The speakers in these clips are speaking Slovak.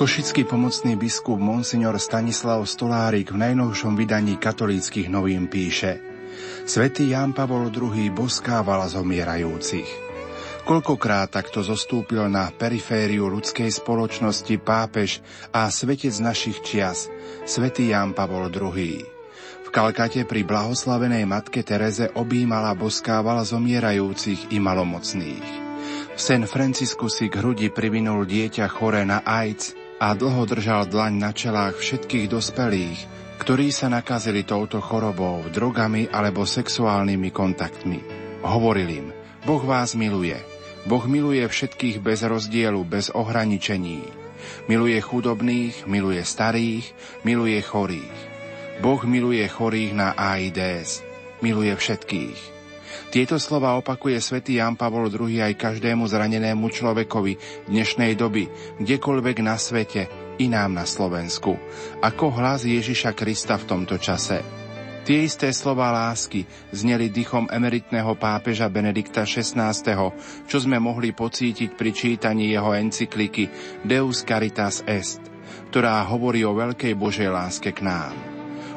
Košický pomocný biskup Monsignor Stanislav Stolárik v najnovšom vydaní katolíckých novín píše Svetý Ján Pavol II boskával zomierajúcich. Koľkokrát takto zostúpil na perifériu ľudskej spoločnosti pápež a svetec našich čias, svätý Ján Pavol II. V Kalkate pri blahoslavenej matke Tereze objímala boskávala zomierajúcich i malomocných. V San Francisku si k hrudi privinul dieťa chore na AIDS a dlho držal dlaň na čelách všetkých dospelých, ktorí sa nakazili touto chorobou, drogami alebo sexuálnymi kontaktmi. Hovoril im, Boh vás miluje. Boh miluje všetkých bez rozdielu, bez ohraničení. Miluje chudobných, miluje starých, miluje chorých. Boh miluje chorých na AIDS. Miluje všetkých. Tieto slova opakuje svätý Jan Pavol II aj každému zranenému človekovi dnešnej doby, kdekoľvek na svete, i nám na Slovensku, ako hlas Ježiša Krista v tomto čase. Tie isté slova lásky zneli dychom emeritného pápeža Benedikta XVI, čo sme mohli pocítiť pri čítaní jeho encykliky Deus Caritas Est, ktorá hovorí o veľkej Božej láske k nám.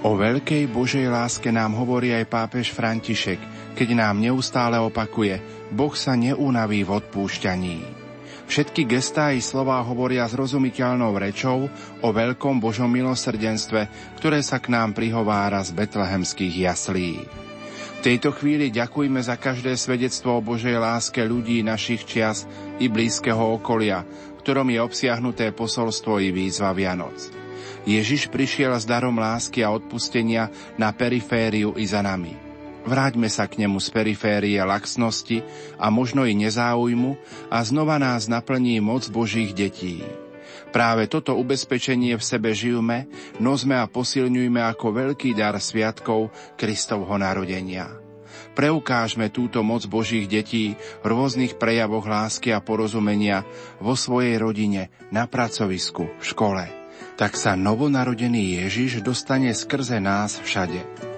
O veľkej Božej láske nám hovorí aj pápež František, keď nám neustále opakuje, Boh sa neunaví v odpúšťaní. Všetky gestá i slová hovoria zrozumiteľnou rečou o veľkom Božom milosrdenstve, ktoré sa k nám prihovára z betlehemských jaslí. V tejto chvíli ďakujme za každé svedectvo o Božej láske ľudí našich čias i blízkeho okolia, ktorom je obsiahnuté posolstvo i výzva Vianoc. Ježiš prišiel s darom lásky a odpustenia na perifériu i za nami. Vráťme sa k nemu z periférie laxnosti a možno i nezáujmu a znova nás naplní moc Božích detí. Práve toto ubezpečenie v sebe žijme, nosme a posilňujme ako veľký dar sviatkov Kristovho narodenia. Preukážme túto moc Božích detí v rôznych prejavoch lásky a porozumenia vo svojej rodine, na pracovisku, v škole. Tak sa novonarodený Ježiš dostane skrze nás všade.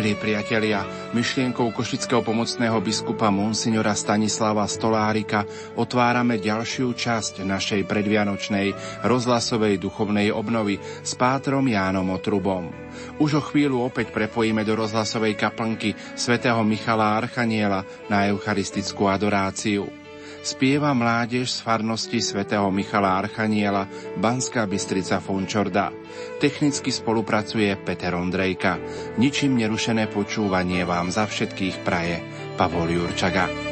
Milí priatelia, myšlienkou košického pomocného biskupa Monsignora Stanislava Stolárika otvárame ďalšiu časť našej predvianočnej rozhlasovej duchovnej obnovy s pátrom Jánom Otrubom. Už o chvíľu opäť prepojíme do rozhlasovej kaplnky svätého Michala Archaniela na eucharistickú adoráciu spieva mládež z farnosti svätého Michala Archaniela Banská Bystrica Fončorda. Technicky spolupracuje Peter Ondrejka. Ničím nerušené počúvanie vám za všetkých praje Pavol Jurčaga.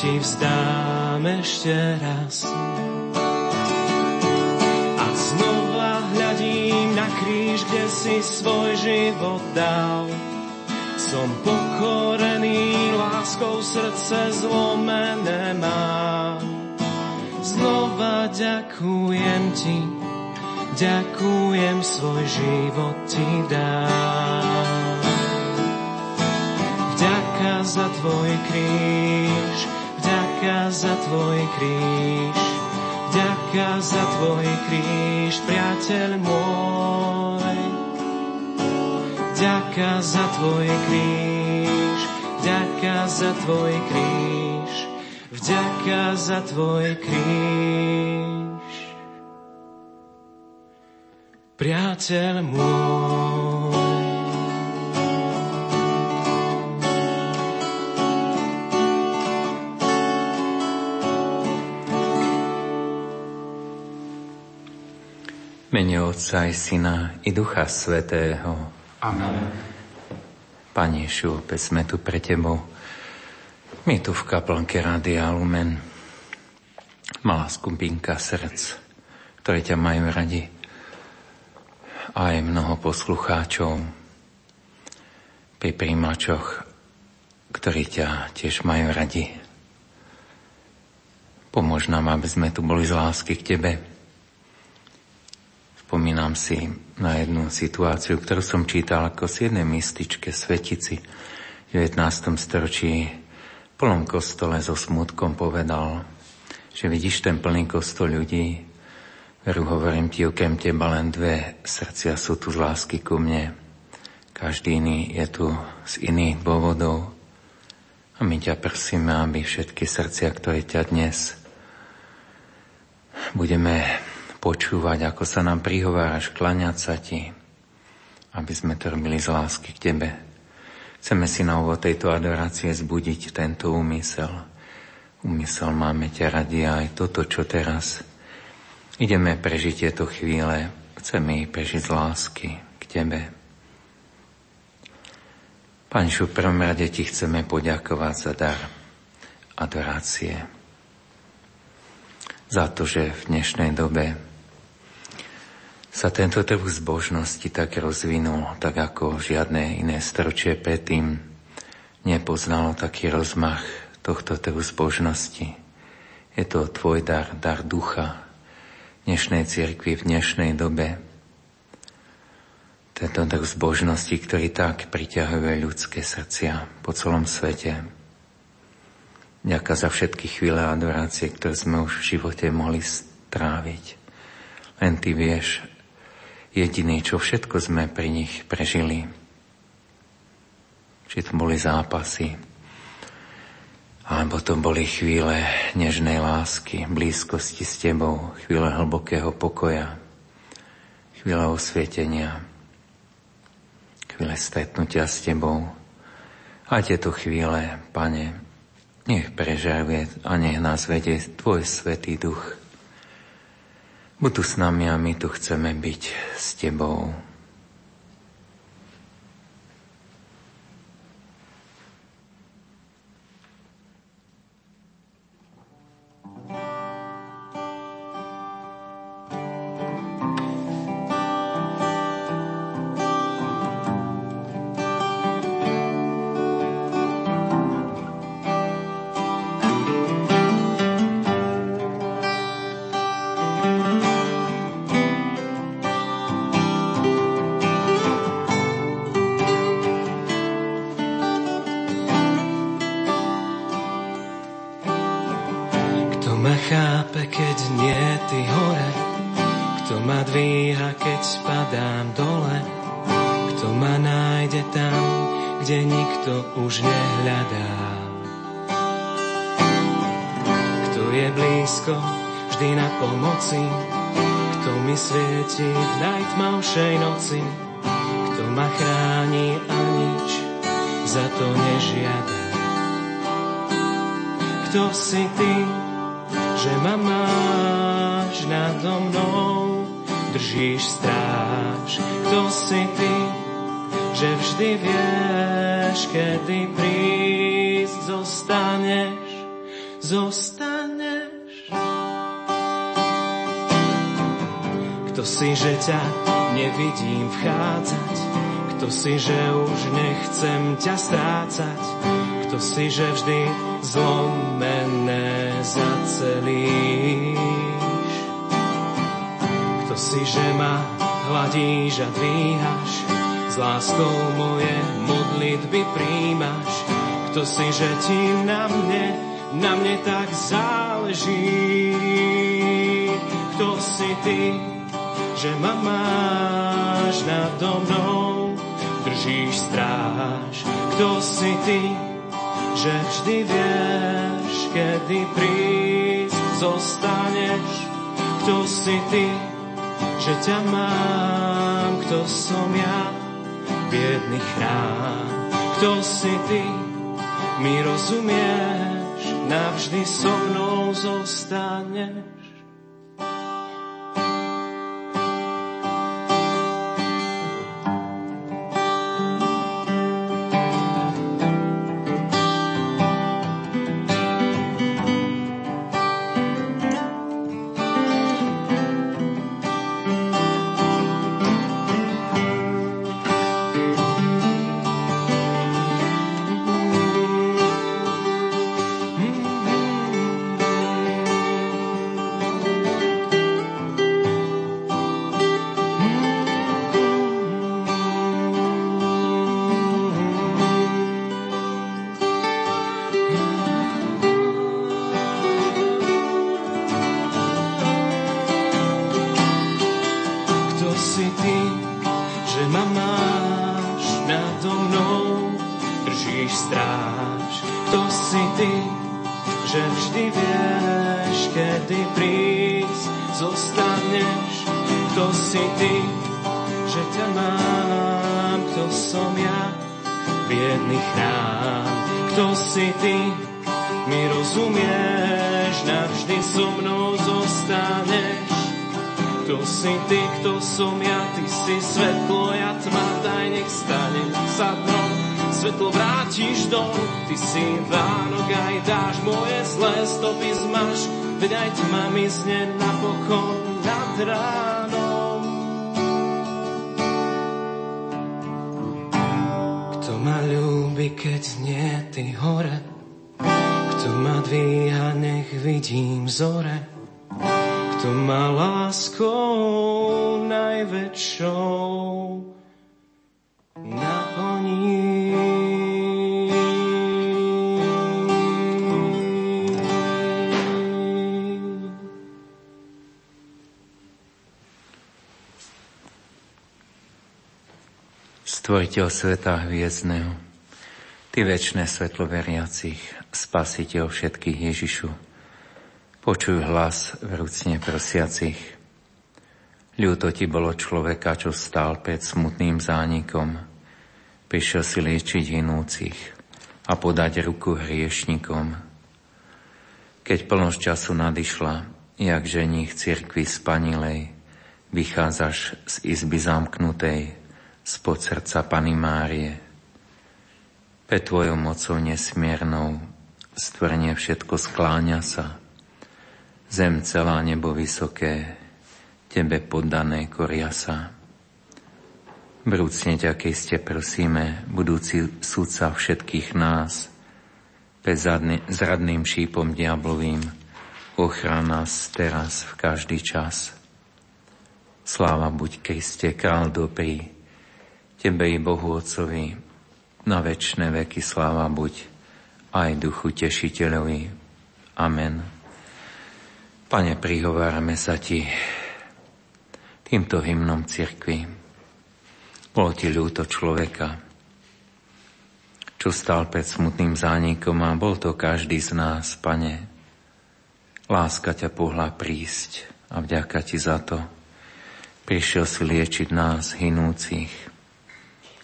Ti vzdám ešte raz. kríž, kde si svoj život dal. Som pokorený, láskou srdce zlomené mám. Znova ďakujem ti, ďakujem, svoj život ti dám. Vďaka za tvoj kríž, vďaka za tvoj kríž, vďaka za tvoj kríž, priateľ môj. Ďaká za tvoj kríž, vďaka za tvoj kríž, vďaka za tvoj kríž. Priateľ môj. Mene Otca i Syna i Ducha Svetého. Amen. Pane Ješu, opäť sme tu pre Tebou. My tu v kaplnke Rádia Lumen. Malá skupinka srdc, ktoré ťa majú radi. A aj mnoho poslucháčov pri príjimačoch, ktorí ťa tiež majú radi. Pomôž nám, aby sme tu boli z lásky k Tebe, Spomínam si na jednu situáciu, ktorú som čítal ako si jednej mističke, svetici v 19. storočí plnom kostole so smutkom povedal, že vidíš ten plný kostol ľudí, veru hovorím ti, okrem teba len dve srdcia sú tu z lásky ku mne. Každý iný je tu z iných dôvodov. A my ťa prosíme, aby všetky srdcia, ktoré ťa dnes budeme počúvať, ako sa nám prihováraš, klaňať sa ti, aby sme to robili z lásky k Tebe. Chceme si na úvod tejto adorácie zbudiť tento úmysel. Úmysel máme ťa radi aj toto, čo teraz. Ideme prežiť tieto chvíle, chceme ich prežiť z lásky k Tebe. Panšu, v prvom rade Ti chceme poďakovať za dar adorácie. Za to, že v dnešnej dobe sa tento trh zbožnosti tak rozvinul, tak ako žiadne iné storočie predtým nepoznalo taký rozmach tohto trhu zbožnosti. Je to tvoj dar, dar ducha dnešnej cirkvi v dnešnej dobe. Tento trh zbožnosti, ktorý tak priťahuje ľudské srdcia po celom svete. Ďaká za všetky chvíle adorácie, ktoré sme už v živote mohli stráviť. Len ty vieš, jediný, čo všetko sme pri nich prežili. Či to boli zápasy, alebo to boli chvíle nežnej lásky, blízkosti s Tebou, chvíle hlbokého pokoja, chvíle osvietenia, chvíle stretnutia s Tebou. A tieto chvíle, Pane, nech prežaruje a nech nás vedie Tvoj Svetý Duch, Buď tu s nami a my tu chceme byť s Tebou. Nevidím vchádzať, kto si, že už nechcem ťa strácať, kto si, že vždy zlomené zacelíš. Kto si, že ma hladíš a dvíhaš, s láskou moje modlitby príjmaš. Kto si, že ti na mne, na mne tak záleží. Kto si ty, že ma máš nado mnou, držíš stráž. Kto si ty, že vždy vieš, kedy prísť zostaneš. Kto si ty, že ťa mám, kto som ja, biedný chrám. Kto si ty, mi rozumieš, navždy so mnou zostaneš. si ty, kto som ja, ty si svetlo, ja tma, daj nech stane sa dnom. Svetlo vrátiš dom, ty si vánok, aj dáš moje zlé stopy zmaš, veď aj tma mi zne napokon nad ránom. Kto ma ľúbi, keď nie ty hore, kto ma dvíha, nech vidím zore, Stvoriteľ sveta hviezdného, Ty väčšie svetlo veriacich, spasiteľ všetkých Ježišu, počuj hlas vrúcne prosiacich. Ľúto Ti bolo človeka, čo stál pred smutným zánikom, prišiel si liečiť hinúcich a podať ruku hriešnikom. Keď plnosť času nadišla, jak ženich cirkvi spanilej, vychádzaš z izby zamknutej, spod srdca Pany Márie. Pe Tvojou mocou nesmiernou stvrne všetko skláňa sa. Zem celá nebo vysoké, Tebe poddané koria sa. Vrúcne ťa, keď ste prosíme, budúci sudca všetkých nás, zadne, zradným šípom diablovým, ochrana nás teraz v každý čas. Sláva buď Kriste, král dobrý, Tebe i Bohu Otcovi, na večné veky sláva buď aj Duchu Tešiteľovi. Amen. Pane, prihovárame sa Ti týmto hymnom cirkvi. Bolo Ti ľúto človeka, čo stal pred smutným zánikom a bol to každý z nás, Pane. Láska ťa pohla prísť a vďaka Ti za to. Prišiel si liečiť nás, hinúcich,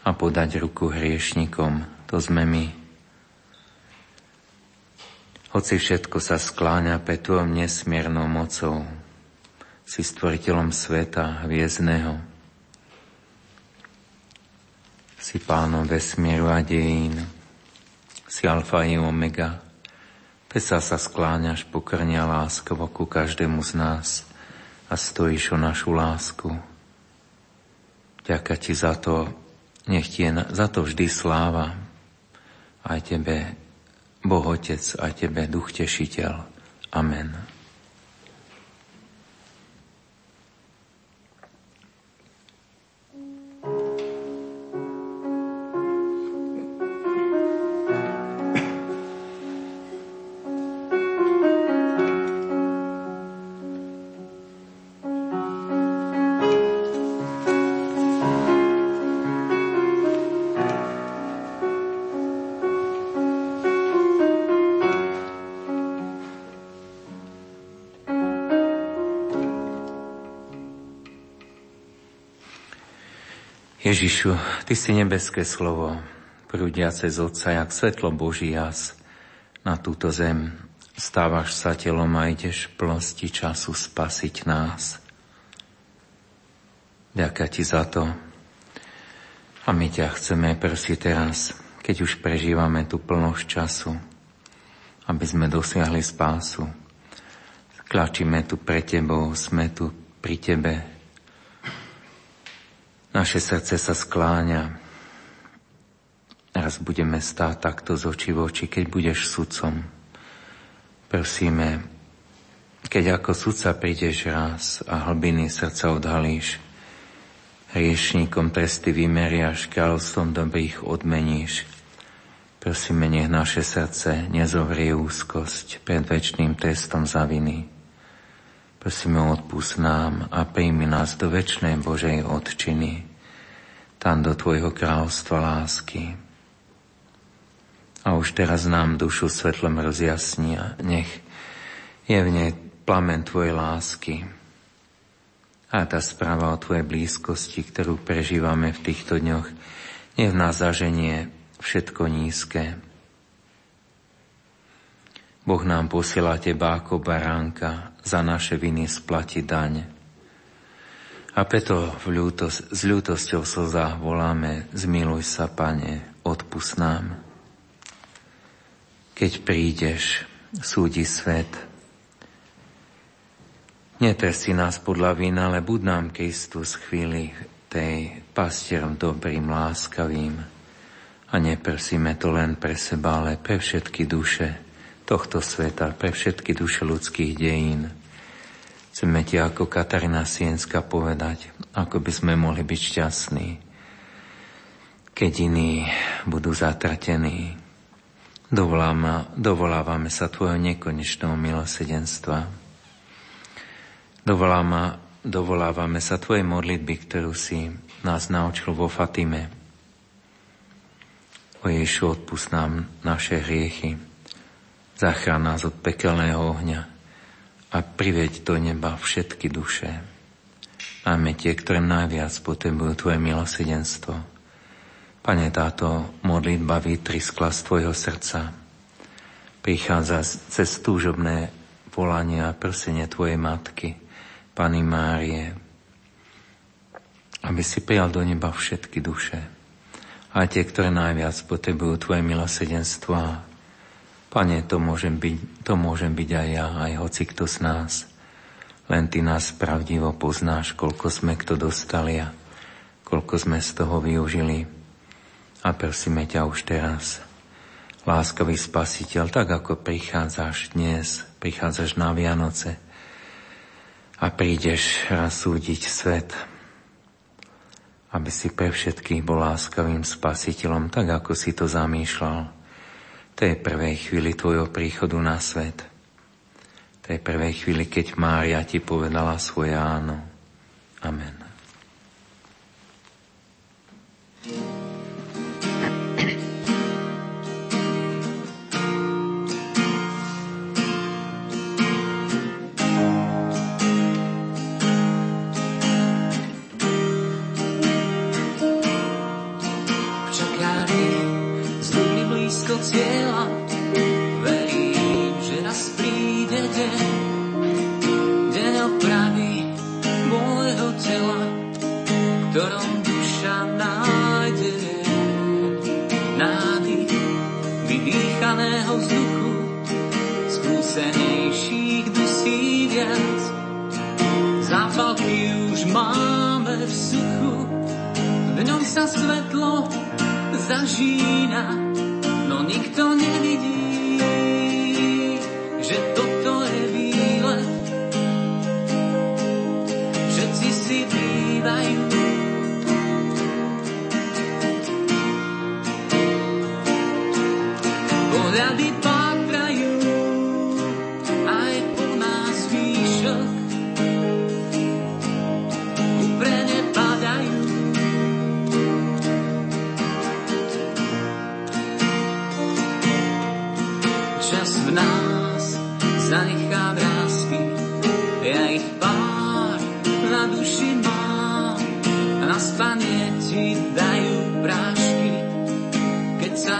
a podať ruku hriešnikom, to sme my. Hoci všetko sa skláňa pred Tvojou nesmiernou mocou, si stvoriteľom sveta hviezdného, si pánom vesmieru a dejín, si alfa i omega, pesa sa skláňaš pokrnia láskovo ku každému z nás a stojíš o našu lásku. Ďaká ti za to, nech ti je za to vždy sláva, aj tebe, Boh Otec, aj tebe, Duch Tešiteľ. Amen. Ježišu, Ty si nebeské slovo, prúdiace z Otca, jak svetlo Boží jas na túto zem. Stávaš sa telom a ideš v plnosti času spasiť nás. Ďaká Ti za to. A my ťa chceme prosiť teraz, keď už prežívame tú plnosť času, aby sme dosiahli spásu. Klačíme tu pre Tebou, sme tu pri Tebe, naše srdce sa skláňa. Raz budeme stáť takto z očí v oči, keď budeš sudcom. Prosíme, keď ako sudca prídeš raz a hlbiny srdca odhalíš, hriešníkom tresty vymeriaš, kráľovstvom dobrých odmeníš. Prosíme, nech naše srdce nezovrie úzkosť pred väčšným testom za viny. Prosíme, odpust nám a príjmi nás do väčšnej Božej odčiny, tam do Tvojho kráľovstva lásky. A už teraz nám dušu svetlom rozjasní a nech je v nej plamen Tvojej lásky. A tá správa o Tvojej blízkosti, ktorú prežívame v týchto dňoch, nech v nás zaženie všetko nízke, Boh nám posiela teba ako baránka za naše viny splatiť daň. A preto v ľútosť, s ľútosťou slza voláme, zmiluj sa, Pane, odpust nám. Keď prídeš, súdi svet. Netresti nás podľa vina, ale buď nám Kristus chvíli tej pastierom dobrým, láskavým. A neprosíme to len pre seba, ale pre všetky duše, tohto sveta, pre všetky duše ľudských dejín. Chceme ti ako Katarína Sienska povedať, ako by sme mohli byť šťastní, keď iní budú zatratení. Dovoláme, dovolávame sa Tvojho nekonečného milosedenstva. Dovoláme, dovolávame sa Tvojej modlitby, ktorú si nás naučil vo Fatime. O Ježišu, odpust nám naše hriechy, Zachrán nás od pekelného ohňa a priveď do neba všetky duše. Máme tie, ktoré najviac potrebujú Tvoje milosedenstvo. Pane, táto modlitba vytriskla z Tvojho srdca. Prichádza cez túžobné volanie a prsenie Tvojej matky, Pany Márie, aby si prijal do neba všetky duše. A tie, ktoré najviac potrebujú Tvoje milosedenstvo Pane, to môžem byť, to môžem byť aj ja, aj hoci kto z nás. Len Ty nás pravdivo poznáš, koľko sme kto dostali a koľko sme z toho využili. A prosíme ťa už teraz, láskavý spasiteľ, tak ako prichádzaš dnes, prichádzaš na Vianoce a prídeš raz súdiť svet, aby si pre všetkých bol láskavým spasiteľom, tak ako si to zamýšľal tej prvej chvíli Tvojho príchodu na svet. tej prvej chvíli, keď Mária ti povedala svoje áno. Amen. ktorom duša nájde nádych vydýchaného vzduchu, skúsenejších dusí viac. Zápalky už máme v suchu, v ňom sa svetlo zažína, no nikto nevidí, že to je výlet. Všetci si bývajú zaspanie ti dajú prášky, keď sa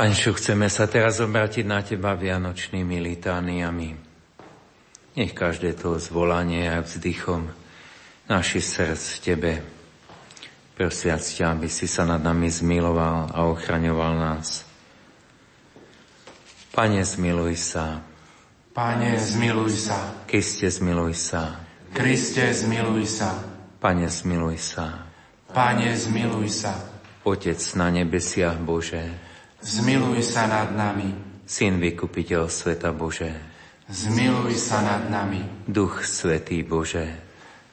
Anšu, chceme sa teraz obrátiť na Teba vianočnými litániami. Nech každé to zvolanie a vzdychom naši srdc v Tebe, prosiac ťa, aby si sa nad nami zmiloval a ochraňoval nás. Pane, zmiluj sa. Pane, zmiluj sa. Kriste, zmiluj sa. Kriste, zmiluj sa. Pane, zmiluj sa. Pane, zmiluj sa. Otec na nebesiach Bože, Zmiluj sa nad nami. Syn vykupiteľ sveta Bože. Zmiluj sa nad nami. Duch Svetý Bože.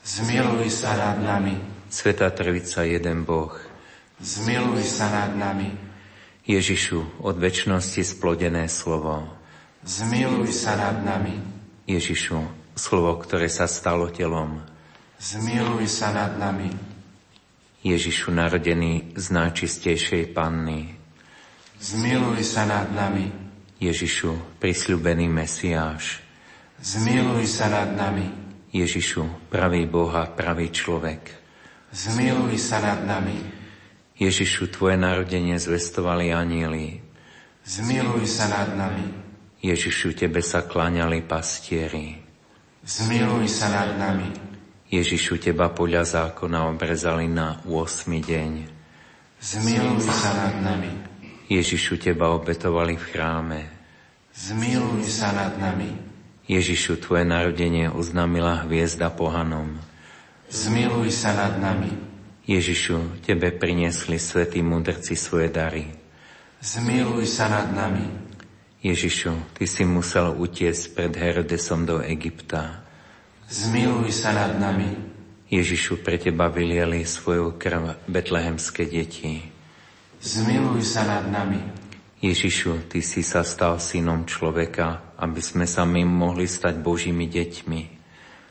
Zmiluj sa nad nami. Sveta Trojica, jeden Boh. Zmiluj sa nad nami. Ježišu, od väčšnosti splodené slovo. Zmiluj sa nad nami. Ježišu, slovo, ktoré sa stalo telom. Zmiluj sa nad nami. Ježišu, narodený z najčistejšej panny. Zmiluj sa nad nami. Ježišu, prisľubený Mesiáš. Zmiluj sa nad nami. Ježišu, pravý Boha, pravý človek. Zmiluj sa nad nami. Ježišu, Tvoje narodenie zvestovali anieli. Zmiluj sa nad nami. Ježišu, Tebe sa kláňali pastieri. Zmiluj sa nad nami. Ježišu, Teba podľa zákona obrezali na 8. deň. Zmiluj sa nad nami. Ježišu, Teba obetovali v chráme. Zmiluj sa nad nami. Ježišu, Tvoje narodenie oznámila hviezda pohanom. Zmiluj sa nad nami. Ježišu, Tebe priniesli svätí mudrci svoje dary. Zmiluj sa nad nami. Ježišu, Ty si musel utiesť pred Herodesom do Egypta. Zmiluj sa nad nami. Ježišu, pre Teba vylieli svoju krv betlehemské deti. Zmiluj sa nad nami. Ježišu, Ty si sa stal synom človeka, aby sme sa my mohli stať Božími deťmi.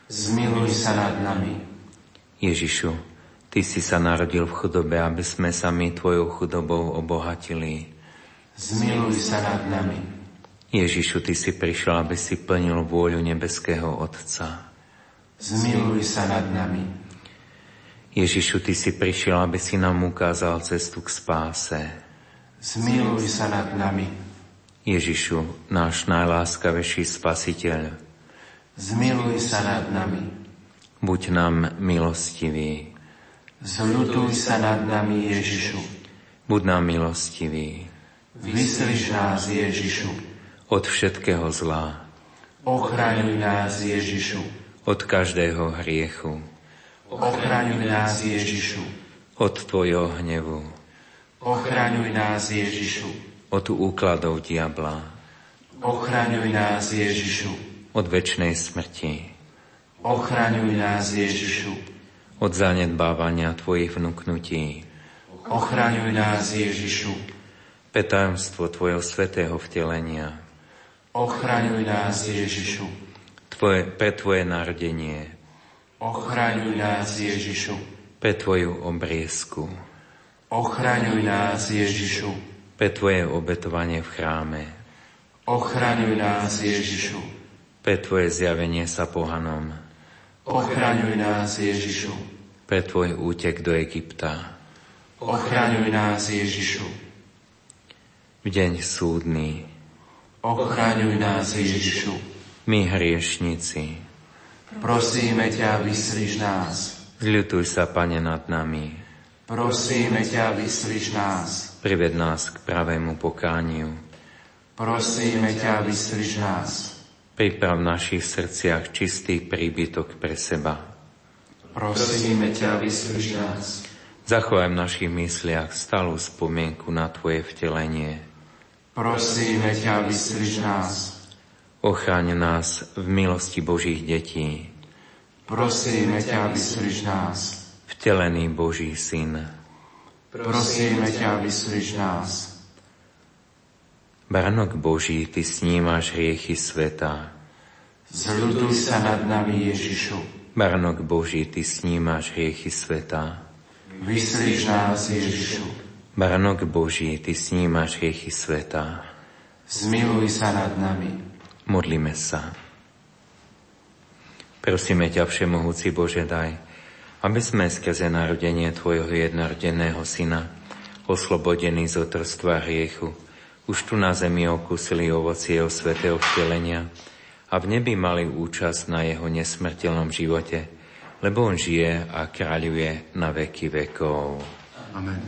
Zmiluj sa nad nami. Ježišu, Ty si sa narodil v chudobe, aby sme sa my Tvojou chudobou obohatili. Zmiluj sa nad nami. Ježišu, Ty si prišiel, aby si plnil vôľu nebeského Otca. Zmiluj sa nad nami. Ježišu, Ty si prišiel, aby si nám ukázal cestu k spáse. Zmiluj sa nad nami. Ježišu, náš najláskavejší spasiteľ. Zmiluj sa nad nami. Buď nám milostivý. Zľutuj sa nad nami, Ježišu. Buď nám milostivý. Vyslíš nás, Ježišu. Od všetkého zla. Ochraňuj nás, Ježišu. Od každého hriechu. Ochraňuj nás, Ježišu. Od Tvojho hnevu. Ochraňuj nás, Ježišu. Od úkladov diabla. Ochraňuj nás, Ježišu. Od väčšnej smrti. Ochraňuj nás, Ježišu. Od zanedbávania Tvojich vnúknutí. Ochraňuj nás, Ježišu. Petajomstvo Tvojho svetého vtelenia. Ochraňuj nás, Ježišu. Tvoje, pre Tvoje narodenie. Ochraňuj nás, Ježišu. Pre Tvoju obriezku. Ochraňuj nás, Ježišu. Pre Tvoje obetovanie v chráme. Ochraňuj nás, Ježišu. Pre Tvoje zjavenie sa pohanom. Ochraňuj nás, Ježišu. Pre Tvoj útek do Egypta. Ochraňuj nás, Ježišu. V deň súdny. Ochraňuj nás, Ježišu. My hriešnici. Prosíme ťa, vyslíš nás. Zľutuj sa, Pane, nad nami. Prosíme ťa, vyslíš nás. Prived nás k pravému pokániu. Prosíme ťa, vyslíš nás. Priprav v našich srdciach čistý príbytok pre seba. Prosíme ťa, vyslíš nás. Zachovaj v našich mysliach stalú spomienku na Tvoje vtelenie. Prosíme ťa, vyslíš nás. Ochráň nás v milosti Božích detí. Prosíme ťa, vyslíš nás. Vtelený Boží Syn. Prosíme ťa, vyslíš nás. Baránok Boží, Ty snímaš hriechy sveta. Zľuduj sa nad nami, Ježišu. Baránok Boží, Ty snímaš hriechy sveta. Vyslíš nás, Ježišu. Baránok Boží, Ty snímaš hriechy sveta. Zmiluj sa nad nami. Modlíme sa. Prosíme ťa, Všemohúci Bože, daj, aby sme skrze narodenie Tvojho jednorodeného Syna, oslobodení z otrstva hriechu, už tu na zemi okusili ovocie jeho svetého vtelenia a v nebi mali účasť na jeho nesmrteľnom živote, lebo on žije a kráľuje na veky vekov. Amen.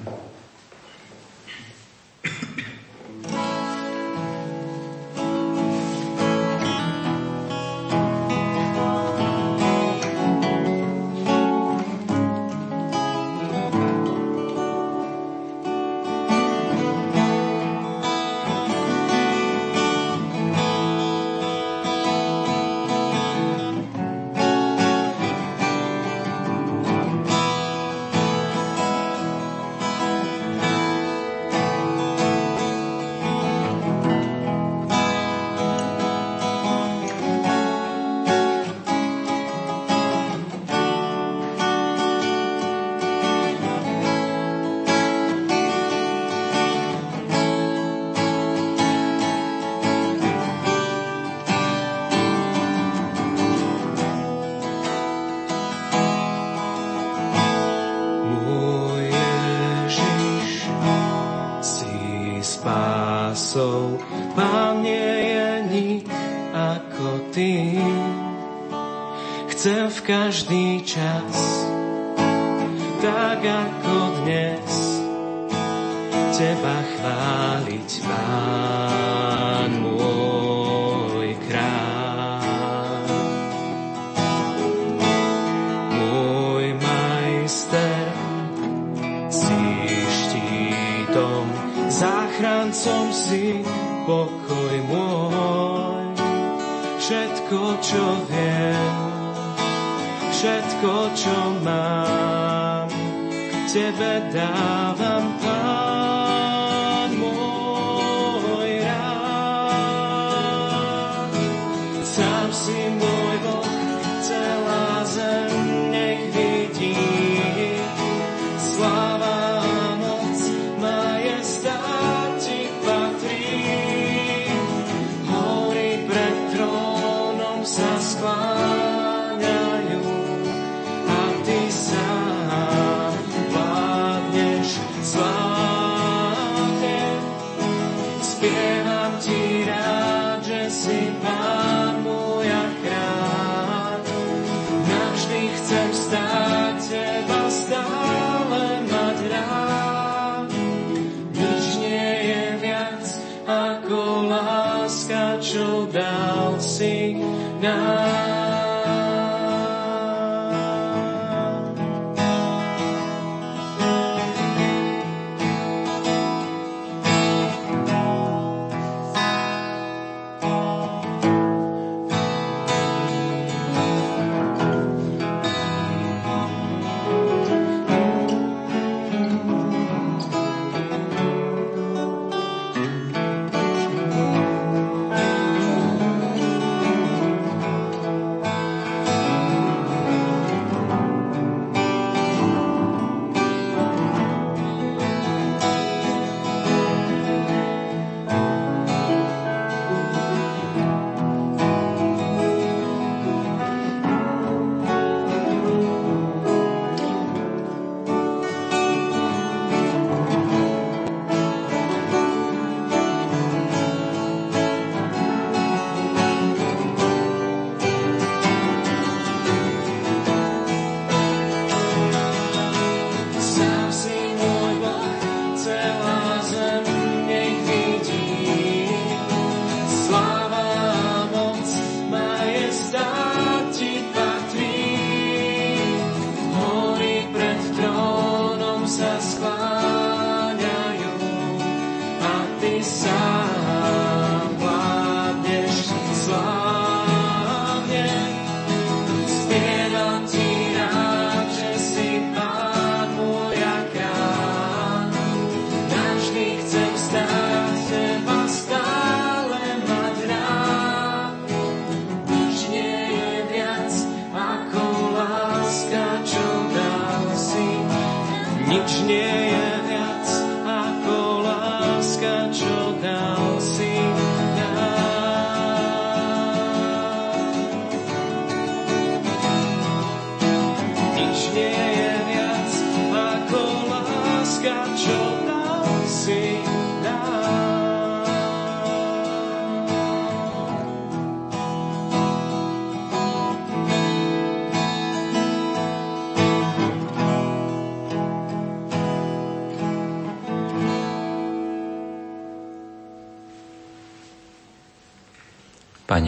Láska, čo dal si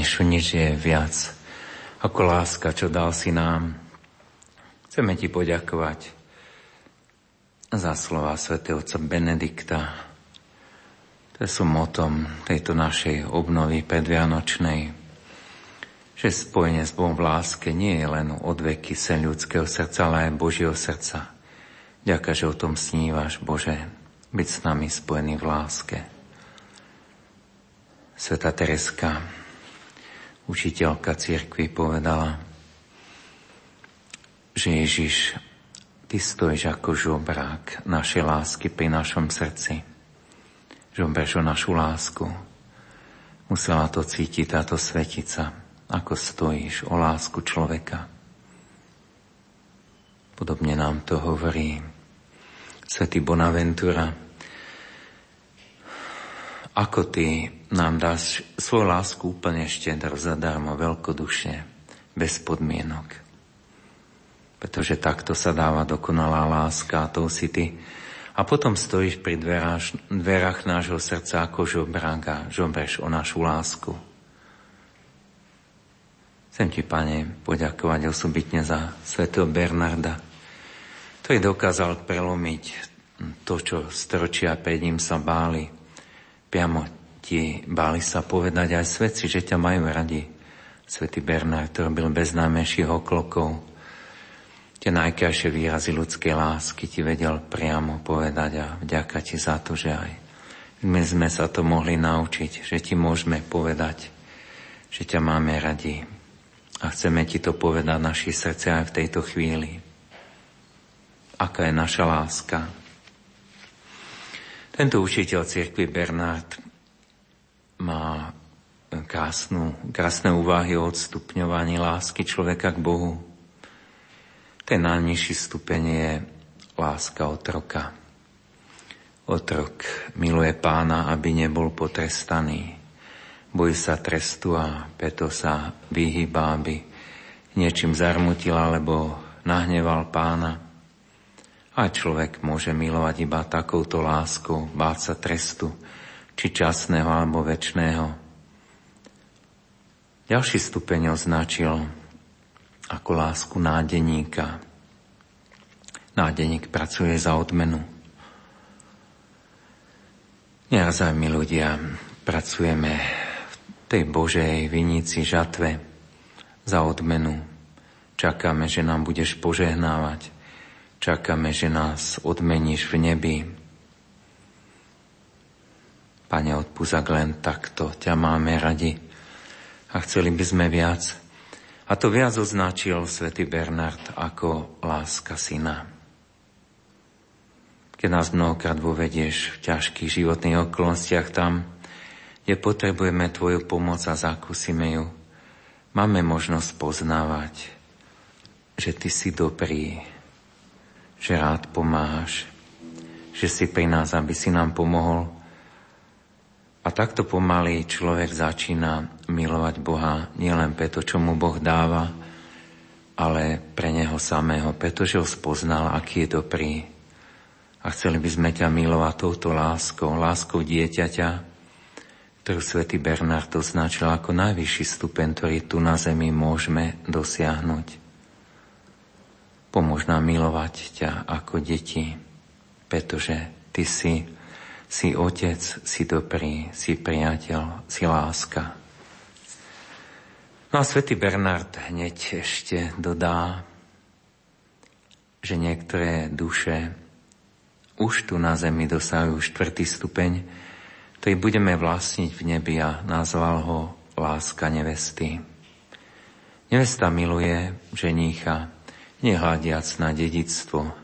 Panešu, nič je viac ako láska, čo dal si nám. Chceme ti poďakovať za slova svätého otca Benedikta. To sú motom tejto našej obnovy predvianočnej, že spojenie s Bohom v láske nie je len odveky sen ľudského srdca, ale aj Božieho srdca. Ďaká, že o tom snívaš, Bože, byť s nami spojený v láske. Sveta Tereska, učiteľka cirkvi, povedala, že Ježiš, Ty stojíš ako žobrák našej lásky pri našom srdci. Žobraš o našu lásku. Musela to cítiť táto svetica, ako stojíš o lásku človeka. Podobne nám to hovorí svätý Bonaventura. Ako ty nám dáš svoju lásku úplne štedro, zadarmo, veľkodušne, bez podmienok. pretože takto sa dáva dokonalá láska a to si ty. A potom stojíš pri dverách, dverách nášho srdca ako žobrák a žobreš o našu lásku. Chcem ti, Pane, poďakovať osobitne za svetého Bernarda, ktorý dokázal prelomiť to, čo stročia pred ním sa báli. Priamo ti báli sa povedať aj svetci, že ťa majú radi. Svetý Bernard to robil bez najmenších oklokov. Tie najkrajšie výrazy ľudskej lásky ti vedel priamo povedať a vďaka ti za to, že aj my sme sa to mohli naučiť, že ti môžeme povedať, že ťa máme radi. A chceme ti to povedať naši srdce aj v tejto chvíli. Aká je naša láska? Tento učiteľ cirkvi Bernard má krásnu, krásne úvahy o odstupňovaní lásky človeka k Bohu. Ten najnižší stupeň je láska otroka. Otrok miluje pána, aby nebol potrestaný. Bojí sa trestu a preto sa vyhýba, aby niečím zarmutil alebo nahneval pána. A človek môže milovať iba takouto láskou, báť sa trestu, či časného alebo väčšného. Ďalší stupeň označil ako lásku nádeníka. Nádeník pracuje za odmenu. Neraz aj my ľudia pracujeme v tej Božej vinici žatve za odmenu. Čakáme, že nám budeš požehnávať. Čakáme, že nás odmeníš v nebi. Pane, odpúzak len takto, ťa máme radi a chceli by sme viac. A to viac označil svätý Bernard ako láska syna. Keď nás mnohokrát vovedieš v ťažkých životných okolnostiach tam, kde potrebujeme Tvoju pomoc a zakúsime ju, máme možnosť poznávať, že Ty si dobrý, že rád pomáhaš, že si pri nás, aby si nám pomohol a takto pomaly človek začína milovať Boha nielen preto, čo mu Boh dáva, ale pre Neho samého, pretože ho spoznal, aký je dobrý. A chceli by sme ťa milovať touto láskou, láskou dieťaťa, ktorú svätý Bernard označil ako najvyšší stupeň, ktorý tu na zemi môžeme dosiahnuť. Pomôž nám milovať ťa ako deti, pretože ty si si otec, si dobrý, si priateľ, si láska. No a svätý Bernard hneď ešte dodá, že niektoré duše už tu na zemi dosahujú štvrtý stupeň, ktorý budeme vlastniť v nebi a nazval ho láska nevesty. Nevesta miluje ženícha, nehľadiac na dedictvo,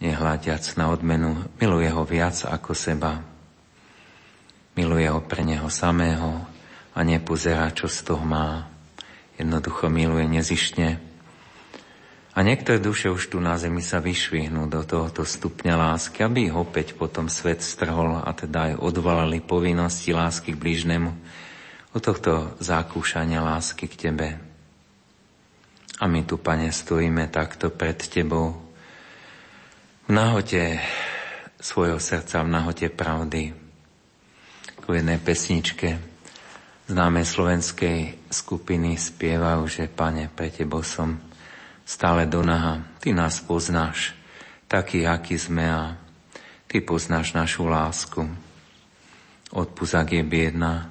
nehľadiac na odmenu, miluje ho viac ako seba. Miluje ho pre neho samého a nepozerá, čo z toho má. Jednoducho miluje nezištne. A niektoré duše už tu na zemi sa vyšvihnú do tohoto stupňa lásky, aby ich opäť potom svet strhol a teda aj odvalali povinnosti lásky k blížnemu od tohto zakúšania lásky k Tebe. A my tu, Pane, stojíme takto pred Tebou, v nahote svojho srdca, v nahote pravdy. K jednej pesničke známej slovenskej skupiny spievajú, že Pane, pre Tebo som stále do naha. Ty nás poznáš, taký, aký sme a Ty poznáš našu lásku. Odpuzak je biedna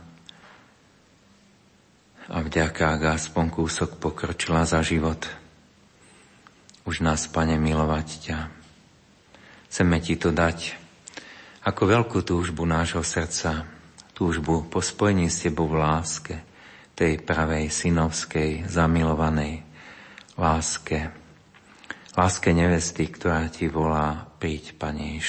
a vďaka, ak aspoň kúsok pokročila za život. Už nás, Pane, milovať ťa. Chceme ti to dať ako veľkú túžbu nášho srdca, túžbu po spojení s tebou v láske, tej pravej synovskej, zamilovanej láske, láske nevesty, ktorá ti volá, príď, Pane.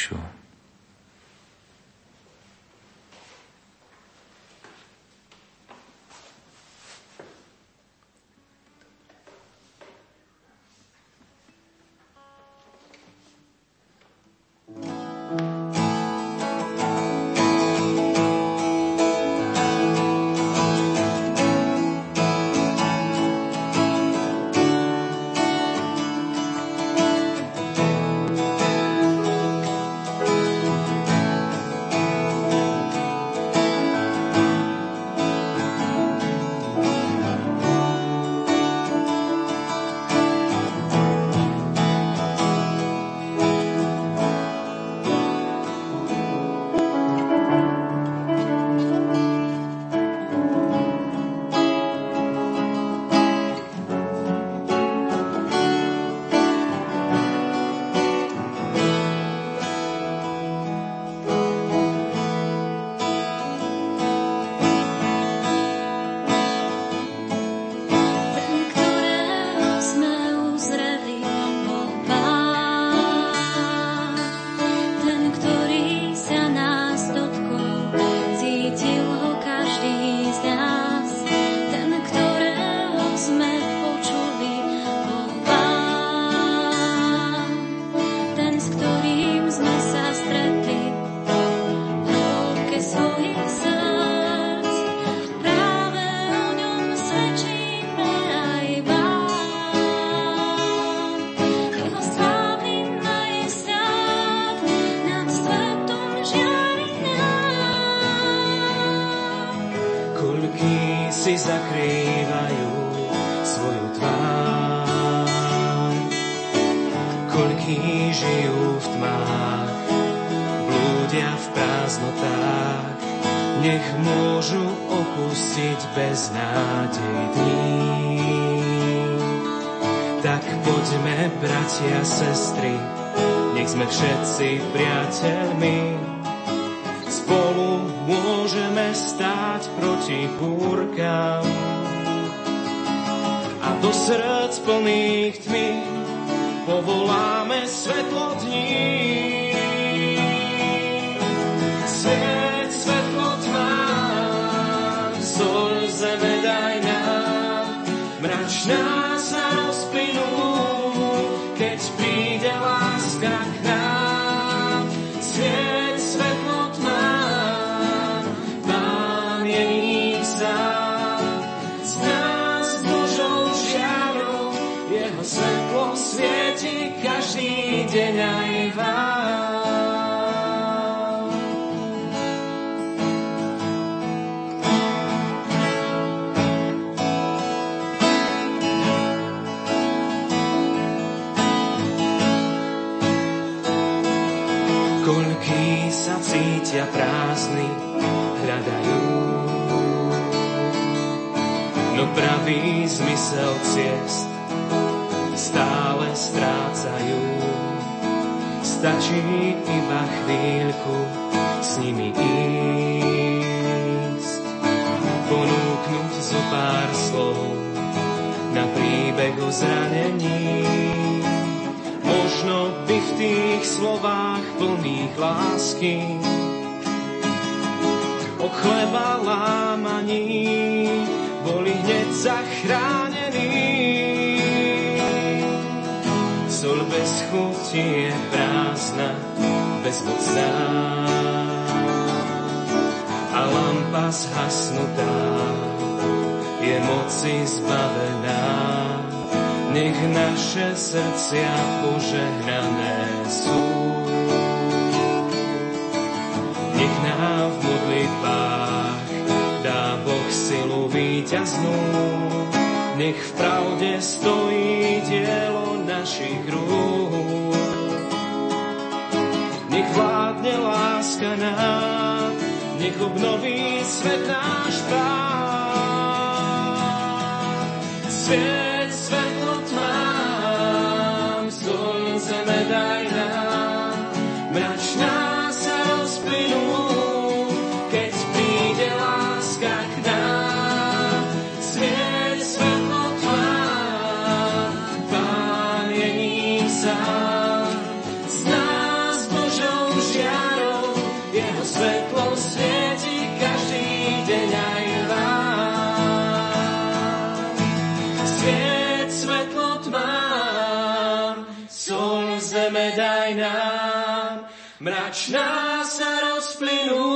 Mračná sa rozplynú,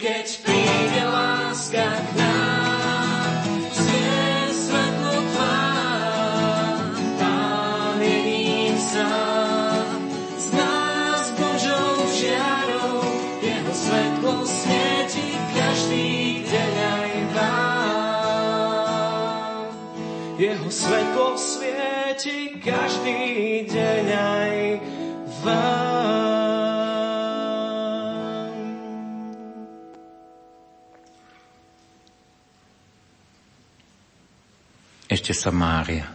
keď príde láska k nám. Sviet svetlo tvár, Božou žiarou, Jeho svetlo svieti. Jeho svetlo svieti každý deň aj vám. Ešte sa Mária.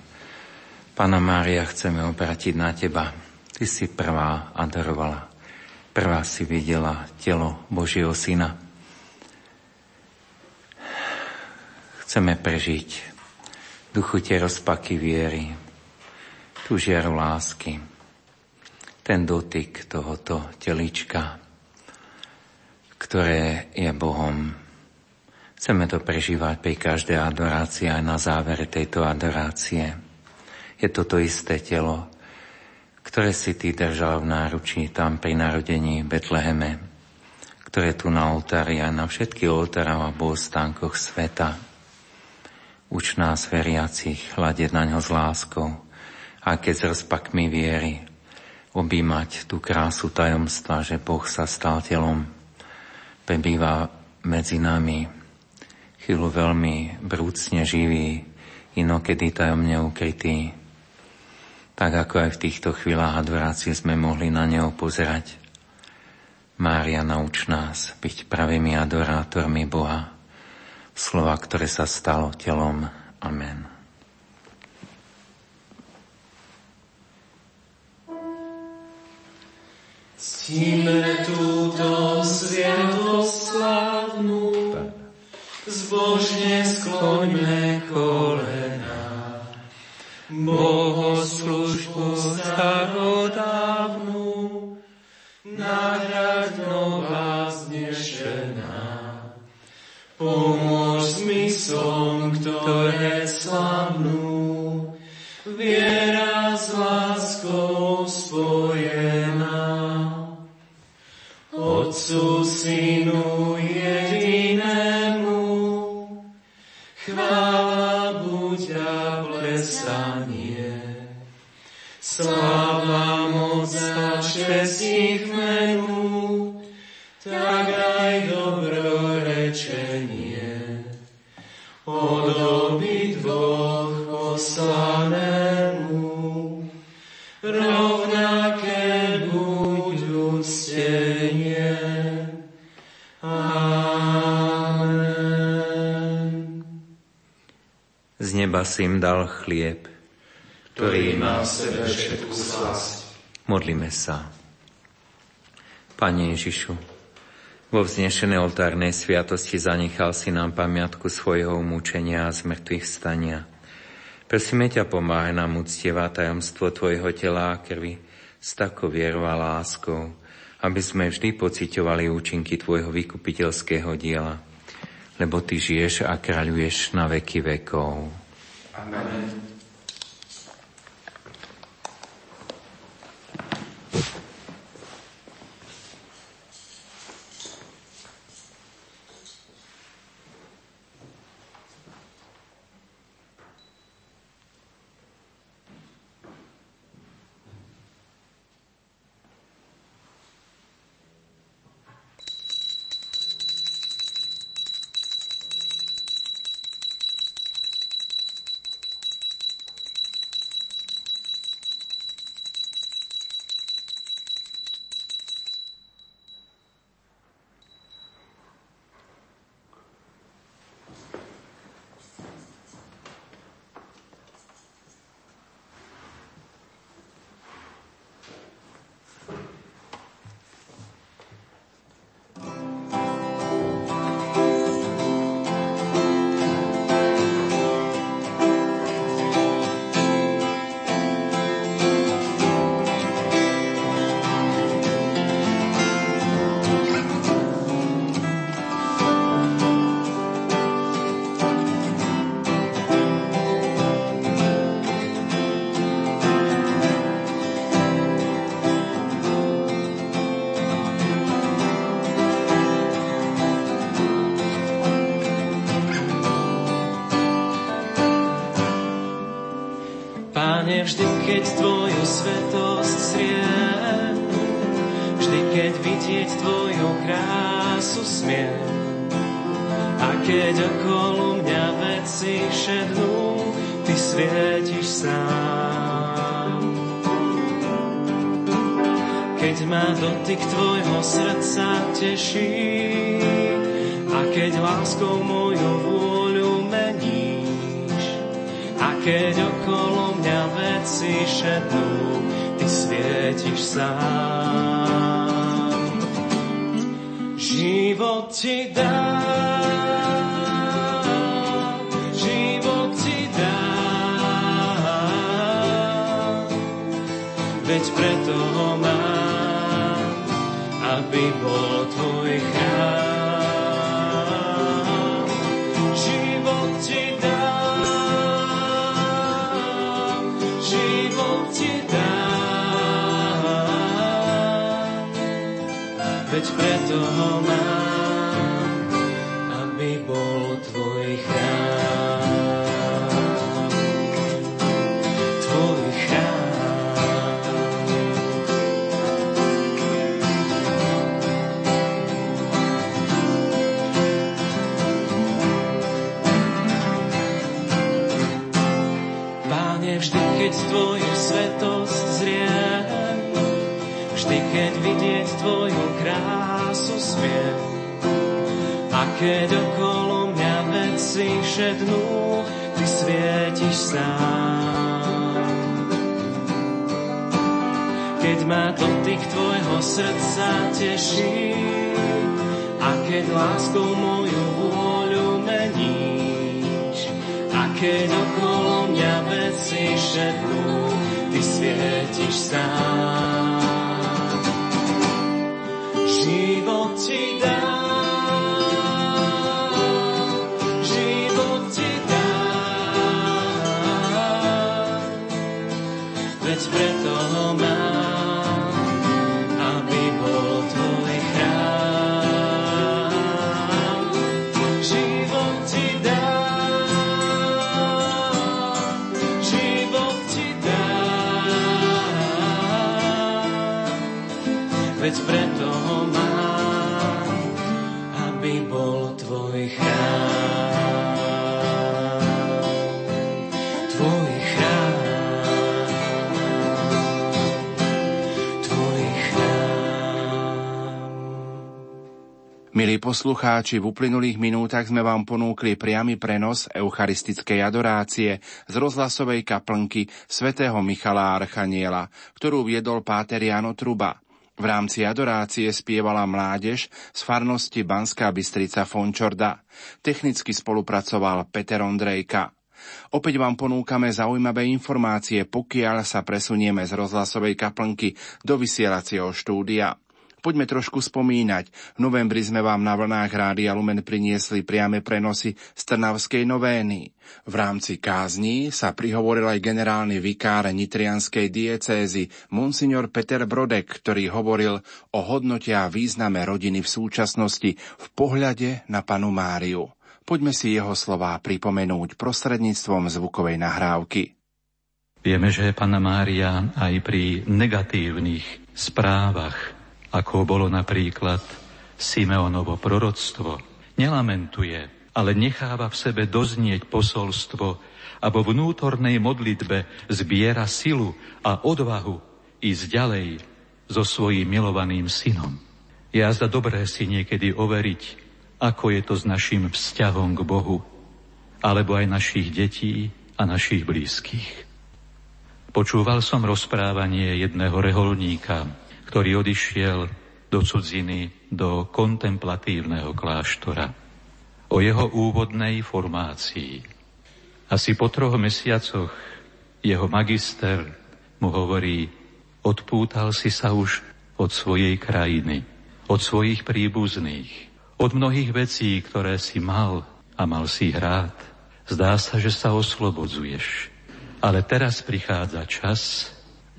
Pána Mária, chceme obratiť na Teba. Ty si prvá adorovala. Prvá si videla telo Božieho Syna. Chceme prežiť duchu tie rozpaky viery, tú žiaru lásky, ten dotyk tohoto telička, ktoré je Bohom Chceme to prežívať pri každej adorácii aj na závere tejto adorácie. Je to to isté telo, ktoré si ty držal v náručí tam pri narodení Betleheme, ktoré tu na oltári a na všetkých oltároch a bohostánkoch sveta. Uč nás veriacich hľadiť na ňo s láskou, a keď s rozpakmi viery objímať tú krásu tajomstva, že Boh sa stal telom, prebýva medzi nami, chvíľu veľmi brúcne živý, inokedy tajomne ukrytý. Tak ako aj v týchto chvíľach adorácie sme mohli na neho pozerať. Mária, nauč nás byť pravými adorátormi Boha, slova, ktoré sa stalo telom. Amen. Ctíme túto sviatosť slavnú, zbožne skloňme kolena. Bohoslužbu starodávnu, nahrať nová znešená. Pomôž zmyslom, ktoré slavnú, viera s láskou spojená. vosso sino. Neba si im dal chlieb, ktorý má v sebe všetku slasť. Modlíme sa. Pane Ježišu, vo vznešenej oltárnej sviatosti zanechal si nám pamiatku svojho umúčenia a zmrtvých stania. Prosíme ťa, pomáhaj nám uctievať tajomstvo Tvojho tela a krvi s takou vierou a láskou, aby sme vždy pociťovali účinky Tvojho vykupiteľského diela, lebo Ty žiješ a kráľuješ na veky vekov. Amen. Pane, vždy, keď Tvoju svetosť zriem, vždy, keď vidieť Tvoju krásu smiem, a keď okolo mňa veci šednú, Ty svietiš sám. Keď ma dotyk Tvojho srdca teší, a keď láskou moju vôľu veci šednú, Ty svietiš sám. Život Ti dám, veď preto ho mám, aby bol Tvoj veď preto ho mám, smiem. A keď okolo mňa veci šednú, Ty svietiš sám. Keď ma dotyk Tvojho srdca teší, a keď láskou moju vôľu meníš, a keď okolo mňa veci šednú, Ty svietiš sám. Život ti Milí poslucháči, v uplynulých minútach sme vám ponúkli priamy prenos eucharistickej adorácie z rozhlasovej kaplnky svätého Michala Archaniela, ktorú viedol páter Jano Truba. V rámci adorácie spievala mládež z farnosti Banská Bystrica Fončorda. Technicky spolupracoval Peter Ondrejka. Opäť vám ponúkame zaujímavé informácie, pokiaľ sa presunieme z rozhlasovej kaplnky do vysielacieho štúdia. Poďme trošku spomínať. V novembri sme vám na vlnách Rádia Lumen priniesli priame prenosy z Trnavskej novény. V rámci kázní sa prihovoril aj generálny vikár nitrianskej diecézy Monsignor Peter Brodek, ktorý hovoril o hodnote a význame rodiny v súčasnosti v pohľade na panu Máriu. Poďme si jeho slová pripomenúť prostredníctvom zvukovej nahrávky. Vieme, že Pana Mária aj pri negatívnych správach ako bolo napríklad Simeonovo proroctvo, nelamentuje, ale necháva v sebe doznieť posolstvo a vo vnútornej modlitbe zbiera silu a odvahu ísť ďalej so svojím milovaným synom. Je zda dobré si niekedy overiť, ako je to s našim vzťahom k Bohu, alebo aj našich detí a našich blízkych. Počúval som rozprávanie jedného reholníka, ktorý odišiel do cudziny, do kontemplatívneho kláštora. O jeho úvodnej formácii. Asi po troch mesiacoch jeho magister mu hovorí, odpútal si sa už od svojej krajiny, od svojich príbuzných, od mnohých vecí, ktoré si mal a mal si rád. Zdá sa, že sa oslobodzuješ. Ale teraz prichádza čas,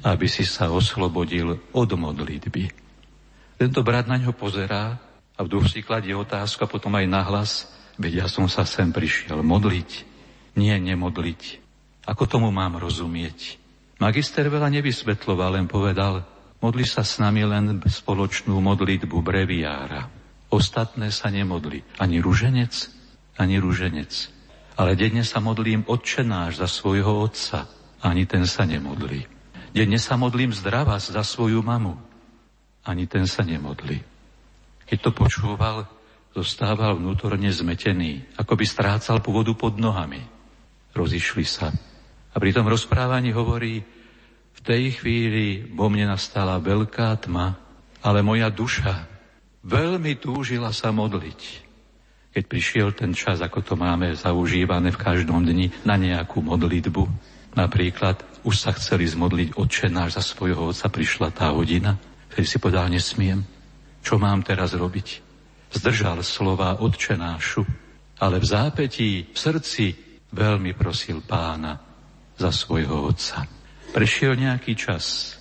aby si sa oslobodil od modlitby. Tento brat na ňo pozerá a v duchu kladie otázku a potom aj nahlas, veď ja som sa sem prišiel modliť, nie nemodliť. Ako tomu mám rozumieť? Magister veľa nevysvetloval, len povedal, modli sa s nami len spoločnú modlitbu breviára. Ostatné sa nemodli. Ani ruženec, ani ruženec. Ale denne sa modlím odčenáš za svojho otca. Ani ten sa nemodlí. Denne sa modlím zdravá za svoju mamu. Ani ten sa nemodli. Keď to počúval, zostával vnútorne zmetený, ako by strácal pôvodu pod nohami. Rozišli sa. A pri tom rozprávaní hovorí, v tej chvíli vo mne nastala veľká tma, ale moja duša veľmi túžila sa modliť. Keď prišiel ten čas, ako to máme zaužívané v každom dni, na nejakú modlitbu, napríklad už sa chceli zmodliť Otče náš za svojho otca, prišla tá hodina, keď si povedal, nesmiem. Čo mám teraz robiť? Zdržal slova Otče nášu, ale v zápetí, v srdci veľmi prosil pána za svojho otca. Prešiel nejaký čas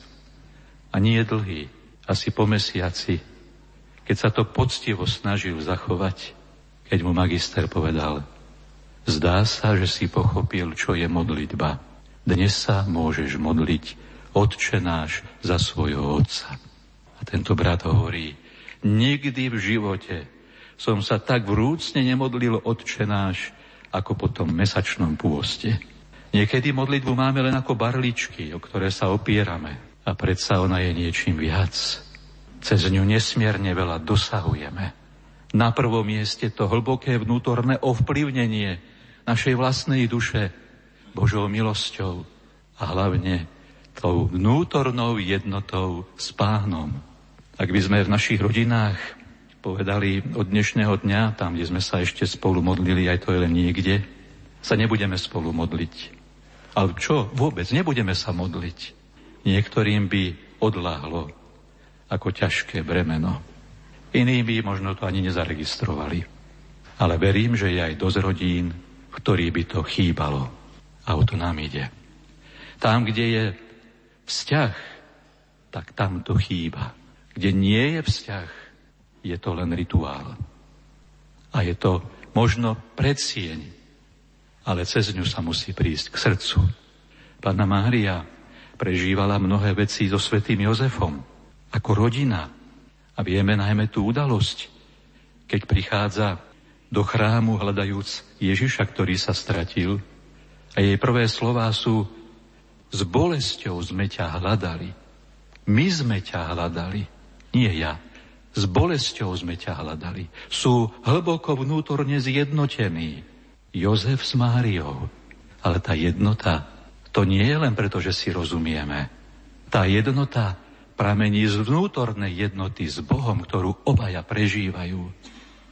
a nie je dlhý, asi po mesiaci, keď sa to poctivo snažil zachovať, keď mu magister povedal, zdá sa, že si pochopil, čo je modlitba dnes sa môžeš modliť Otče náš za svojho otca. A tento brat hovorí, nikdy v živote som sa tak vrúcne nemodlil Otče náš, ako po tom mesačnom pôste. Niekedy modlitbu máme len ako barličky, o ktoré sa opierame. A predsa ona je niečím viac. Cez ňu nesmierne veľa dosahujeme. Na prvom mieste to hlboké vnútorné ovplyvnenie našej vlastnej duše Božou milosťou a hlavne tou vnútornou jednotou s pánom. Ak by sme v našich rodinách povedali od dnešného dňa, tam, kde sme sa ešte spolu modlili, aj to je len niekde, sa nebudeme spolu modliť. Ale čo? Vôbec nebudeme sa modliť. Niektorým by odláhlo ako ťažké bremeno. Iní by možno to ani nezaregistrovali. Ale verím, že je aj dosť rodín, v ktorých by to chýbalo. A o to nám ide. Tam, kde je vzťah, tak tam to chýba. Kde nie je vzťah, je to len rituál. A je to možno predsieň, ale cez ňu sa musí prísť k srdcu. Pána Mária prežívala mnohé veci so svetým Jozefom, ako rodina, a vieme najmä tú udalosť, keď prichádza do chrámu hľadajúc Ježiša, ktorý sa stratil. A jej prvé slová sú, s bolesťou sme ťa hľadali. My sme ťa hľadali, nie ja. S bolesťou sme ťa hľadali. Sú hlboko vnútorne zjednotení. Jozef s Máriou. Ale tá jednota, to nie je len preto, že si rozumieme. Tá jednota pramení z vnútornej jednoty s Bohom, ktorú obaja prežívajú.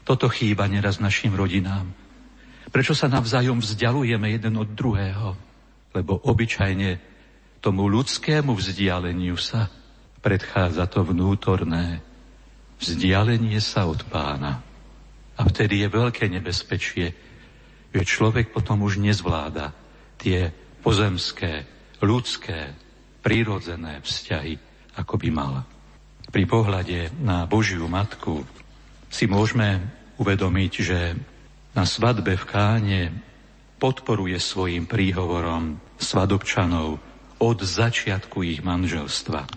Toto chýba neraz našim rodinám. Prečo sa navzájom vzdialujeme jeden od druhého? Lebo obyčajne tomu ľudskému vzdialeniu sa predchádza to vnútorné vzdialenie sa od pána. A vtedy je veľké nebezpečie, že človek potom už nezvláda tie pozemské, ľudské, prírodzené vzťahy, ako by mal. Pri pohľade na Božiu Matku si môžeme uvedomiť, že na svadbe v Káne podporuje svojim príhovorom svadobčanov od začiatku ich manželstva.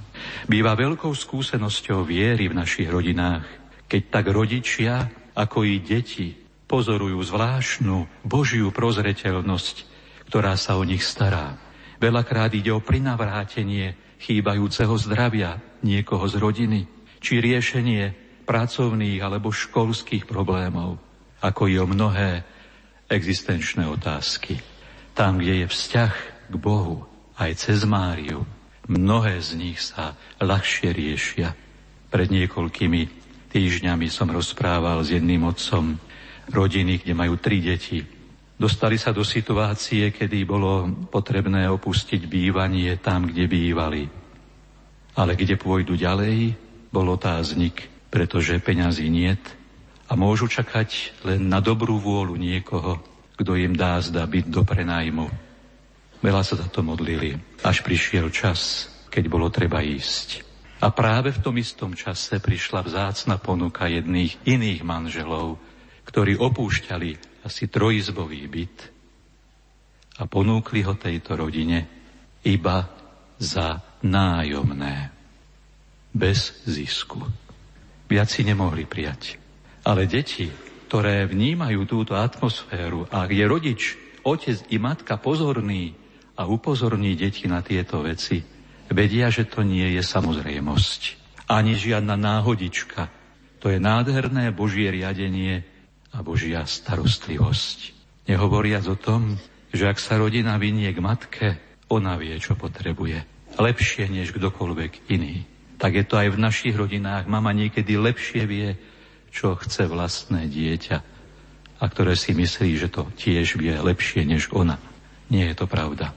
Býva veľkou skúsenosťou viery v našich rodinách, keď tak rodičia, ako i deti, pozorujú zvláštnu Božiu prozreteľnosť, ktorá sa o nich stará. Veľakrát ide o prinavrátenie chýbajúceho zdravia niekoho z rodiny, či riešenie pracovných alebo školských problémov, ako i o mnohé existenčné otázky. Tam, kde je vzťah k Bohu, aj cez Máriu, mnohé z nich sa ľahšie riešia. Pred niekoľkými týždňami som rozprával s jedným otcom rodiny, kde majú tri deti. Dostali sa do situácie, kedy bolo potrebné opustiť bývanie tam, kde bývali. Ale kde pôjdu ďalej, bol otáznik, pretože peňazí niet a môžu čakať len na dobrú vôľu niekoho, kto im dá zda byť do prenajmu. Veľa sa za to modlili, až prišiel čas, keď bolo treba ísť. A práve v tom istom čase prišla vzácna ponuka jedných iných manželov, ktorí opúšťali asi trojizbový byt a ponúkli ho tejto rodine iba za nájomné. Bez zisku. Viac si nemohli prijať. Ale deti, ktoré vnímajú túto atmosféru a je rodič, otec i matka pozorný a upozorní deti na tieto veci, vedia, že to nie je samozrejmosť. Ani žiadna náhodička. To je nádherné Božie riadenie a Božia starostlivosť. Nehovoriac o tom, že ak sa rodina vynie k matke, ona vie, čo potrebuje. Lepšie než kdokoľvek iný. Tak je to aj v našich rodinách. Mama niekedy lepšie vie, čo chce vlastné dieťa a ktoré si myslí, že to tiež vie lepšie než ona. Nie je to pravda.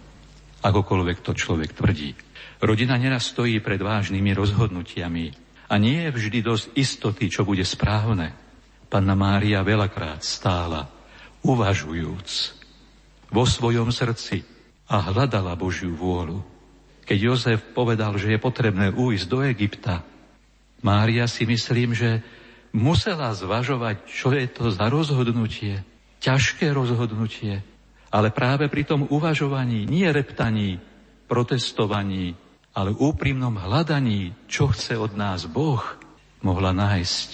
Akokoľvek to človek tvrdí. Rodina neraz stojí pred vážnymi rozhodnutiami a nie je vždy dosť istoty, čo bude správne. Panna Mária veľakrát stála, uvažujúc vo svojom srdci a hľadala Božiu vôľu. Keď Jozef povedal, že je potrebné újsť do Egypta, Mária si myslím, že musela zvažovať, čo je to za rozhodnutie, ťažké rozhodnutie, ale práve pri tom uvažovaní, nie reptaní, protestovaní, ale úprimnom hľadaní, čo chce od nás Boh, mohla nájsť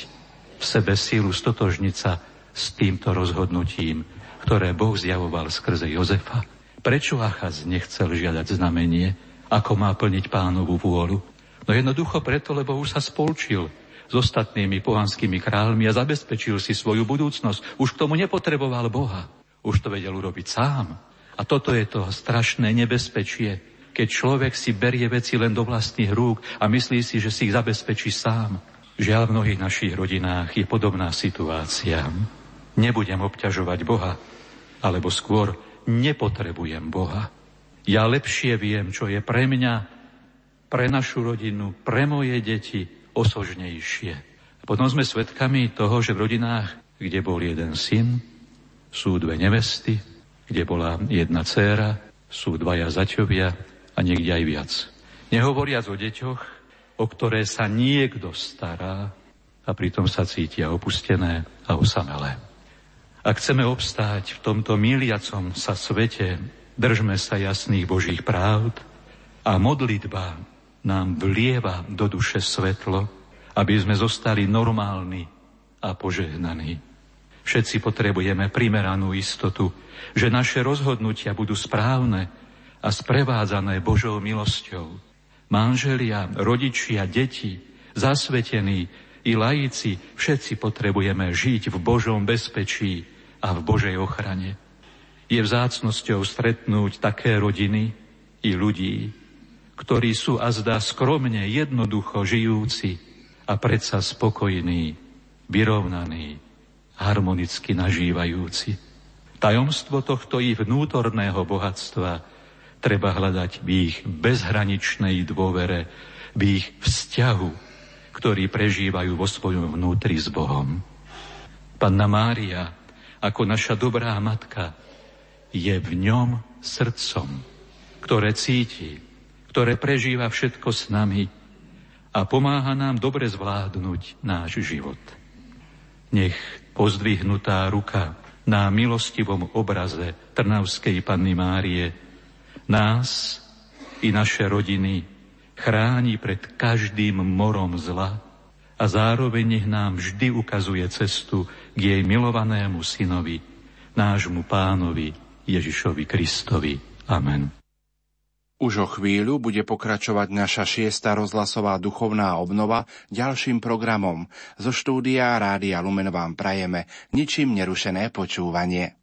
v sebe sílu stotožniť sa s týmto rozhodnutím, ktoré Boh zjavoval skrze Jozefa. Prečo Achaz nechcel žiadať znamenie, ako má plniť pánovú vôľu? No jednoducho preto, lebo už sa spolčil s ostatnými pohanskými kráľmi a zabezpečil si svoju budúcnosť. Už k tomu nepotreboval Boha. Už to vedel urobiť sám. A toto je to strašné nebezpečie, keď človek si berie veci len do vlastných rúk a myslí si, že si ich zabezpečí sám. Žiaľ, v mnohých našich rodinách je podobná situácia. Nebudem obťažovať Boha, alebo skôr nepotrebujem Boha. Ja lepšie viem, čo je pre mňa, pre našu rodinu, pre moje deti osožnejšie. A potom sme svedkami toho, že v rodinách, kde bol jeden syn, sú dve nevesty, kde bola jedna dcéra, sú dvaja zaťovia a niekde aj viac. Nehovoriac o deťoch, o ktoré sa niekto stará a pritom sa cítia opustené a osamelé. Ak chceme obstáť v tomto miliacom sa svete, držme sa jasných Božích práv a modlitba nám vlieva do duše svetlo, aby sme zostali normálni a požehnaní. Všetci potrebujeme primeranú istotu, že naše rozhodnutia budú správne a sprevádzané Božou milosťou. Manželia, rodičia, deti, zasvetení i laici, všetci potrebujeme žiť v Božom bezpečí a v Božej ochrane. Je vzácnosťou stretnúť také rodiny i ľudí, ktorí sú azda skromne, jednoducho žijúci a predsa spokojní, vyrovnaní, harmonicky nažívajúci. Tajomstvo tohto ich vnútorného bohatstva treba hľadať v ich bezhraničnej dôvere, v ich vzťahu, ktorý prežívajú vo svojom vnútri s Bohom. Panna Mária ako naša dobrá matka, je v ňom srdcom, ktoré cíti, ktoré prežíva všetko s nami a pomáha nám dobre zvládnuť náš život. Nech pozdvihnutá ruka na milostivom obraze Trnavskej Panny Márie nás i naše rodiny chráni pred každým morom zla a zároveň nech nám vždy ukazuje cestu k jej milovanému synovi, nášmu pánovi Ježišovi Kristovi. Amen. Už o chvíľu bude pokračovať naša šiesta rozhlasová duchovná obnova ďalším programom. Zo štúdia Rádia Lumen vám prajeme ničím nerušené počúvanie.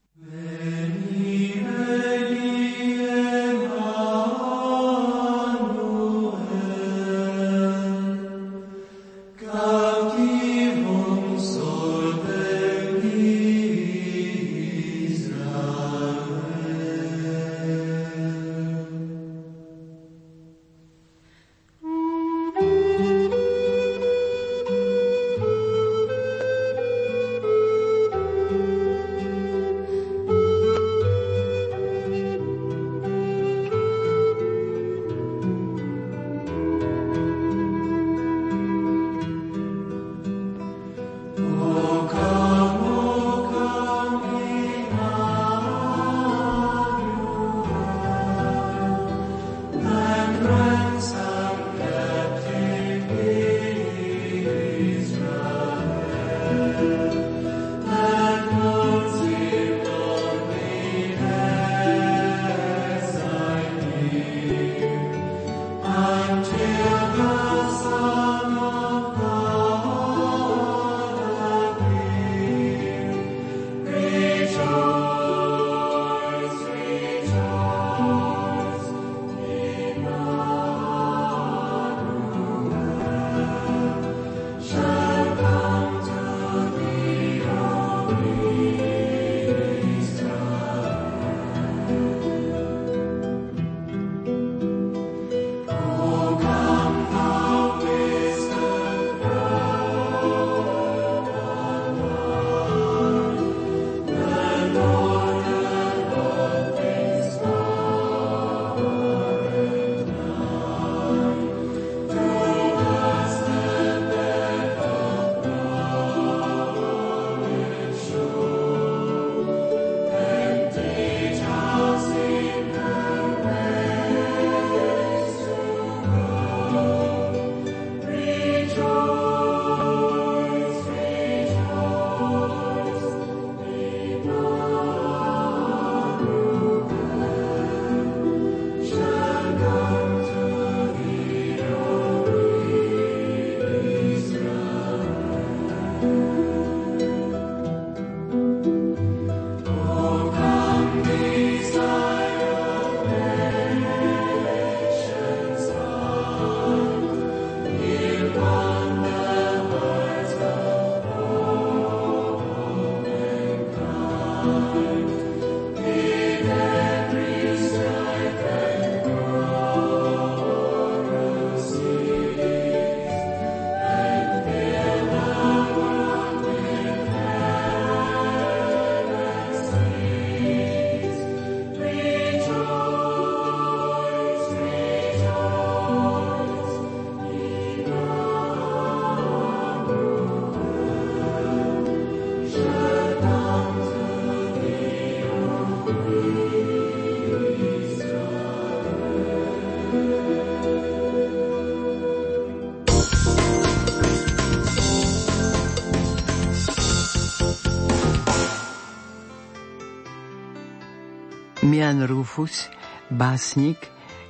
Julian Rufus, básnik,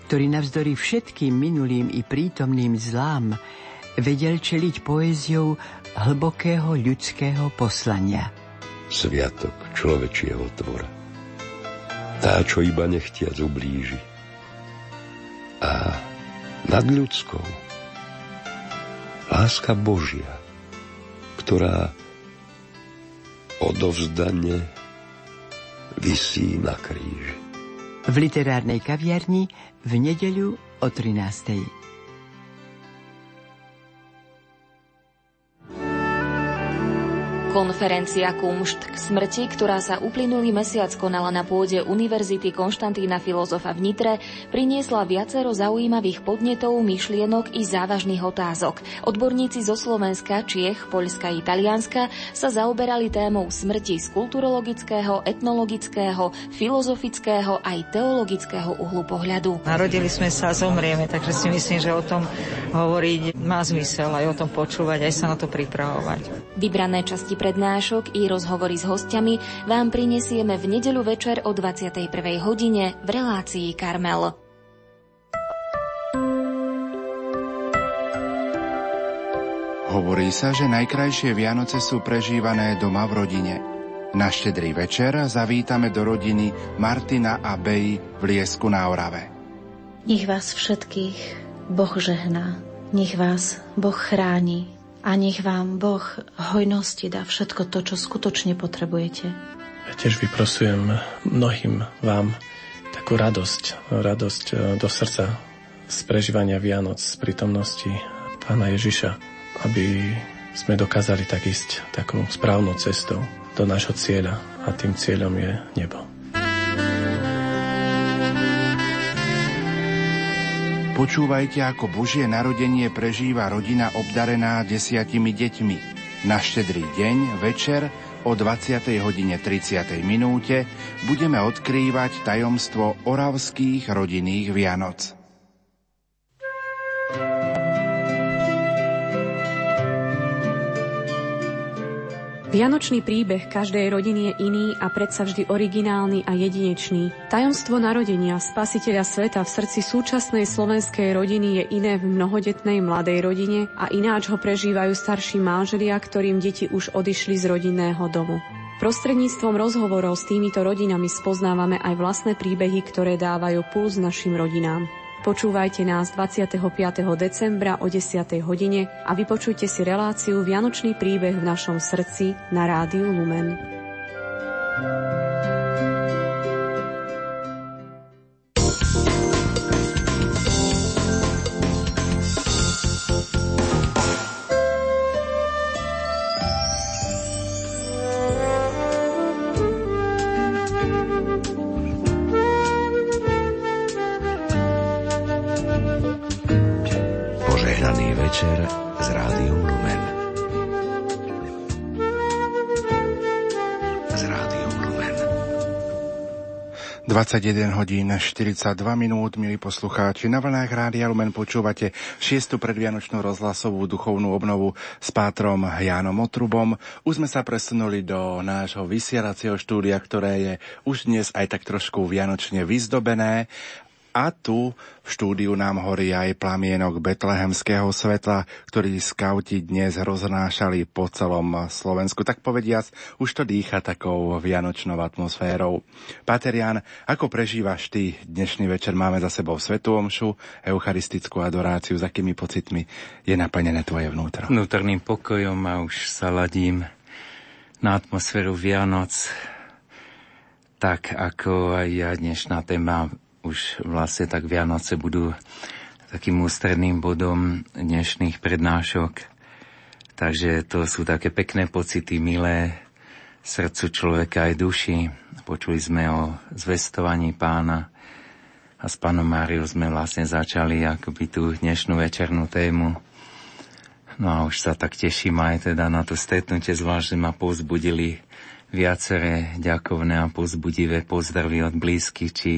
ktorý navzdory všetkým minulým i prítomným zlám vedel čeliť poéziou hlbokého ľudského poslania. Sviatok človečieho tvora. Tá, čo iba nechtiac ublíži. A nad ľudskou láska Božia, ktorá odovzdane visí na kríži. V literárnej kaviarni v nedeľu o 13. Konferencia Kumšt k smrti, ktorá sa uplynulý mesiac konala na pôde Univerzity Konštantína Filozofa v Nitre, priniesla viacero zaujímavých podnetov, myšlienok i závažných otázok. Odborníci zo Slovenska, Čiech, Poľska i Talianska sa zaoberali témou smrti z kulturologického, etnologického, filozofického aj teologického uhlu pohľadu. Narodili sme sa a zomrieme, takže si myslím, že o tom hovoriť má zmysel aj o tom počúvať, aj sa na to pripravovať. Vybrané časti prednášok i rozhovory s hostiami vám prinesieme v nedeľu večer o 21. hodine v relácii Karmel. Hovorí sa, že najkrajšie Vianoce sú prežívané doma v rodine. Na štedrý večer zavítame do rodiny Martina a Bej v Liesku na Orave. Nech vás všetkých Boh žehná, nech vás Boh chráni, a nech vám Boh hojnosti dá všetko to, čo skutočne potrebujete. Ja tiež vyprosujem mnohým vám takú radosť, radosť e, do srdca z prežívania Vianoc, z prítomnosti Pána Ježiša, aby sme dokázali tak ísť takou správnou cestou do nášho cieľa a tým cieľom je nebo. Počúvajte, ako Božie narodenie prežíva rodina obdarená desiatimi deťmi. Na štedrý deň, večer, o 20. hodine 30. minúte budeme odkrývať tajomstvo oravských rodinných Vianoc. Vianočný príbeh každej rodiny je iný a predsa vždy originálny a jedinečný. Tajomstvo narodenia spasiteľa sveta v srdci súčasnej slovenskej rodiny je iné v mnohodetnej mladej rodine a ináč ho prežívajú starší manželia, ktorým deti už odišli z rodinného domu. Prostredníctvom rozhovorov s týmito rodinami spoznávame aj vlastné príbehy, ktoré dávajú puls našim rodinám. Počúvajte nás 25. decembra o 10. hodine a vypočujte si reláciu Vianočný príbeh v našom srdci na rádiu Lumen. večer 21 hodín 42 minút, milí poslucháči. Na vlnách Rádia Lumen počúvate 6. predvianočnú rozhlasovú duchovnú obnovu s pátrom Jánom Otrubom. Už sme sa presunuli do nášho vysielacieho štúdia, ktoré je už dnes aj tak trošku vianočne vyzdobené a tu v štúdiu nám horí aj plamienok betlehemského svetla, ktorý skauti dnes roznášali po celom Slovensku. Tak povediac, už to dýcha takou vianočnou atmosférou. Paterian, ako prežívaš ty dnešný večer? Máme za sebou svetú omšu, eucharistickú adoráciu. S akými pocitmi je naplnené tvoje vnútro? Vnútorným pokojom a už sa ladím na atmosféru Vianoc, tak ako aj ja dnešná téma už vlastne tak Vianoce budú takým ústredným bodom dnešných prednášok. Takže to sú také pekné pocity, milé srdcu človeka aj duši. Počuli sme o zvestovaní pána a s pánom Máriou sme vlastne začali akoby tú dnešnú večernú tému. No a už sa tak teším aj teda na to stretnutie, zvlášť, že ma pozbudili viaceré ďakovné a pozbudivé pozdravy od blízkych, či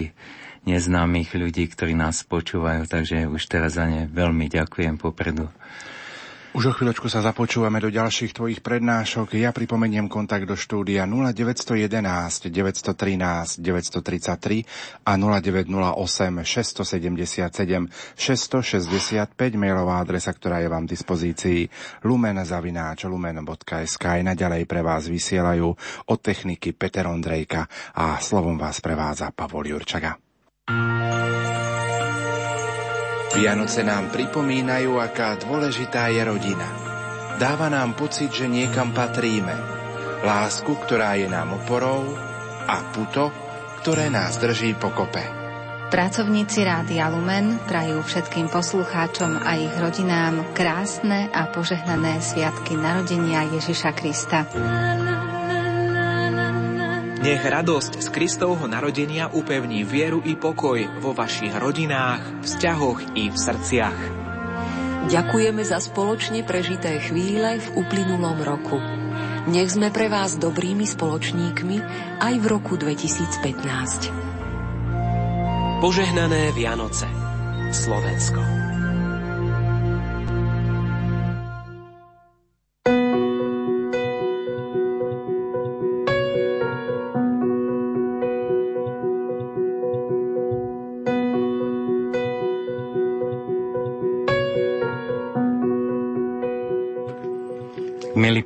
neznámych ľudí, ktorí nás počúvajú, takže už teraz za ne veľmi ďakujem popredu. Už o chvíľočku sa započúvame do ďalších tvojich prednášok. Ja pripomeniem kontakt do štúdia 0911 913 933 a 0908 677 665 mailová adresa, ktorá je vám v dispozícii lumen zavináč lumen.sk. Aj naďalej pre vás vysielajú od techniky Peter Ondrejka a slovom vás prevádza Pavol Jurčaga. Vianoce nám pripomínajú, aká dôležitá je rodina. Dáva nám pocit, že niekam patríme. Lásku, ktorá je nám oporou a puto, ktoré nás drží pokope. Pracovníci Rádia Lumen prajú všetkým poslucháčom a ich rodinám krásne a požehnané sviatky narodenia Ježiša Krista. Nech radosť z Kristovho narodenia upevní vieru i pokoj vo vašich rodinách, vzťahoch i v srdciach. Ďakujeme za spoločne prežité chvíle v uplynulom roku. Nech sme pre vás dobrými spoločníkmi aj v roku 2015. Požehnané Vianoce. Slovensko.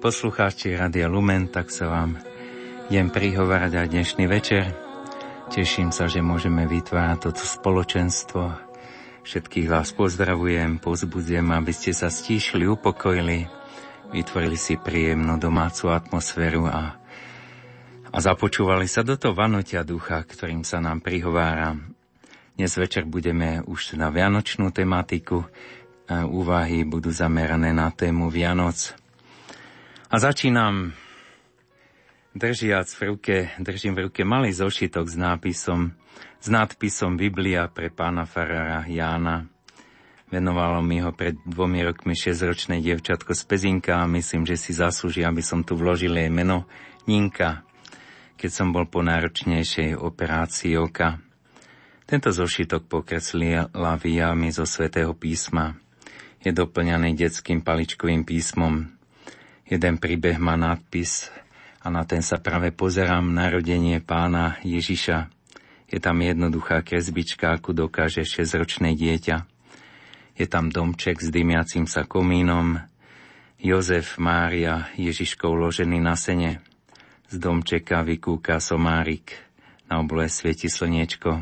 Poslucháči Radia Lumen, tak sa vám idem prihovárať aj dnešný večer. Teším sa, že môžeme vytvárať toto spoločenstvo. Všetkých vás pozdravujem, pozbudzujem, aby ste sa stíšili, upokojili, vytvorili si príjemnú domácu atmosféru a, a započúvali sa do toho vanutia ducha, ktorým sa nám prihovára. Dnes večer budeme už na vianočnú tematiku. Úvahy budú zamerané na tému Vianoc. A začínam držiac v ruke, držím v ruke malý zošitok s nápisom, s nadpisom Biblia pre pána farára Jána. Venovalo mi ho pred dvomi rokmi šesťročné dievčatko z Pezinka a myslím, že si zaslúži, aby som tu vložil jej meno Ninka, keď som bol po náročnejšej operácii oka. Tento zošitok pokreslila výjavmi zo svätého písma. Je doplňaný detským paličkovým písmom Jeden príbeh má nadpis a na ten sa práve pozerám narodenie pána Ježiša. Je tam jednoduchá kresbička, ako dokáže 6-ročné dieťa. Je tam domček s dymiacím sa komínom, Jozef, Mária, Ježiško uložený na sene. Z domčeka vykúka somárik, na oblohe svieti slniečko.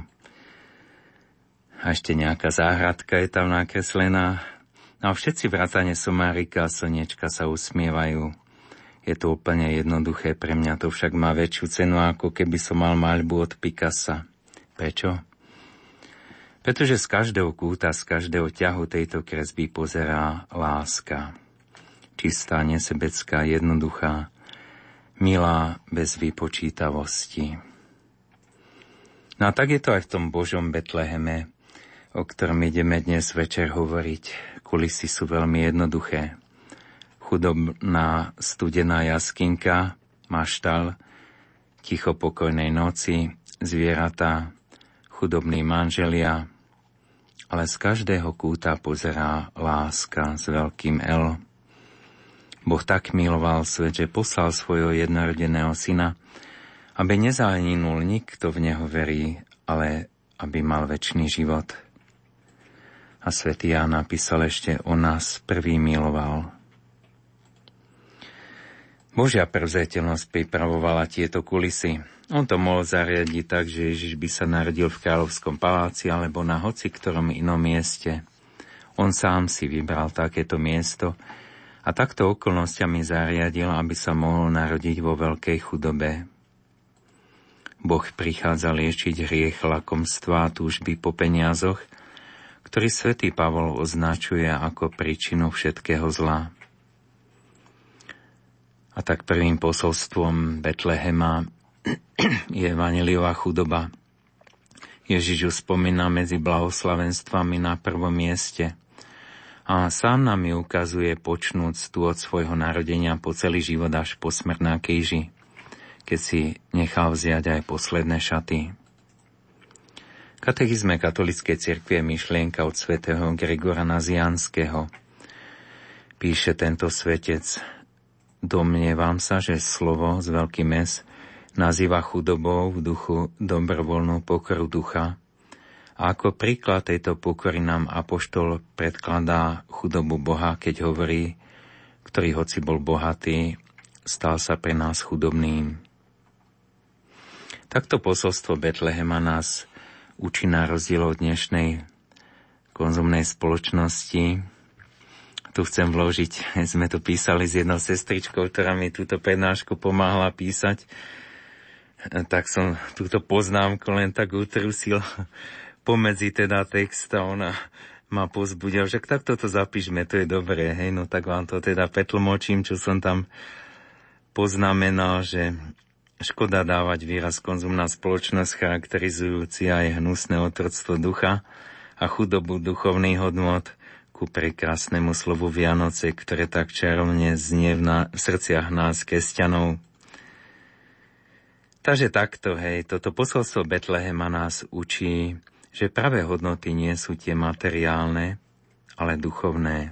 A ešte nejaká záhradka je tam nakreslená, No a všetci vrátane somárika a slnečka sa usmievajú. Je to úplne jednoduché, pre mňa to však má väčšiu cenu, ako keby som mal maľbu od Picasa. Prečo? Pretože z každého kúta, z každého ťahu tejto kresby pozerá láska. Čistá, nesebecká, jednoduchá, milá, bez vypočítavosti. No a tak je to aj v tom Božom Betleheme, o ktorom ideme dnes večer hovoriť kulisy sú veľmi jednoduché. Chudobná studená jaskinka, maštal, ticho pokojnej noci, zvieratá, chudobní manželia, ale z každého kúta pozerá láska s veľkým L. Boh tak miloval svet, že poslal svojho jednorodeného syna, aby nezahynul nikto v neho verí, ale aby mal väčší život a svätý Ján napísal ešte o nás prvý miloval. Božia prevzeteľnosť pripravovala tieto kulisy. On to mohol zariadiť tak, že Ježiš by sa narodil v kráľovskom paláci alebo na hoci ktorom inom mieste. On sám si vybral takéto miesto a takto okolnostiami zariadil, aby sa mohol narodiť vo veľkej chudobe. Boh prichádza liečiť hriech, lakomstva a túžby po peniazoch – ktorý svätý Pavol označuje ako príčinu všetkého zla. A tak prvým posolstvom Betlehema je vaniliová chudoba. Ježiš ju spomína medzi blahoslavenstvami na prvom mieste a sám nám ju ukazuje počnúc tu od svojho narodenia po celý život až po smrť na kejži, keď si nechal vziať aj posledné šaty. Katechizme katolíckej cirkvi je myšlienka od svätého Gregora Nazianského. Píše tento svetec, domnievam sa, že slovo z veľkým mes nazýva chudobou v duchu dobrovoľnú pokoru ducha. A ako príklad tejto pokory nám Apoštol predkladá chudobu Boha, keď hovorí, ktorý hoci bol bohatý, stal sa pre nás chudobným. Takto posolstvo Betlehema nás učí rozdiel od dnešnej konzumnej spoločnosti, tu chcem vložiť, sme to písali s jednou sestričkou, ktorá mi túto prednášku pomáhala písať, tak som túto poznámku len tak utrusil. Pomedzi teda text a ona ma pozbudil, že takto to zapíšme, to je dobré, hej, no tak vám to teda petlmočím, čo som tam poznamenal, že škoda dávať výraz konzumná spoločnosť charakterizujúci aj hnusné otroctvo ducha a chudobu duchovných hodnot, ku prekrásnemu slovu Vianoce, ktoré tak čarovne znie v, na, v srdciach nás, kresťanov. Takže takto, hej, toto posolstvo Betlehema nás učí, že pravé hodnoty nie sú tie materiálne, ale duchovné.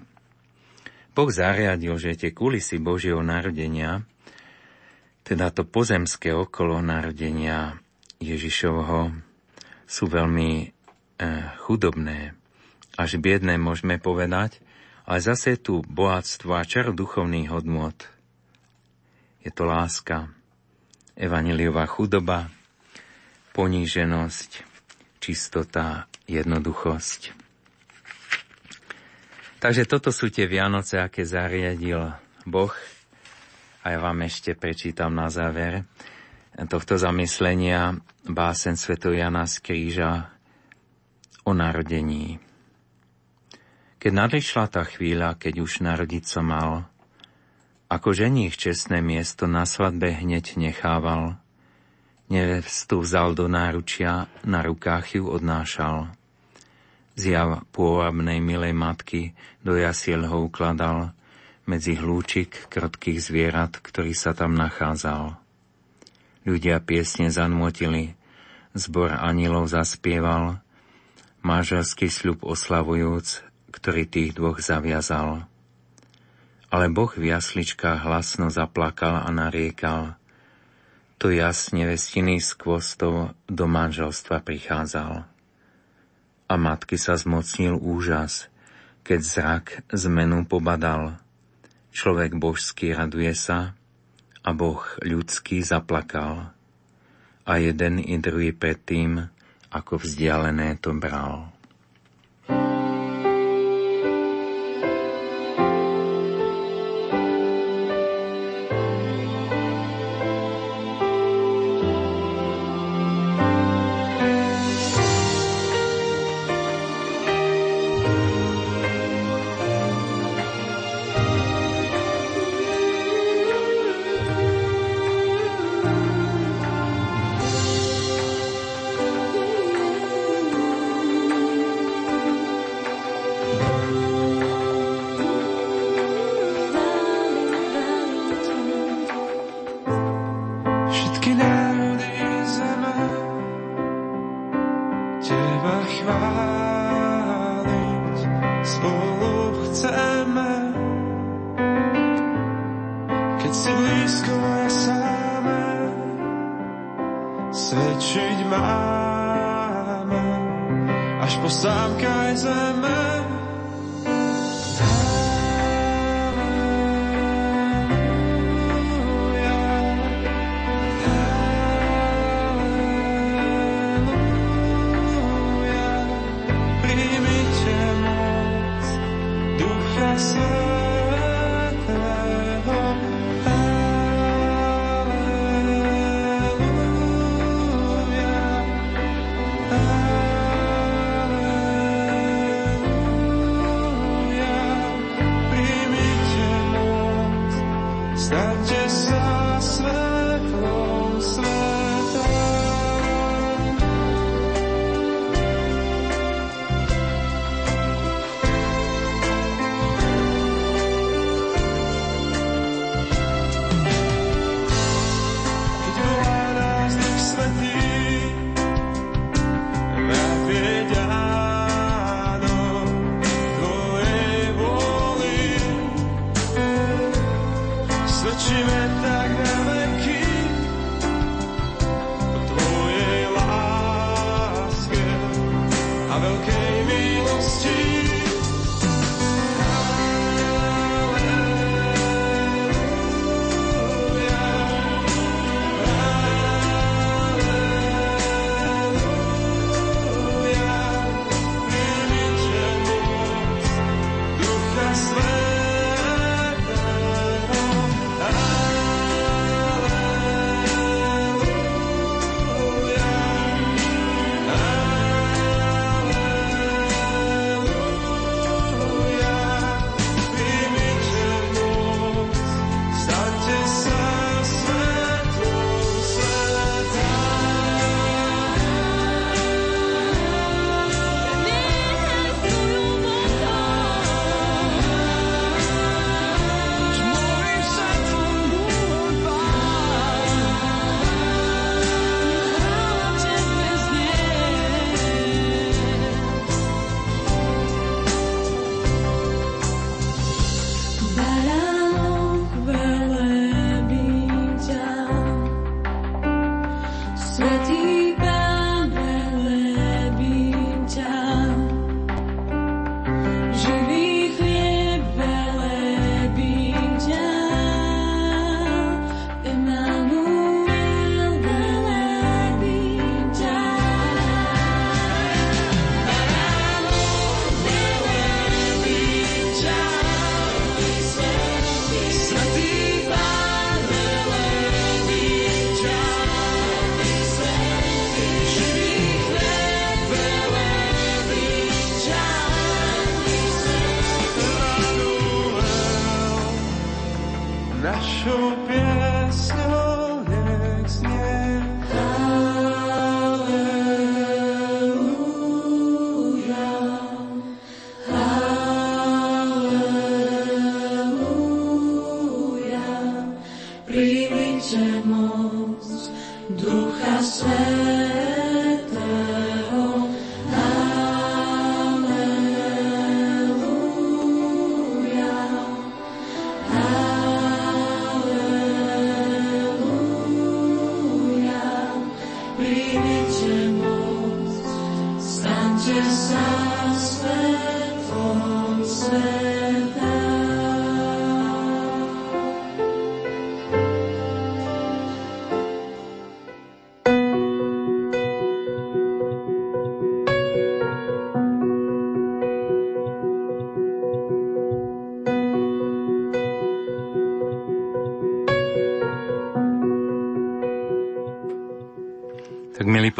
Boh zariadil, že tie kulisy Božieho narodenia, teda to pozemské okolo narodenia Ježišovho, sú veľmi eh, chudobné až biedné môžeme povedať, ale zase je tu bohatstvo a čar duchovných hodnôt. Je to láska, evaniliová chudoba, poníženosť, čistota, jednoduchosť. Takže toto sú tie Vianoce, aké zariadil Boh. A ja vám ešte prečítam na záver tohto zamyslenia básen Sv. Jana z kríža o narodení. Keď nadišla tá chvíľa, keď už narodiť sa mal, ako ženích čestné miesto na svadbe hneď nechával, nevestu vzal do náručia, na rukách ju odnášal. Zjav pôvabnej milej matky do jasiel ho ukladal, medzi hlúčik krotkých zvierat, ktorý sa tam nachádzal. Ľudia piesne zanmotili, zbor anilov zaspieval, máželský sľub oslavujúc, ktorý tých dvoch zaviazal. Ale Boh v jasličkách hlasno zaplakal a nariekal. To jas nevestiny z kvostov do manželstva prichádzal. A matky sa zmocnil úžas, keď zrak zmenu pobadal. Človek božský raduje sa a Boh ľudský zaplakal. A jeden i druhý predtým, ako vzdialené to bral.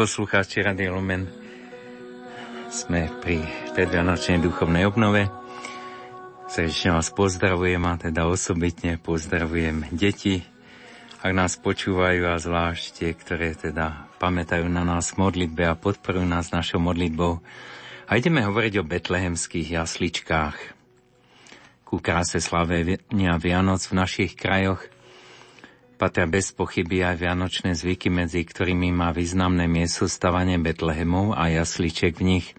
Poslucháči Radio Lumen. Sme pri predvianočnej duchovnej obnove. Srdečne vás pozdravujem a teda osobitne pozdravujem deti, ak nás počúvajú a zvlášť tie, ktoré teda pamätajú na nás v modlitbe a podporujú nás našou modlitbou. A ideme hovoriť o betlehemských jasličkách. Ku kráse slavenia Vianoc v našich krajoch – patria bez pochyby aj vianočné zvyky, medzi ktorými má významné miesto stavanie Betlehemov a jasličiek v nich,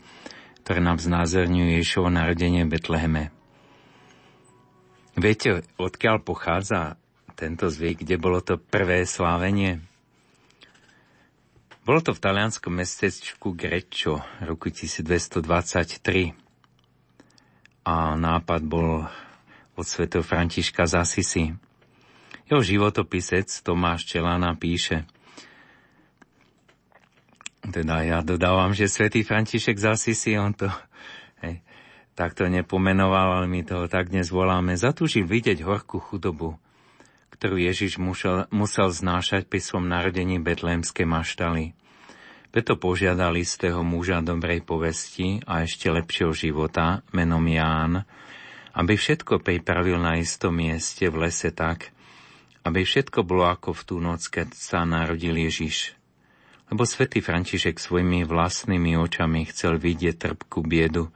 ktoré nám znázorňujú Ježovo narodenie v Betleheme. Viete, odkiaľ pochádza tento zvyk, kde bolo to prvé slávenie? Bolo to v talianskom mestečku Greccio roku 1223 a nápad bol od svetov Františka z Asisi. Jeho životopisec Tomáš Čelana píše, teda ja dodávam, že svätý František z Asisi, on to hej, takto nepomenoval, ale my toho tak dnes voláme, zatúžil vidieť horkú chudobu, ktorú Ježiš musel, musel znášať pri svom narodení betlémskej maštaly. Preto požiadal istého muža dobrej povesti a ešte lepšieho života, menom Ján, aby všetko pripravil na istom mieste v lese tak, aby všetko bolo ako v tú noc, keď sa narodil Ježiš. Lebo svätý František svojimi vlastnými očami chcel vidieť trpkú biedu,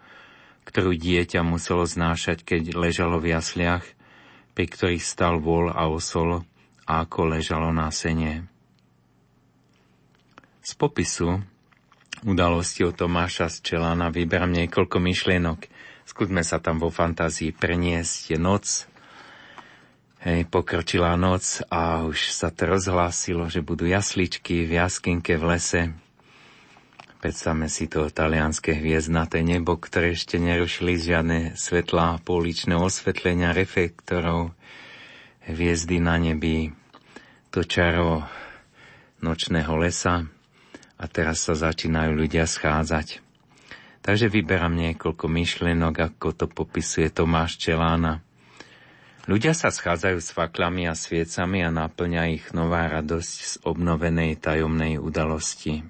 ktorú dieťa muselo znášať, keď ležalo v jasliach, pri ktorých stal vol a osol a ako ležalo na sene. Z popisu udalosti o Tomáša z Čelána vyberám niekoľko myšlienok. Skúsme sa tam vo fantázii preniesť. Noc, Hej, pokročila noc a už sa to rozhlásilo, že budú jasličky v jaskinke v lese. Predstavme si to talianské hviezdnaté nebo, ktoré ešte nerušili žiadne svetlá pouličné osvetlenia reflektorov, hviezdy na nebi, to čaro nočného lesa a teraz sa začínajú ľudia schádzať. Takže vyberám niekoľko myšlienok, ako to popisuje Tomáš Čelána. Ľudia sa schádzajú s faklami a sviecami a naplňa ich nová radosť z obnovenej tajomnej udalosti.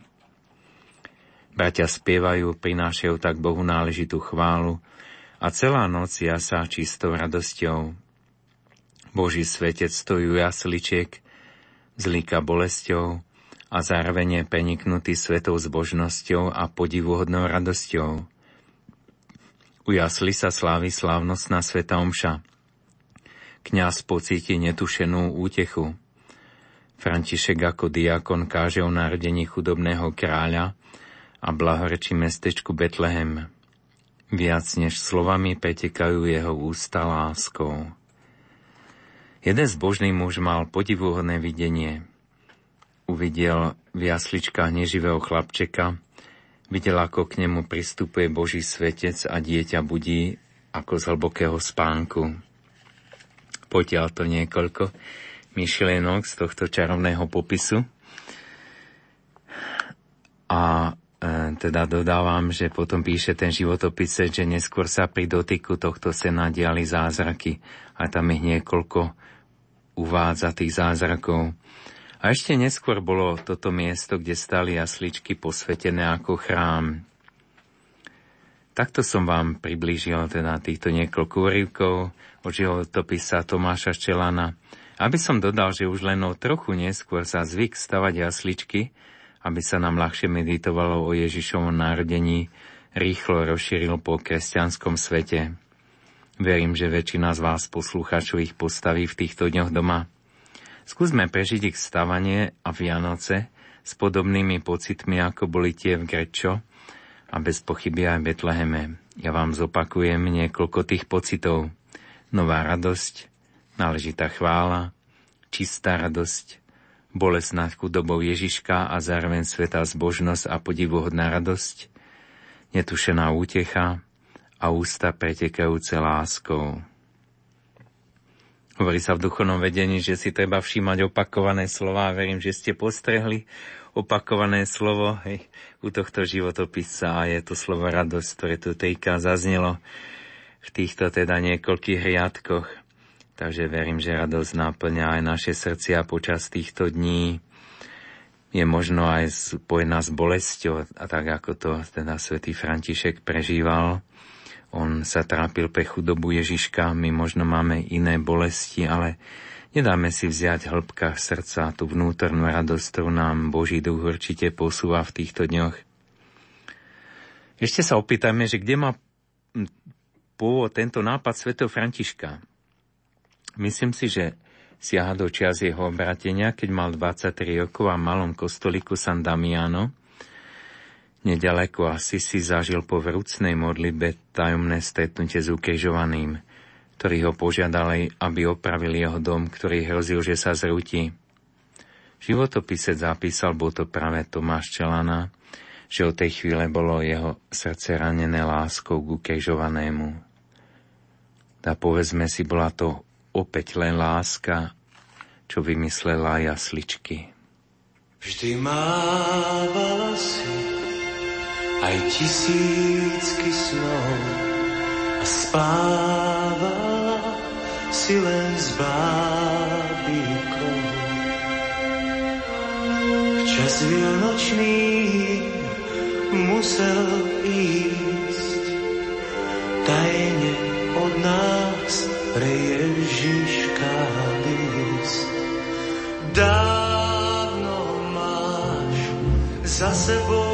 Bratia spievajú, prinášajú tak Bohu náležitú chválu a celá noc jasá čistou radosťou. Boží svetec stojí u jasličiek, zlíka bolesťou a zároveň je preniknutý svetou zbožnosťou a podivuhodnou radosťou. U jasli sa slávi slávnostná sveta omša – Kňaz pocíti netušenú útechu. František ako diakon káže o narodení chudobného kráľa a blahorečí mestečku Betlehem. Viac než slovami pretekajú jeho ústa láskou. Jeden zbožný muž mal podivuhodné videnie. Uvidel v jasličkách neživého chlapčeka, videl, ako k nemu pristupuje Boží svetec a dieťa budí ako z hlbokého spánku potiaľ to niekoľko myšlienok z tohto čarovného popisu. A e, teda dodávam, že potom píše ten životopis, že neskôr sa pri dotyku tohto sena diali zázraky a tam ich niekoľko uvádza tých zázrakov. A ešte neskôr bolo toto miesto, kde stali jasličky posvetené ako chrám. Takto som vám priblížil teda týchto niekoľko úrivkov od životopisa Tomáša Ščelana, aby som dodal, že už len o trochu neskôr sa zvyk stavať jasličky, aby sa nám ľahšie meditovalo o Ježišovom narodení, rýchlo rozšíril po kresťanskom svete. Verím, že väčšina z vás poslucháčov ich postaví v týchto dňoch doma. Skúsme prežiť ich stavanie a Vianoce s podobnými pocitmi, ako boli tie v Grečo, a bez pochyby aj Betleheme. Ja vám zopakujem niekoľko tých pocitov. Nová radosť, náležitá chvála, čistá radosť, bolesť nad chudobou Ježiška a zároveň sveta zbožnosť a podivuhodná radosť, netušená útecha a ústa pretekajúce láskou. Hovorí sa v duchovnom vedení, že si treba všímať opakované slova a verím, že ste postrehli opakované slovo hej, u tohto životopisa a je to slovo radosť, ktoré tu tejka zaznelo v týchto teda niekoľkých riadkoch. Takže verím, že radosť náplňa aj naše srdcia počas týchto dní. Je možno aj spojená s bolesťou, a tak ako to teda svätý František prežíval. On sa trápil pre chudobu Ježiška, my možno máme iné bolesti, ale Nedáme si vziať hĺbka srdca tú vnútornú radosť, ktorú nám Boží duch určite posúva v týchto dňoch. Ešte sa opýtajme, že kde má pôvod tento nápad svätého Františka. Myslím si, že siaha do čias jeho obratenia, keď mal 23 rokov a v malom kostoliku San Damiano, nedaleko asi si zažil po vrúcnej modlitbe tajomné stretnutie s ukrižovaným ktorí ho požiadali, aby opravili jeho dom, ktorý hrozil, že sa zrúti. Životopisec zapísal, bol to práve Tomáš Čelana, že od tej chvíle bolo jeho srdce ranené láskou ku kejžovanému. A povedzme si, bola to opäť len láska, čo vymyslela jasličky. Vždy mávala si aj tisícky snov spávala si len s bábikou. Čas vianočný musel ísť, tajne od nás pre Ježiška ísť. Dávno máš za sebou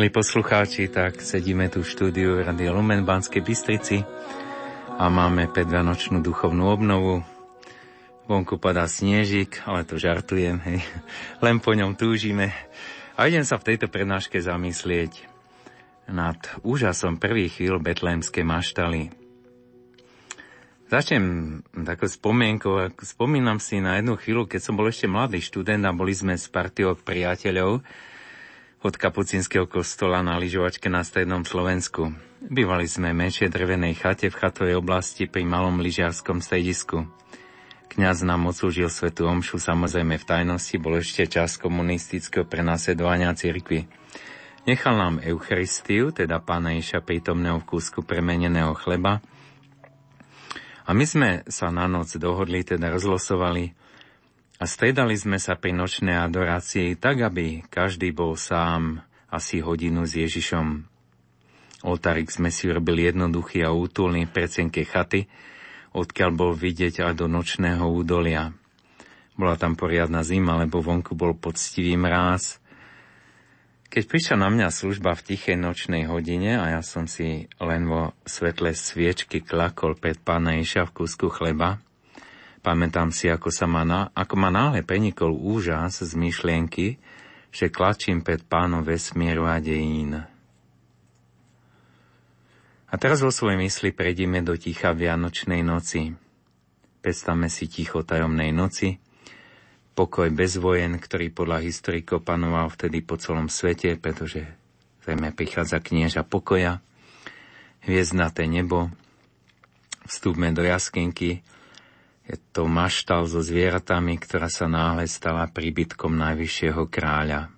Milí poslucháči, tak sedíme tu v štúdiu Rady Lumen Banskej Bystrici a máme predvianočnú duchovnú obnovu. Vonku padá snežik, ale to žartujem, hej. Len po ňom túžime. A idem sa v tejto prednáške zamyslieť nad úžasom prvých chvíľ betlémskej maštaly. Začnem takou spomienkou. Spomínam si na jednu chvíľu, keď som bol ešte mladý študent a boli sme s partiou priateľov, od kapucinského kostola na lyžovačke na strednom Slovensku. Bývali sme v menšej drevenej chate v chatovej oblasti pri malom lyžiarskom stredisku. Kňaz nám odsúžil svetu omšu, samozrejme v tajnosti, bol ešte čas komunistického prenasledovania cirkvy. Nechal nám Eucharistiu, teda Pána Ježa prítomného v kúsku premeneného chleba. A my sme sa na noc dohodli, teda rozlosovali, a stredali sme sa pri nočnej adorácii tak, aby každý bol sám asi hodinu s Ježišom. Oltárik sme si urobili jednoduchý a útulný v predsenke chaty, odkiaľ bol vidieť aj do nočného údolia. Bola tam poriadna zima, lebo vonku bol poctivý mráz. Keď prišla na mňa služba v tichej nočnej hodine a ja som si len vo svetle sviečky klakol pred pána Ježa v kúsku chleba, Pamätám si, ako, sa ma, na, ako ma náhle prenikol úžas z myšlienky, že klačím pred pánom vesmieru a dejín. A teraz vo svojej mysli prejdime do ticha Vianočnej noci. Predstavme si ticho tajomnej noci, pokoj bez vojen, ktorý podľa historikov panoval vtedy po celom svete, pretože zrejme prichádza knieža pokoja, hviezdnaté nebo, vstúpme do jaskinky, je to maštal so zvieratami, ktorá sa náhle stala príbytkom najvyššieho kráľa.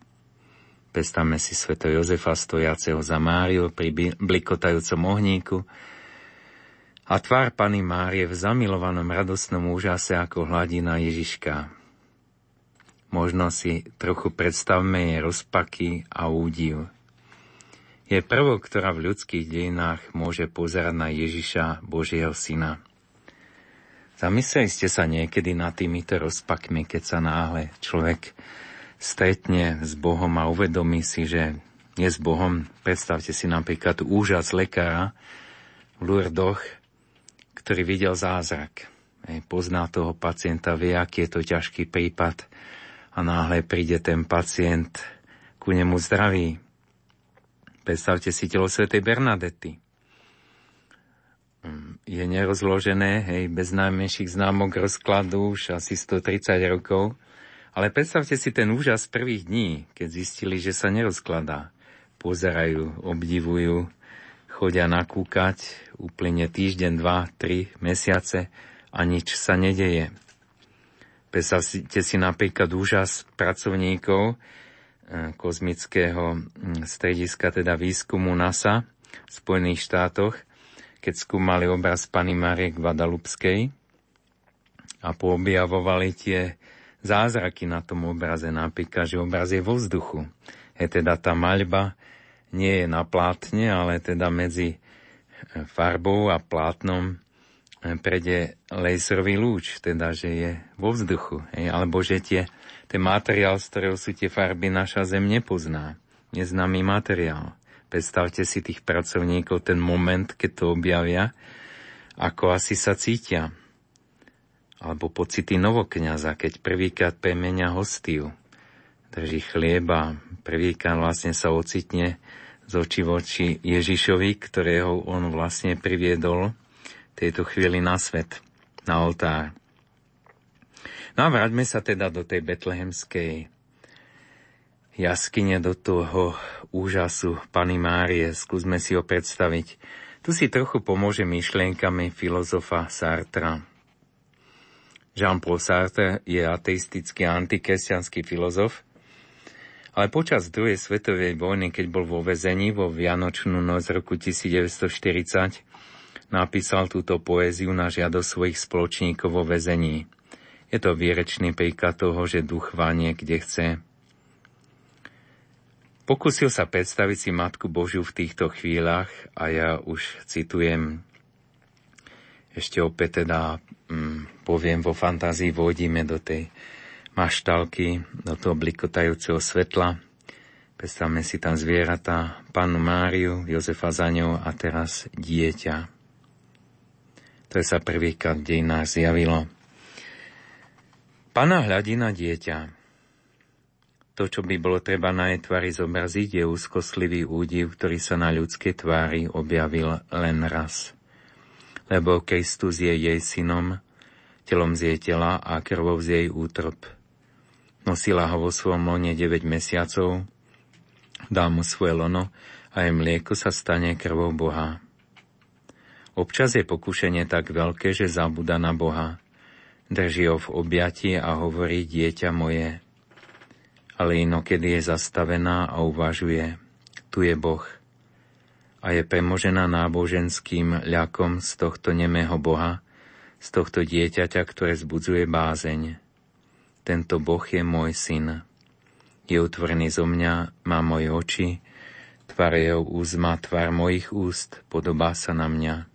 Pestáme si sveto Jozefa stojaceho za Máriu pri blikotajúcom ohníku a tvár Pany Márie v zamilovanom radostnom úžase ako hladina Ježiška. Možno si trochu predstavme jej rozpaky a údiv. Je prvou, ktorá v ľudských dejinách môže pozerať na Ježiša, Božieho syna. Zamysleli ste sa niekedy nad týmito rozpakmi, keď sa náhle človek stretne s Bohom a uvedomí si, že je s Bohom. Predstavte si napríklad úžas lekára v Lurdoch, ktorý videl zázrak. Pozná toho pacienta, vie, aký je to ťažký prípad a náhle príde ten pacient ku nemu zdravý. Predstavte si telo svätej Bernadety. Mm, je nerozložené, hej, bez najmenších známok rozkladu už asi 130 rokov ale predstavte si ten úžas prvých dní, keď zistili, že sa nerozkladá. Pozerajú, obdivujú, chodia nakúkať, úplne týždeň, dva, tri mesiace a nič sa nedeje. Predstavte si napríklad úžas pracovníkov eh, kozmického hm, strediska, teda výskumu NASA v Spojených štátoch, keď skúmali obraz Pany Marie Guadalupskej a poobjavovali tie zázraky na tom obraze, napríklad, že obraz je vo vzduchu. Je teda tá maľba nie je na plátne, ale teda medzi e, farbou a plátnom e, prede laserový lúč, teda že je vo vzduchu. Hej, alebo že tie, ten materiál, z ktorého sú tie farby, naša Zem nepozná. Neznámy materiál. Predstavte si tých pracovníkov, ten moment, keď to objavia, ako asi sa cítia alebo pocity novokňaza, keď prvýkrát premenia hostiu. Drží chlieba, prvýkrát vlastne sa ocitne z oči voči Ježišovi, ktorého on vlastne priviedol tejto chvíli na svet, na oltár. No a vráťme sa teda do tej betlehemskej jaskyne, do toho úžasu Pany Márie. Skúsme si ho predstaviť. Tu si trochu pomôže myšlienkami filozofa Sartra. Jean-Paul Sartre je ateistický antikresťanský filozof, ale počas druhej svetovej vojny, keď bol vo vezení vo Vianočnú noc roku 1940, napísal túto poéziu na žiadosť svojich spoločníkov vo vezení. Je to výrečný príklad toho, že duch vanie kde chce. Pokúsil sa predstaviť si Matku Božiu v týchto chvíľach a ja už citujem ešte opäť teda mm, poviem, vo fantázii vodíme do tej maštalky, do toho blikotajúceho svetla. Predstavme si tam zvieratá, pannu Máriu, Jozefa za ňou a teraz dieťa. To sa prvýkrát v dejinách zjavilo. Pana hľadí na dieťa. To, čo by bolo treba na jej tvári zobraziť, je úzkostlivý údiv, ktorý sa na ľudskej tvári objavil len raz lebo Kristus je jej synom, telom z jej tela a krvou z jej útrop. Nosila ho vo svojom lone 9 mesiacov, dá mu svoje lono a jej mlieko sa stane krvou Boha. Občas je pokušenie tak veľké, že zabúda na Boha. Drží ho v objati a hovorí dieťa moje. Ale inokedy je zastavená a uvažuje. Tu je Boh a je premožená náboženským ľakom z tohto nemého Boha, z tohto dieťaťa, ktoré zbudzuje bázeň. Tento Boh je môj syn. Je utvorený zo mňa, má moje oči, tvar jeho úst má tvar mojich úst, podobá sa na mňa.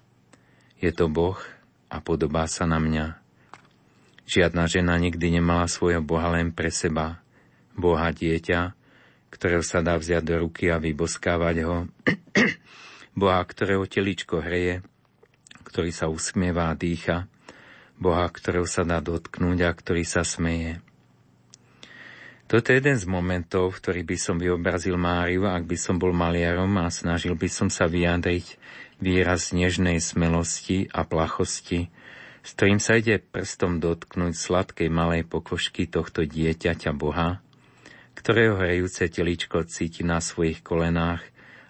Je to Boh a podobá sa na mňa. Žiadna žena nikdy nemala svojho Boha len pre seba. Boha dieťa, ktorého sa dá vziať do ruky a vyboskávať ho, Boha, ktorého teličko hreje, ktorý sa usmieva a dýcha, Boha, ktorého sa dá dotknúť a ktorý sa smeje. Toto je jeden z momentov, v ktorých by som vyobrazil Máriu, ak by som bol maliarom a snažil by som sa vyjadriť výraz nežnej smelosti a plachosti, s ktorým sa ide prstom dotknúť sladkej malej pokožky tohto dieťaťa Boha, ktorého hrejúce teličko cíti na svojich kolenách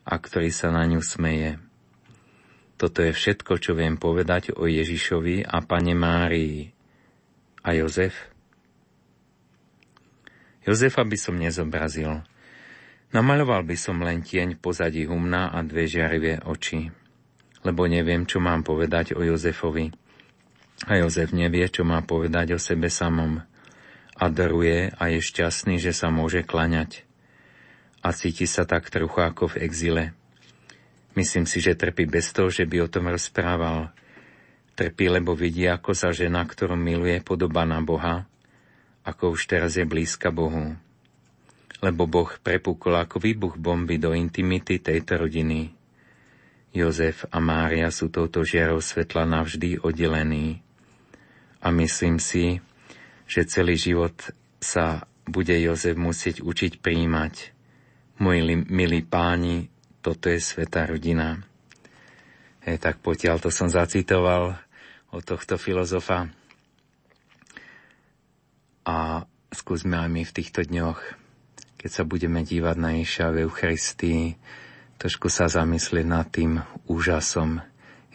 a ktorý sa na ňu smeje. Toto je všetko, čo viem povedať o Ježišovi a Pane Márii. A Jozef? Jozefa by som nezobrazil. Namaľoval by som len tieň pozadí humna a dve žiarivé oči, lebo neviem, čo mám povedať o Jozefovi. A Jozef nevie, čo má povedať o sebe samom. Adoruje a je šťastný, že sa môže klaňať. A cíti sa tak trochu ako v exile. Myslím si, že trpí bez toho, že by o tom rozprával. Trpí, lebo vidí, ako sa žena, ktorú miluje, podoba na Boha, ako už teraz je blízka Bohu lebo Boh prepukol ako výbuch bomby do intimity tejto rodiny. Jozef a Mária sú touto žiarou svetla navždy oddelení. A myslím si, že celý život sa bude Jozef musieť učiť príjmať. Moji milí páni, toto je sveta rodina. E, tak potiaľ to som zacitoval od tohto filozofa. A skúsme aj my v týchto dňoch keď sa budeme dívať na Ježiša v Eucharistii, trošku sa zamyslieť nad tým úžasom.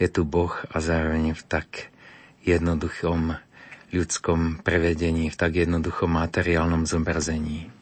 Je tu Boh a zároveň v tak jednoduchom ľudskom prevedení, v tak jednoduchom materiálnom zobrazení.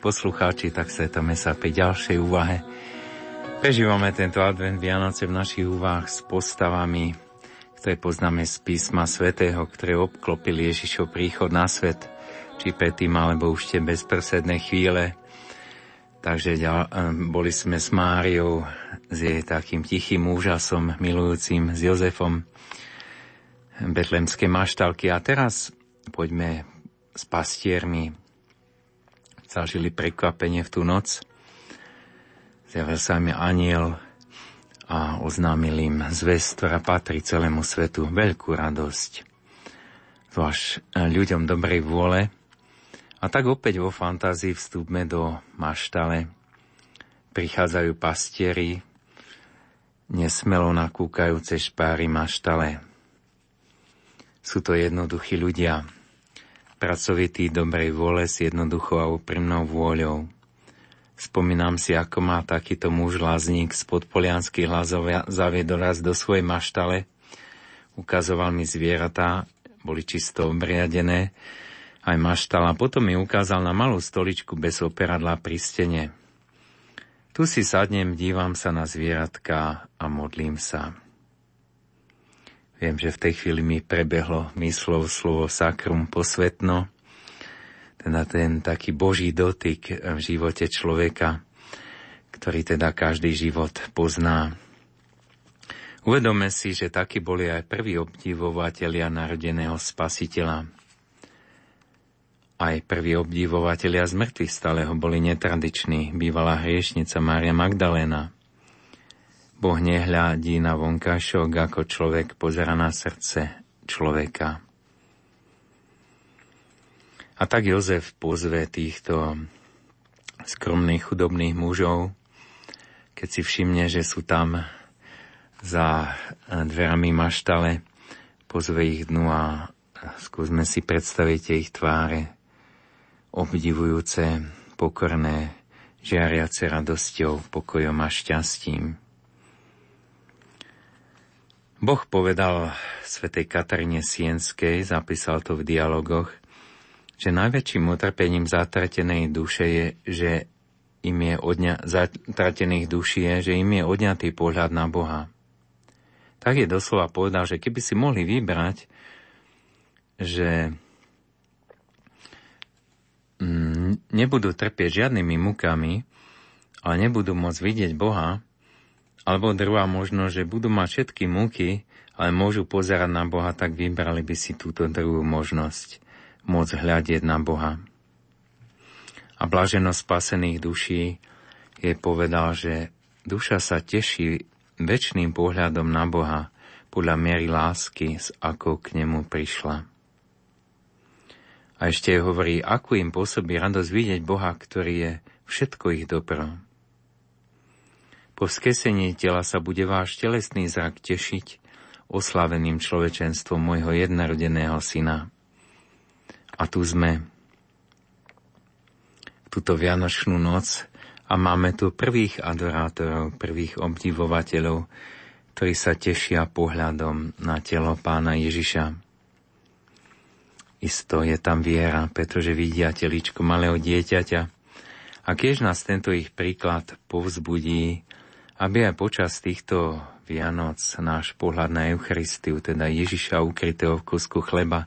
Poslucháči, tak svetame sa pri ďalšej úvahe. Prežívame tento advent Vianoce v našich úvah s postavami, ktoré poznáme z písma svätého, ktoré obklopili Ježišov príchod na svet, či predtým, alebo už tie bezprostredné chvíle. Takže boli sme s Máriou, s jej takým tichým úžasom, milujúcim, s Jozefom, betlemské maštalky. A teraz poďme s pastiermi zažili prekvapenie v tú noc. Zjavil sa mi aniel a oznámil im zväz, ktorá patrí celému svetu, veľkú radosť. Zvlášť ľuďom dobrej vôle. A tak opäť vo fantázii vstúpme do maštale. Prichádzajú pastieri, nesmelo nakúkajúce špáry maštale. Sú to jednoduchí ľudia, pracovitý dobrej vôle s jednoduchou a úprimnou vôľou. Spomínam si, ako má takýto muž lázník z podpolianských hlasov zaviedol raz do svojej maštale. Ukazoval mi zvieratá, boli čisto obriadené, aj maštala. Potom mi ukázal na malú stoličku bez operadla pri stene. Tu si sadnem, dívam sa na zvieratka a modlím sa. Viem, že v tej chvíli mi prebehlo myslov slovo sakrum posvetno, teda ten taký boží dotyk v živote človeka, ktorý teda každý život pozná. Uvedome si, že takí boli aj prví obdivovatelia narodeného spasiteľa. Aj prví obdivovatelia z mŕtvych stáleho boli netradiční, bývalá hriešnica Mária Magdalena – Boh nehľadí na vonkašok, ako človek pozera na srdce človeka. A tak Jozef pozve týchto skromných chudobných mužov, keď si všimne, že sú tam za dverami maštale, pozve ich dnu a skúsme si predstaviť ich tváre, obdivujúce, pokorné, žiariace radosťou, pokojom a šťastím. Boh povedal svätej Kataríne Sienskej, zapísal to v dialogoch, že najväčším utrpením zatratenej duše je, že im je odňa, zatratených duší je, že im je odňatý pohľad na Boha. Tak je doslova povedal, že keby si mohli vybrať, že mm, nebudú trpieť žiadnymi mukami, ale nebudú môcť vidieť Boha, alebo druhá možnosť, že budú mať všetky múky, ale môžu pozerať na Boha, tak vybrali by si túto druhú možnosť, môcť hľadieť na Boha. A blaženosť spasených duší je povedal, že duša sa teší väčšným pohľadom na Boha podľa miery lásky, s akou k nemu prišla. A ešte hovorí, ako im pôsobí radosť vidieť Boha, ktorý je všetko ich dobro. Po vzkesení tela sa bude váš telesný zrak tešiť oslaveným človečenstvom môjho jednorodeného syna. A tu sme, túto Vianočnú noc a máme tu prvých adorátorov, prvých obdivovateľov, ktorí sa tešia pohľadom na telo pána Ježiša. Isto je tam viera, pretože vidia teličko malého dieťaťa. A keď nás tento ich príklad povzbudí, aby aj počas týchto Vianoc náš pohľad na Eucharistiu, teda Ježiša ukrytého v kusku chleba,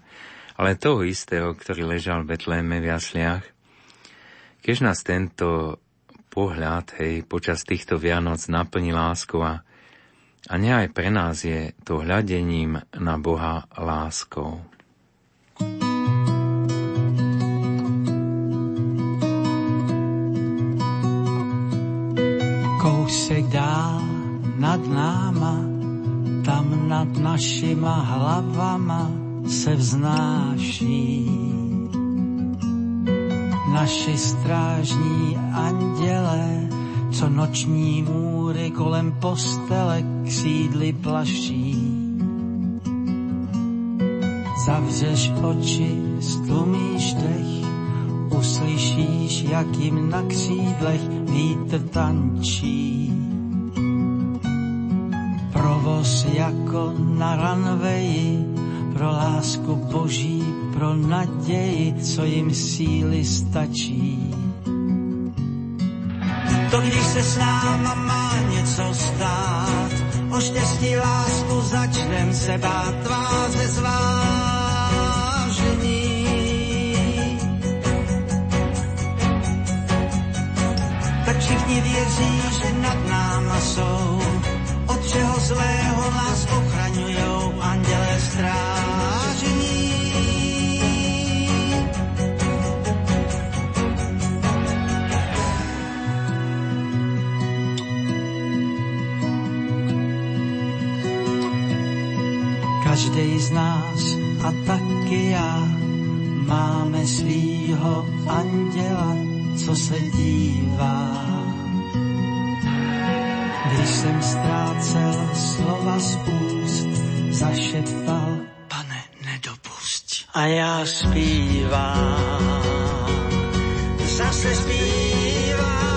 ale toho istého, ktorý ležal v Betléme v jasliach, keď nás tento pohľad hej, počas týchto Vianoc naplní láskou a, a ne aj pre nás je to hľadením na Boha láskou. Kousek dál nad náma, tam nad našima hlavama se vznáší. Naši strážní andělé, co noční můry kolem postele křídly plaší. Zavřeš oči, stlumíš dech, uslyšíš, jak jim na křídlech vítr tančí. Provoz jako na ranveji, pro lásku boží, pro naději, co jim síly stačí. To když se s náma má něco stát, o štěstí lásku začnem se bát tváře zvážení. Všichni věří, že nad náma jsou, od čeho zlého nás ochraňujou andělé strážení. Každý z nás a taky já máme svýho anděla, co se dívá. Když jsem ztrácel slova z úst, zašeptal, pane, nedopusť. A já zpívám, zase zpívám.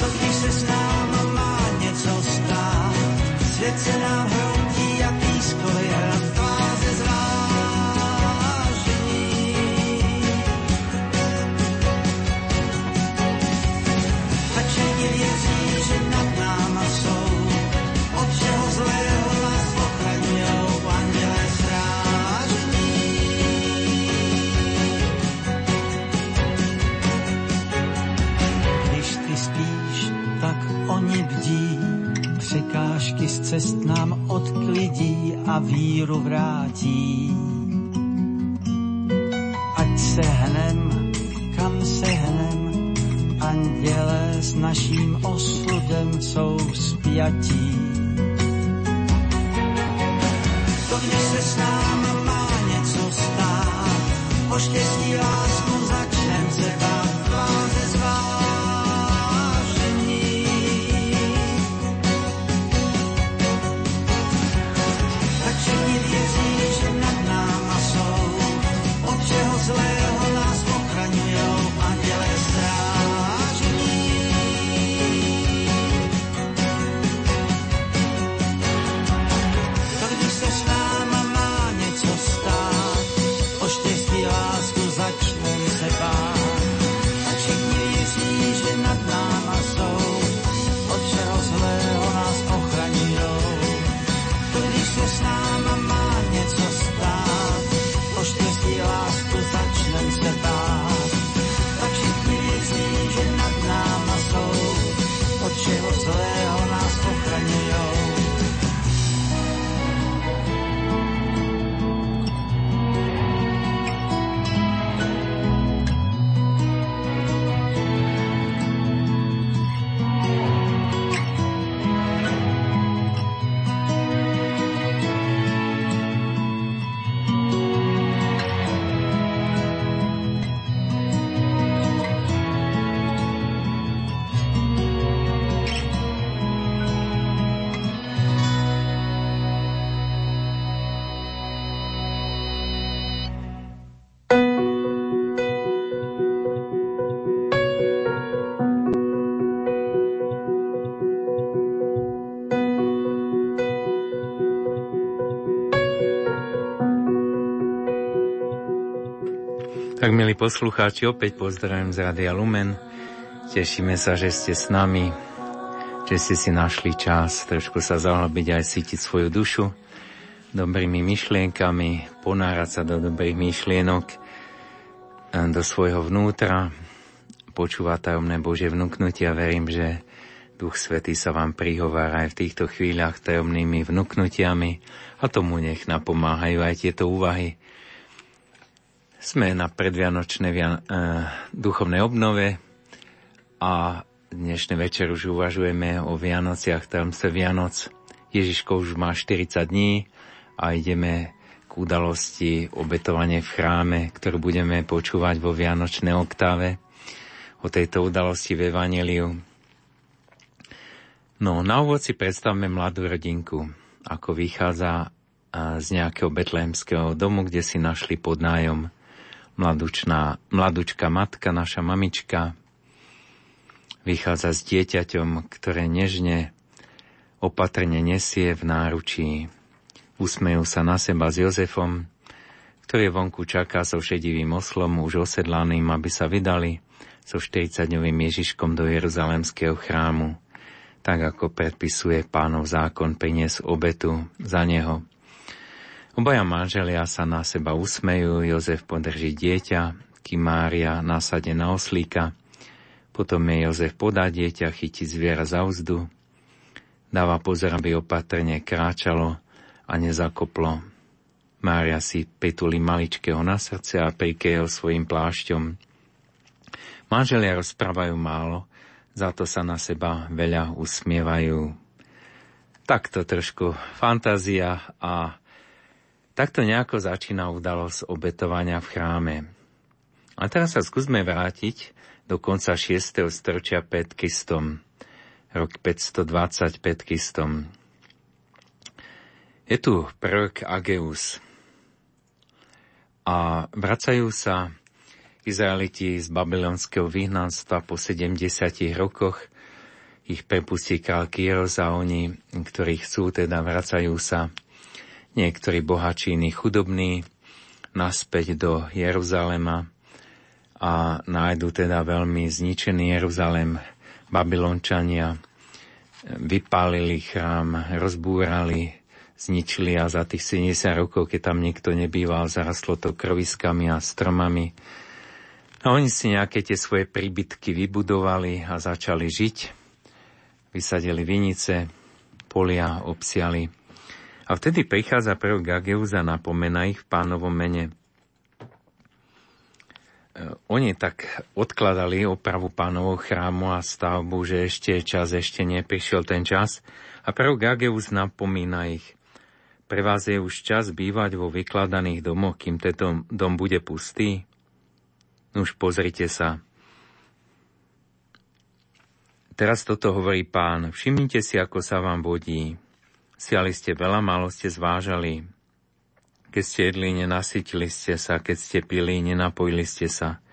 To když se s náma má něco stát, svět se nám cest nám odklidí a víru vrátí. Ať se hnem, kam se hnem, andělé s naším osudem jsou spjatí. To když se s náma má něco stát, o štěstí lásku začnem se bát Tak milí poslucháči, opäť pozdravujem z Radia Lumen. Tešíme sa, že ste s nami, že ste si našli čas trošku sa zahlbiť aj cítiť svoju dušu dobrými myšlienkami, ponárať sa do dobrých myšlienok, do svojho vnútra, počúvať tajomné Bože vnúknutia. Verím, že Duch Svetý sa vám prihovára aj v týchto chvíľach tajomnými vnúknutiami a tomu nech napomáhajú aj tieto úvahy, sme na predvianočnej vian- uh, duchovnej obnove a dnešný večer už uvažujeme o Vianociach, tajomstve Vianoc. Ježiško už má 40 dní a ideme k udalosti obetovanie v chráme, ktorú budeme počúvať vo Vianočnej oktáve o tejto udalosti v Evangeliu. No, na úvod si predstavme mladú rodinku, ako vychádza z nejakého betlehemského domu, kde si našli pod nájom mladučná, mladučká matka, naša mamička, vychádza s dieťaťom, ktoré nežne, opatrne nesie v náručí. Usmejú sa na seba s Jozefom, ktorý vonku čaká so šedivým oslom, už osedlaným, aby sa vydali so 40-dňovým Ježiškom do Jeruzalemského chrámu, tak ako predpisuje pánov zákon priniesť obetu za neho. Obaja manželia sa na seba usmejú, Jozef podrží dieťa, kým Mária nasade na oslíka, potom je Jozef podá dieťa, chytí zviera za úzdu, dáva pozor, aby opatrne kráčalo a nezakoplo. Mária si pritulí maličkého na srdce a prikeje ho svojim plášťom. Manželia rozprávajú málo, za to sa na seba veľa usmievajú. Takto trošku fantázia a Takto nejako začína udalosť obetovania v chráme. A teraz sa skúsme vrátiť do konca 6. storočia pred Kristom, rok 525 Kristom. Je tu prvok Ageus a vracajú sa Izraeliti z babylonského vyhnanstva po 70 rokoch. Ich prepustí král Kýros a oni, ktorí chcú, teda vracajú sa niektorí bohači, iní chudobní, naspäť do Jeruzalema a nájdu teda veľmi zničený Jeruzalem. Babylončania vypálili chrám, rozbúrali, zničili a za tých 70 rokov, keď tam nikto nebýval, zarastlo to kroviskami a stromami. A oni si nejaké tie svoje príbytky vybudovali a začali žiť. Vysadili vinice, polia obsiali a vtedy prichádza prvok Gageus a napomena ich v pánovom mene. E, oni tak odkladali opravu pánovho chrámu a stavbu, že ešte je čas, ešte neprišiel ten čas. A prvok Gageus napomína ich. Pre vás je už čas bývať vo vykladaných domoch, kým tento dom bude pustý? Už pozrite sa. Teraz toto hovorí pán. Všimnite si, ako sa vám vodí. Siali ste veľa, málo ste zvážali. Keď ste jedli, nenasytili ste sa, keď ste pili, nenapojili ste sa.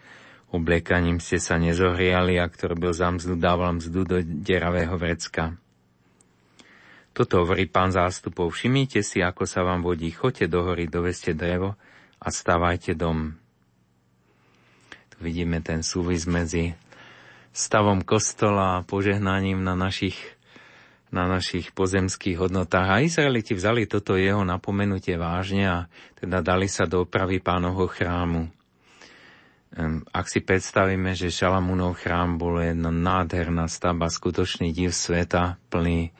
Obliekaním ste sa nezohriali a kto robil za mzdu, dával mzdu do deravého vrecka. Toto hovorí pán zástupov. Všimnite si, ako sa vám vodí. Choďte do hory, doveste drevo a stávajte dom. Tu vidíme ten súvis medzi stavom kostola a požehnaním na našich na našich pozemských hodnotách. A Izraeliti vzali toto jeho napomenutie vážne a teda dali sa do opravy pánovho chrámu. Ak si predstavíme, že Šalamúnov chrám bol jedna nádherná stavba, skutočný div sveta, plný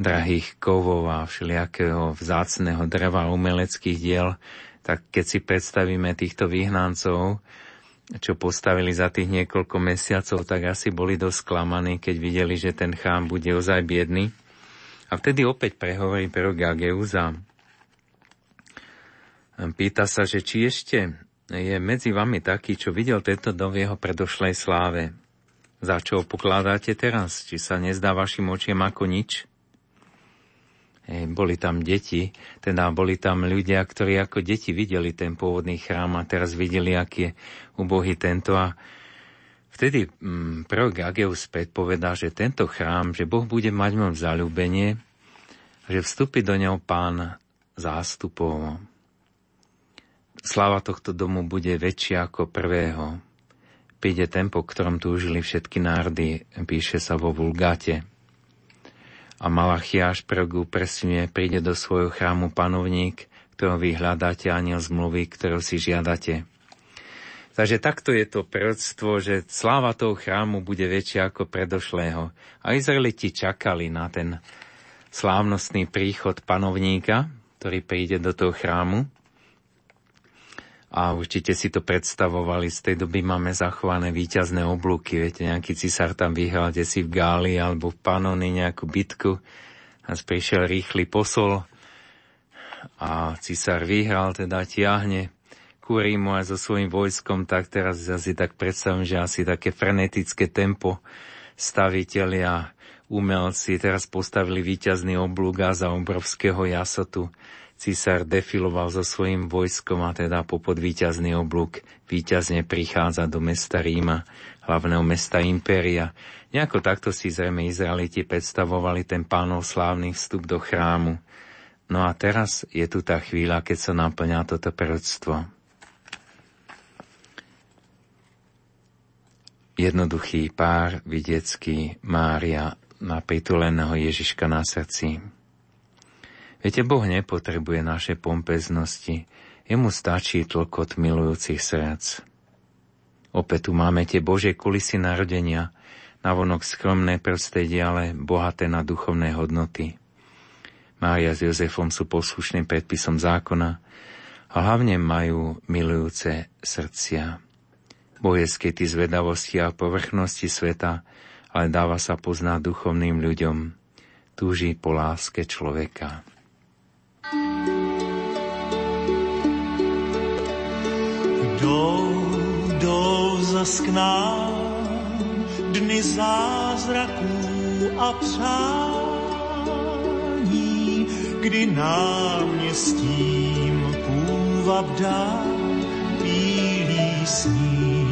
drahých kovov a všelijakého vzácného dreva umeleckých diel, tak keď si predstavíme týchto vyhnancov, čo postavili za tých niekoľko mesiacov, tak asi boli dosť sklamaní, keď videli, že ten chám bude ozaj biedný. A vtedy opäť prehovorí Pero Gageus a pýta sa, že či ešte je medzi vami taký, čo videl tento dom v jeho predošlej sláve. Za čo pokladáte teraz? Či sa nezdá vašim očiem ako nič? Boli tam deti, teda boli tam ľudia, ktorí ako deti videli ten pôvodný chrám a teraz videli, aký je ubohý tento a vtedy mm, prorok Ageus predpovedá, že tento chrám, že Boh bude mať môj zalúbenie, že vstúpi do neho pán zástupov. Sláva tohto domu bude väčšia ako prvého. Príde tempo, ktorom túžili všetky národy, píše sa vo Vulgáte a Malachiáš prvú presne príde do svojho chrámu panovník, ktorého vy hľadáte aniel zmluvy, ktorú si žiadate. Takže takto je to proroctvo, že sláva toho chrámu bude väčšia ako predošlého. A Izraeliti čakali na ten slávnostný príchod panovníka, ktorý príde do toho chrámu a určite si to predstavovali. Z tej doby máme zachované výťazné oblúky. Viete, nejaký cisár tam vyhral si v Gáli alebo v Panony nejakú bitku a prišiel rýchly posol a cisár vyhral, teda tiahne ku Rímu aj so svojím vojskom, tak teraz si tak predstavím, že asi také frenetické tempo staviteľia, umelci teraz postavili výťazný oblúk a za obrovského jasotu Cisár defiloval so svojím vojskom a teda popod víťazný oblúk víťazne prichádza do mesta Ríma, hlavného mesta impéria. Nejako takto si zrejme Izraeliti predstavovali ten pánov slávny vstup do chrámu. No a teraz je tu tá chvíľa, keď sa naplňa toto proroctvo. jednoduchý pár vidiecký Mária má prituleného Ježiška na srdci. Viete, Boh nepotrebuje naše pompeznosti, jemu stačí tlkot milujúcich srdc. Opäť tu máme tie Božie kulisy narodenia, navonok skromné prostredie, ale bohaté na duchovné hodnoty. Mária s Jozefom sú poslušným predpisom zákona a hlavne majú milujúce srdcia. Boh je skety zvedavosti a povrchnosti sveta, ale dáva sa poznať duchovným ľuďom. Túži po láske človeka. Jdou, jdou zas k nám dny zázraků a přání, kdy náměstím půvab dá bílý sníh.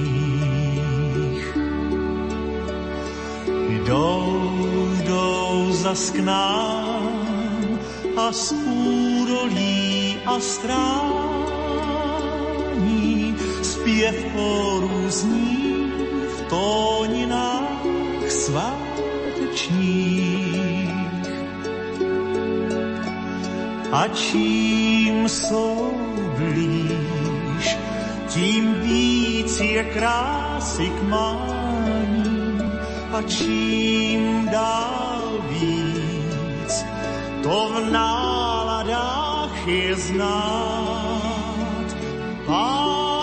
Jdou, jdou zas k nám a z údolí a strání zpěv chorů v tóninách svátečních. A čím jsou blíž, tím víc je krásy k mání a čím dál to v náladách je znát. Pár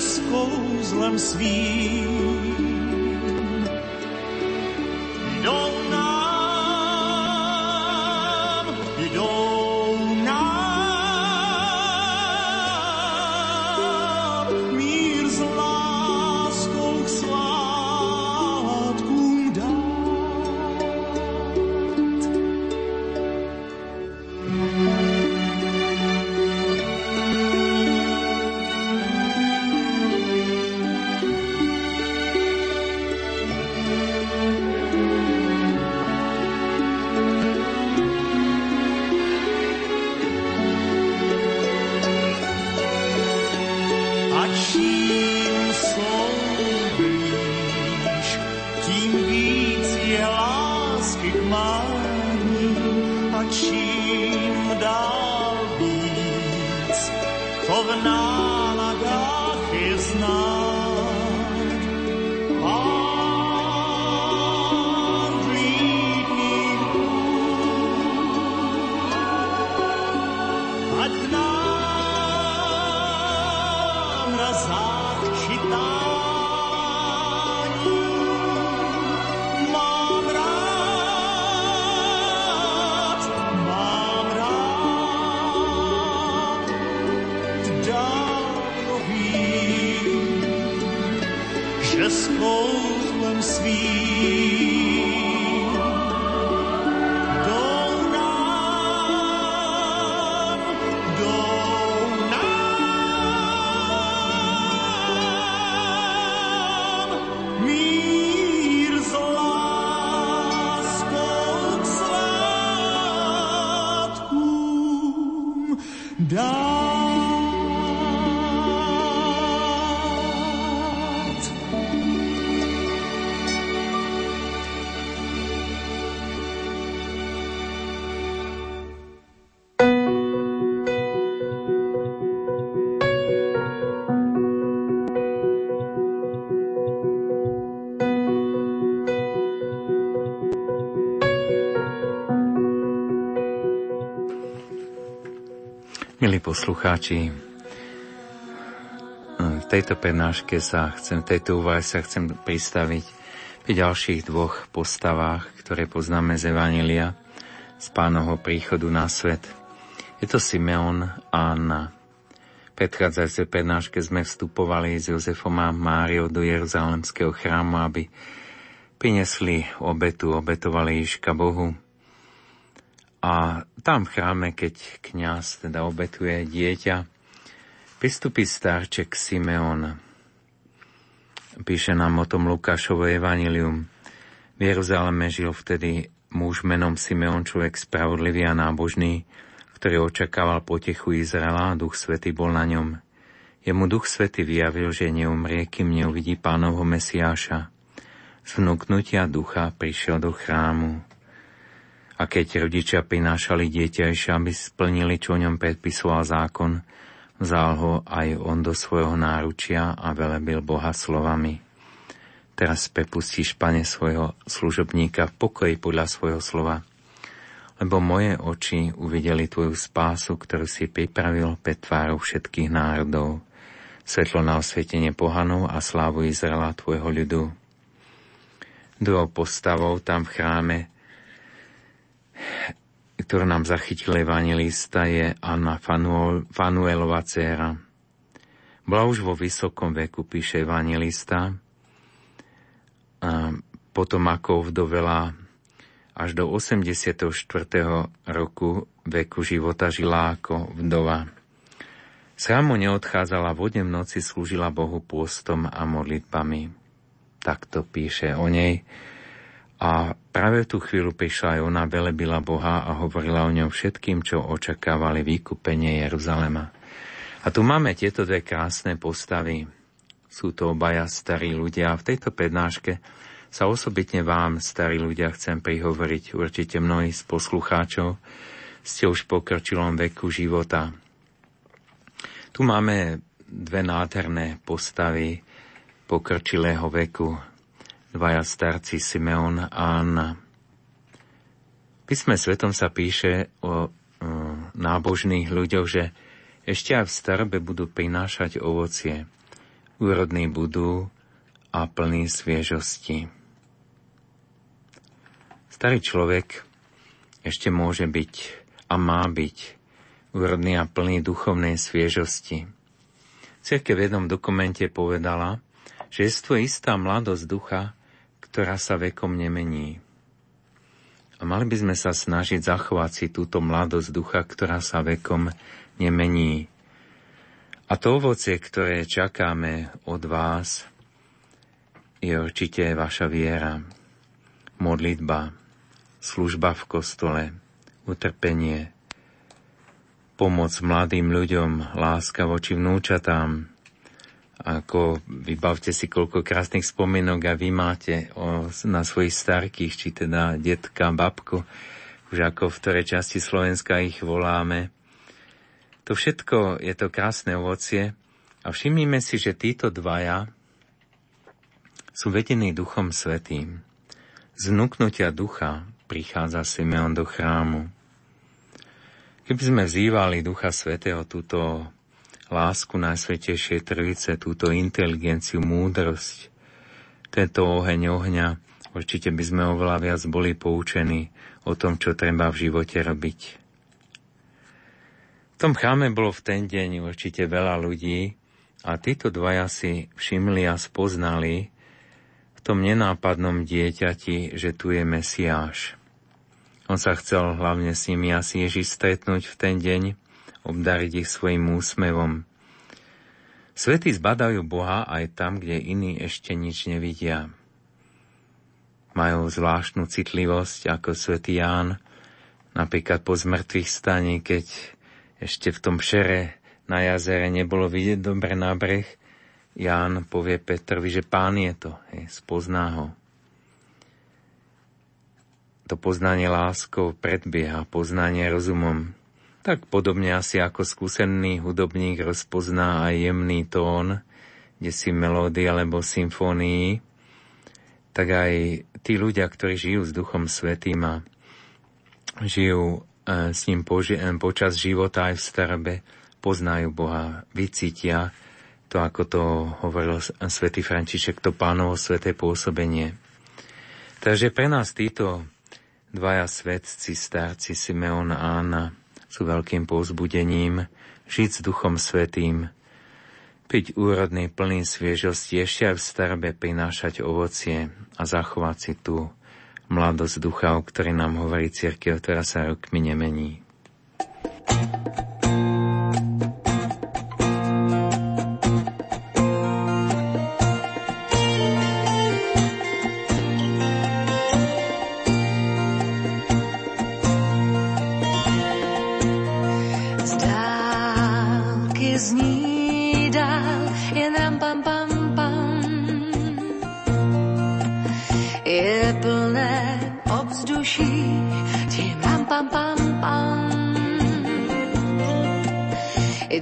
že s kouzlem svým Milí poslucháči, v tejto prednáške sa chcem, v tejto úvahe sa chcem pristaviť pri ďalších dvoch postavách, ktoré poznáme z Evanília, z pánovho príchodu na svet. Je to Simeon a Anna. V predchádzajúcej prednáške sme vstupovali s Jozefom a Máriou do Jeruzalemského chrámu, aby prinesli obetu, obetovali Ježiška Bohu. A tam v chráme, keď kňaz teda obetuje dieťa, pristupí starček Simeon. Píše nám o tom Lukášovo evanilium. V Jeruzaleme žil vtedy muž menom Simeon, človek spravodlivý a nábožný, ktorý očakával potechu Izraela a Duch Svety bol na ňom. Jemu Duch Svety vyjavil, že neumrie, kým neuvidí pánovho Mesiáša. Z vnúknutia ducha prišiel do chrámu. A keď rodičia prinášali dieťa aby splnili, čo o ňom predpisoval zákon, vzal ho aj on do svojho náručia a velebil Boha slovami. Teraz prepustíš, pane, svojho služobníka v pokoji podľa svojho slova, lebo moje oči uvideli tvoju spásu, ktorú si pripravil pred tvárou všetkých národov, svetlo na osvietenie pohanov a slávu Izraela tvojho ľudu. Druhou postavou tam v chráme, ktorú nám zachytil evangelista, je Anna Fanuelova dcera. Bola už vo vysokom veku, píše evangelista, a potom ako vdovela až do 84. roku veku života žila ako vdova. Chrámu neodchádzala, vodne v noci slúžila Bohu pôstom a modlitbami. Takto píše o nej. A práve tú chvíľu prišla aj ona, velebila Boha a hovorila o ňom všetkým, čo očakávali vykúpenie Jeruzalema. A tu máme tieto dve krásne postavy. Sú to obaja starí ľudia. A v tejto prednáške sa osobitne vám, starí ľudia, chcem prihovoriť. Určite mnohí z poslucháčov ste už po krčilom veku života. Tu máme dve nádherné postavy pokrčilého veku. Dvaja starci Simeon a Anna. Písme svetom sa píše o, nábožných ľuďoch, že ešte aj v starbe budú prinášať ovocie. Úrodní budú a plný sviežosti. Starý človek ešte môže byť a má byť úrodný a plný duchovnej sviežosti. Cirke v jednom dokumente povedala, že je istá mladosť ducha, ktorá sa vekom nemení. A mali by sme sa snažiť zachovať si túto mladosť ducha, ktorá sa vekom nemení. A to ovocie, ktoré čakáme od vás, je určite vaša viera, modlitba, služba v kostole, utrpenie, pomoc mladým ľuďom, láska voči vnúčatám. Ako vybavte si, koľko krásnych spomienok a vy máte o, na svojich starkých, či teda detka, babku, už ako v ktorej časti Slovenska ich voláme. To všetko je to krásne ovocie a všimnime si, že títo dvaja sú vedení Duchom Svetým. Z vnúknutia ducha prichádza Simeon do chrámu. Keby sme vzývali Ducha Svetého túto lásku Najsvetejšej Trojice, túto inteligenciu, múdrosť, tento oheň ohňa, určite by sme oveľa viac boli poučení o tom, čo treba v živote robiť. V tom chráme bolo v ten deň určite veľa ľudí a títo dvaja si všimli a spoznali v tom nenápadnom dieťati, že tu je Mesiáš. On sa chcel hlavne s nimi asi Ježiš stretnúť v ten deň, obdariť ich svojim úsmevom. Svety zbadajú Boha aj tam, kde iní ešte nič nevidia. Majú zvláštnu citlivosť ako svätý Ján, napríklad po zmrtvých staní, keď ešte v tom šere na jazere nebolo vidieť dobre na breh, Ján povie Petrovi, že pán je to, hej, spozná ho to poznanie láskou predbieha poznanie rozumom. Tak podobne asi ako skúsený hudobník rozpozná aj jemný tón, kde si melódy alebo symfónii, tak aj tí ľudia, ktorí žijú s Duchom Svetým a žijú e, s ním e, počas života aj v starbe, poznajú Boha, vycítia to, ako to hovoril svätý František, to pánovo sveté pôsobenie. Takže pre nás títo Dvaja svetci, starci Simeon a Anna sú veľkým povzbudením žiť s Duchom Svetým, Piť úrodný, plný sviežosti, ešte aj v starbe prinášať ovocie a zachovať si tú mladosť ducha, o ktorý nám hovorí církev, ktorá sa rokmi nemení.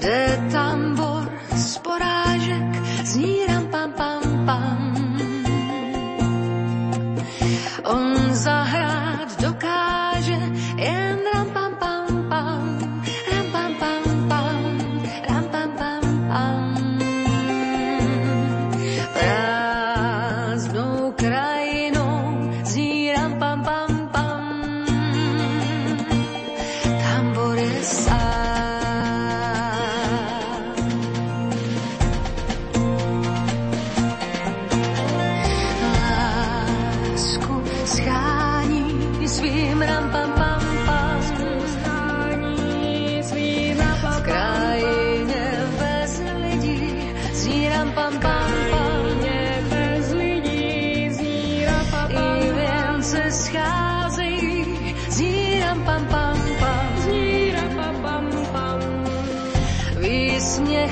de tam Milí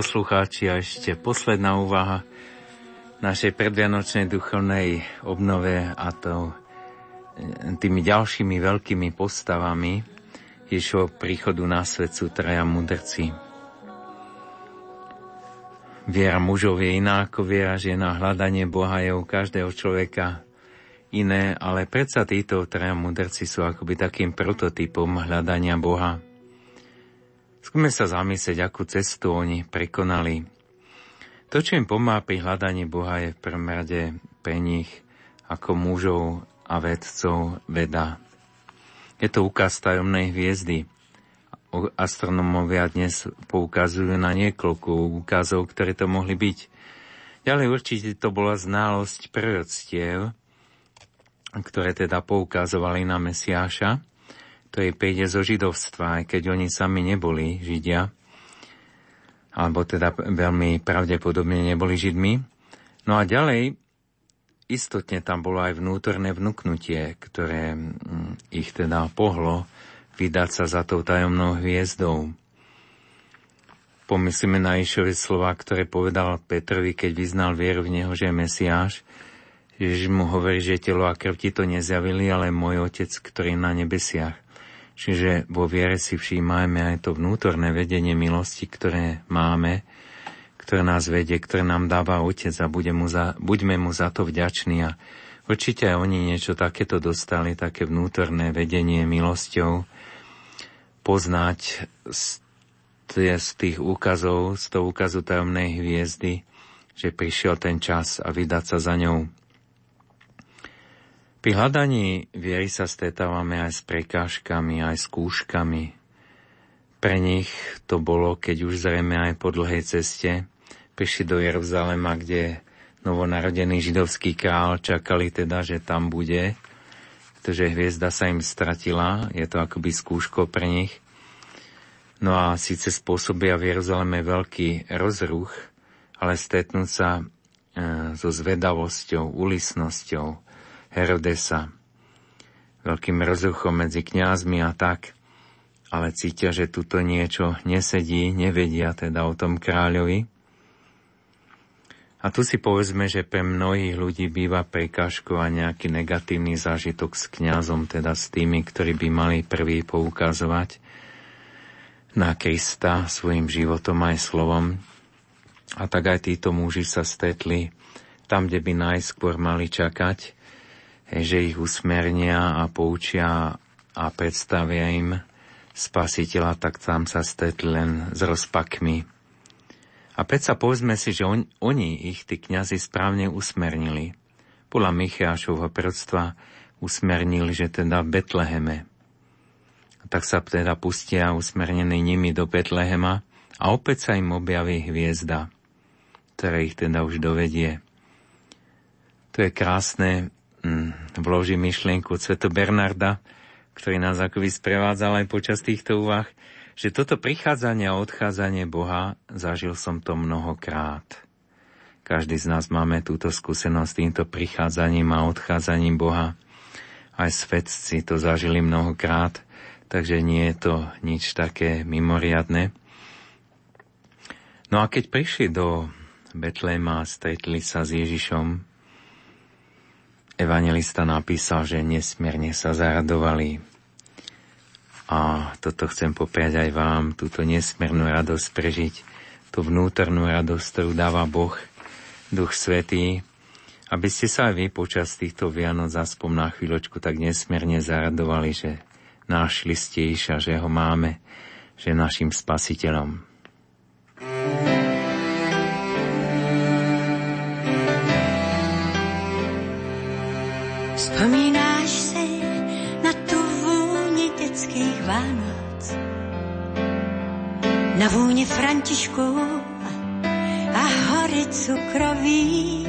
poslucháči, a ešte posledná úvaha našej predvianočnej duchovnej obnove a to e, tými ďalšími veľkými postavami Ježišovho príchodu na svet sú traja mudrci. Viera mužov je iná ako viera žena, hľadanie Boha je u každého človeka iné, ale predsa títo traja mudrci sú akoby takým prototypom hľadania Boha. Skúme sa zamyslieť, akú cestu oni prekonali. To, čo im pomáha pri hľadaní Boha, je v prvom rade pre nich ako mužov a vedcov veda. Je to ukaz tajomnej hviezdy, Astronomovia dnes poukazujú na niekoľko úkazov, ktoré to mohli byť. Ďalej určite to bola znalosť proroctiev, ktoré teda poukazovali na Mesiáša. To je príde zo židovstva, aj keď oni sami neboli židia, alebo teda veľmi pravdepodobne neboli židmi. No a ďalej, istotne tam bolo aj vnútorné vnúknutie, ktoré mm, ich teda pohlo vydať sa za tou tajomnou hviezdou. Pomyslíme na Išove slova, ktoré povedal Petrovi, keď vyznal vieru v Neho, že je Mesiáš. Ježiš mu hovorí, že telo a krv ti to nezjavili, ale môj Otec, ktorý je na nebesiach. Čiže vo viere si všímajme aj to vnútorné vedenie milosti, ktoré máme, ktoré nás vedie, ktoré nám dáva Otec a bude mu za, buďme mu za to vďační. A určite aj oni niečo takéto dostali, také vnútorné vedenie milosťou, poznať z, z tých úkazov, z toho úkazu tajomnej hviezdy, že prišiel ten čas a vydať sa za ňou. Pri hľadaní viery sa stretávame aj s prekážkami, aj s kúškami. Pre nich to bolo, keď už zrejme aj po dlhej ceste prišli do Jeruzalema, kde novonarodený židovský král čakali teda, že tam bude pretože hviezda sa im stratila, je to akoby skúško pre nich. No a síce spôsobia v Jeruzaleme veľký rozruch, ale stretnúť sa e, so zvedavosťou, ulisnosťou Herodesa, veľkým rozruchom medzi kňazmi a tak, ale cítia, že tuto niečo nesedí, nevedia teda o tom kráľovi, a tu si povedzme, že pre mnohých ľudí býva prekážkou a nejaký negatívny zážitok s kňazom, teda s tými, ktorí by mali prvý poukazovať na Krista svojim životom aj slovom. A tak aj títo muži sa stretli tam, kde by najskôr mali čakať, že ich usmernia a poučia a predstavia im spasiteľa, tak tam sa stretli len s rozpakmi a predsa povedzme si, že on, oni ich, tí kňazi, správne usmernili. Podľa Michiašovho proroctva usmernili, že teda v Betleheme. Tak sa teda pustia usmernení nimi do Betlehema a opäť sa im objaví hviezda, ktorá ich teda už dovedie. To je krásne, vloží myšlienku Sveto Bernarda, ktorý nás akoby sprevádzal aj počas týchto úvah, že toto prichádzanie a odchádzanie Boha zažil som to mnohokrát. Každý z nás máme túto skúsenosť týmto prichádzaním a odchádzaním Boha. Aj svetci to zažili mnohokrát, takže nie je to nič také mimoriadne. No a keď prišli do Betléma a stretli sa s Ježišom, evangelista napísal, že nesmierne sa zaradovali, a toto chcem popriať aj vám, túto nesmernú radosť prežiť, tú vnútornú radosť, ktorú dáva Boh, Duch Svetý, aby ste sa aj vy počas týchto Vianoc aspoň na chvíľočku tak nesmierne zaradovali, že našli ste Iša, že ho máme, že našim spasiteľom. Spomínáš si na tú vůni detských Vánoc, na vůni Františku a hory cukroví,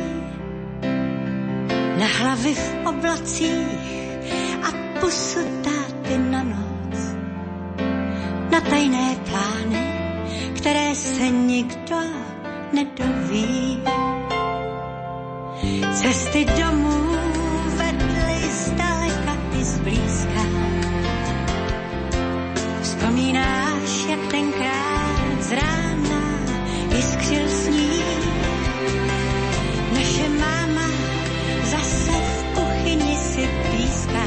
na hlavy v oblacích a pusu táty na noc, na tajné plány, které se nikdo nedoví. Cesty domů Vzpomínáš, jak tenkrát z rána jiskřil sníh. Naše máma zase v kuchyni si píská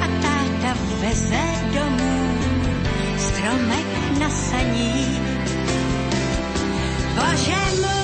a táta veze domů stromek na saní. Kaštany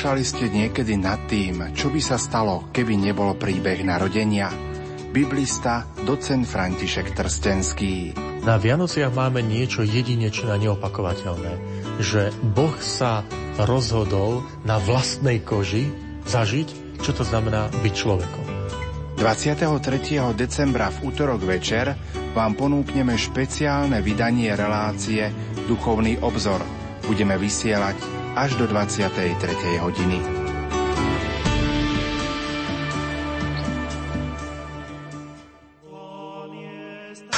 Rozmýšľali ste niekedy nad tým, čo by sa stalo, keby nebol príbeh narodenia? Biblista, docent František Trstenský. Na Vianociach máme niečo jedinečné a neopakovateľné, že Boh sa rozhodol na vlastnej koži zažiť, čo to znamená byť človekom. 23. decembra v útorok večer vám ponúkneme špeciálne vydanie relácie Duchovný obzor. Budeme vysielať až do 23. hodiny.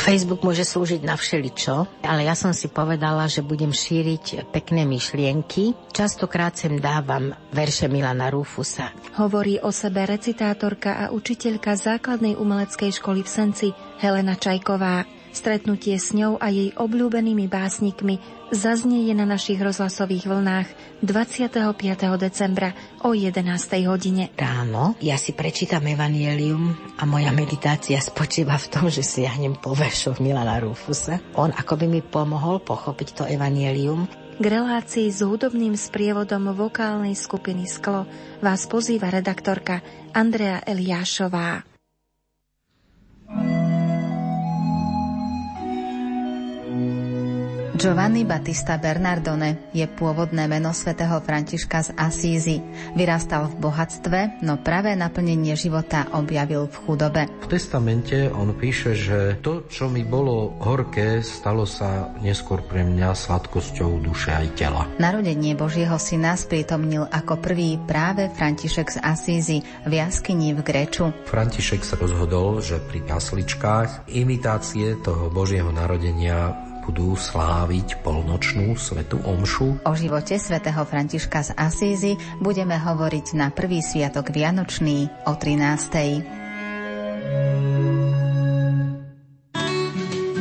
Facebook môže slúžiť na všeličo, ale ja som si povedala, že budem šíriť pekné myšlienky. Častokrát sem dávam verše Milana Rufusa. Hovorí o sebe recitátorka a učiteľka základnej umeleckej školy v Senci Helena Čajková. Stretnutie s ňou a jej obľúbenými básnikmi zaznieje na našich rozhlasových vlnách 25. decembra o 11. hodine. Ráno ja si prečítam Evangelium a moja meditácia spočíva v tom, že siahnem po veršoch Milana Rufusa. On ako by mi pomohol pochopiť to Evangelium. K relácii s hudobným sprievodom vokálnej skupiny Sklo vás pozýva redaktorka Andrea Eliášová. Giovanni Battista Bernardone je pôvodné meno svätého Františka z Asízy. Vyrastal v bohatstve, no pravé naplnenie života objavil v chudobe. V testamente on píše, že to, čo mi bolo horké, stalo sa neskôr pre mňa sladkosťou duše aj tela. Narodenie Božieho syna sprítomnil ako prvý práve František z Asízy v jaskyni v Greču. František sa rozhodol, že pri jasličkách imitácie toho Božieho narodenia budú sláviť polnočnú svetu omšu. O živote svätého Františka z Asízy budeme hovoriť na prvý sviatok Vianočný o 13.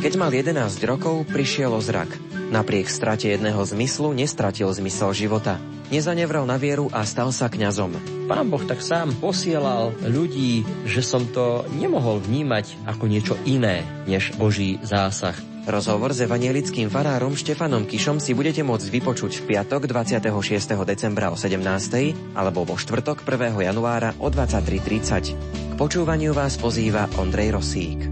Keď mal 11 rokov, prišiel o zrak. Napriek strate jedného zmyslu nestratil zmysel života. Nezanevral na vieru a stal sa kňazom. Pán Boh tak sám posielal ľudí, že som to nemohol vnímať ako niečo iné než Boží zásah. Rozhovor s evanielickým farárom Štefanom Kišom si budete môcť vypočuť v piatok 26. decembra o 17. alebo vo štvrtok 1. januára o 23.30. K počúvaniu vás pozýva Ondrej Rosík.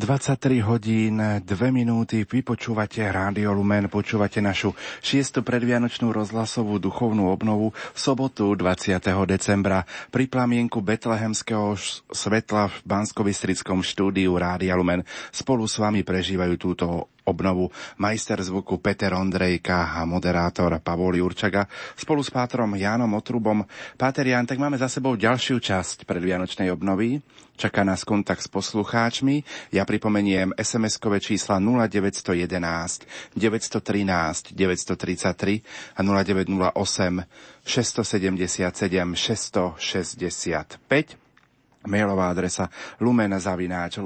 23 hodín, 2 minúty, vy počúvate Rádio Lumen, počúvate našu šiestu predvianočnú rozhlasovú duchovnú obnovu v sobotu 20. decembra pri plamienku Betlehemského svetla v bansko štúdiu Rádia Lumen. Spolu s vami prežívajú túto obnovu majster zvuku Peter Ondrejka a moderátor Pavol Jurčaga spolu s pátrom Jánom Otrubom. Páter Ján, tak máme za sebou ďalšiu časť predvianočnej obnovy. Čaká nás kontakt s poslucháčmi. Ja pripomeniem SMS-kové čísla 0911 913 933 a 0908 677 665 Mailová adresa lumen.lumen.sk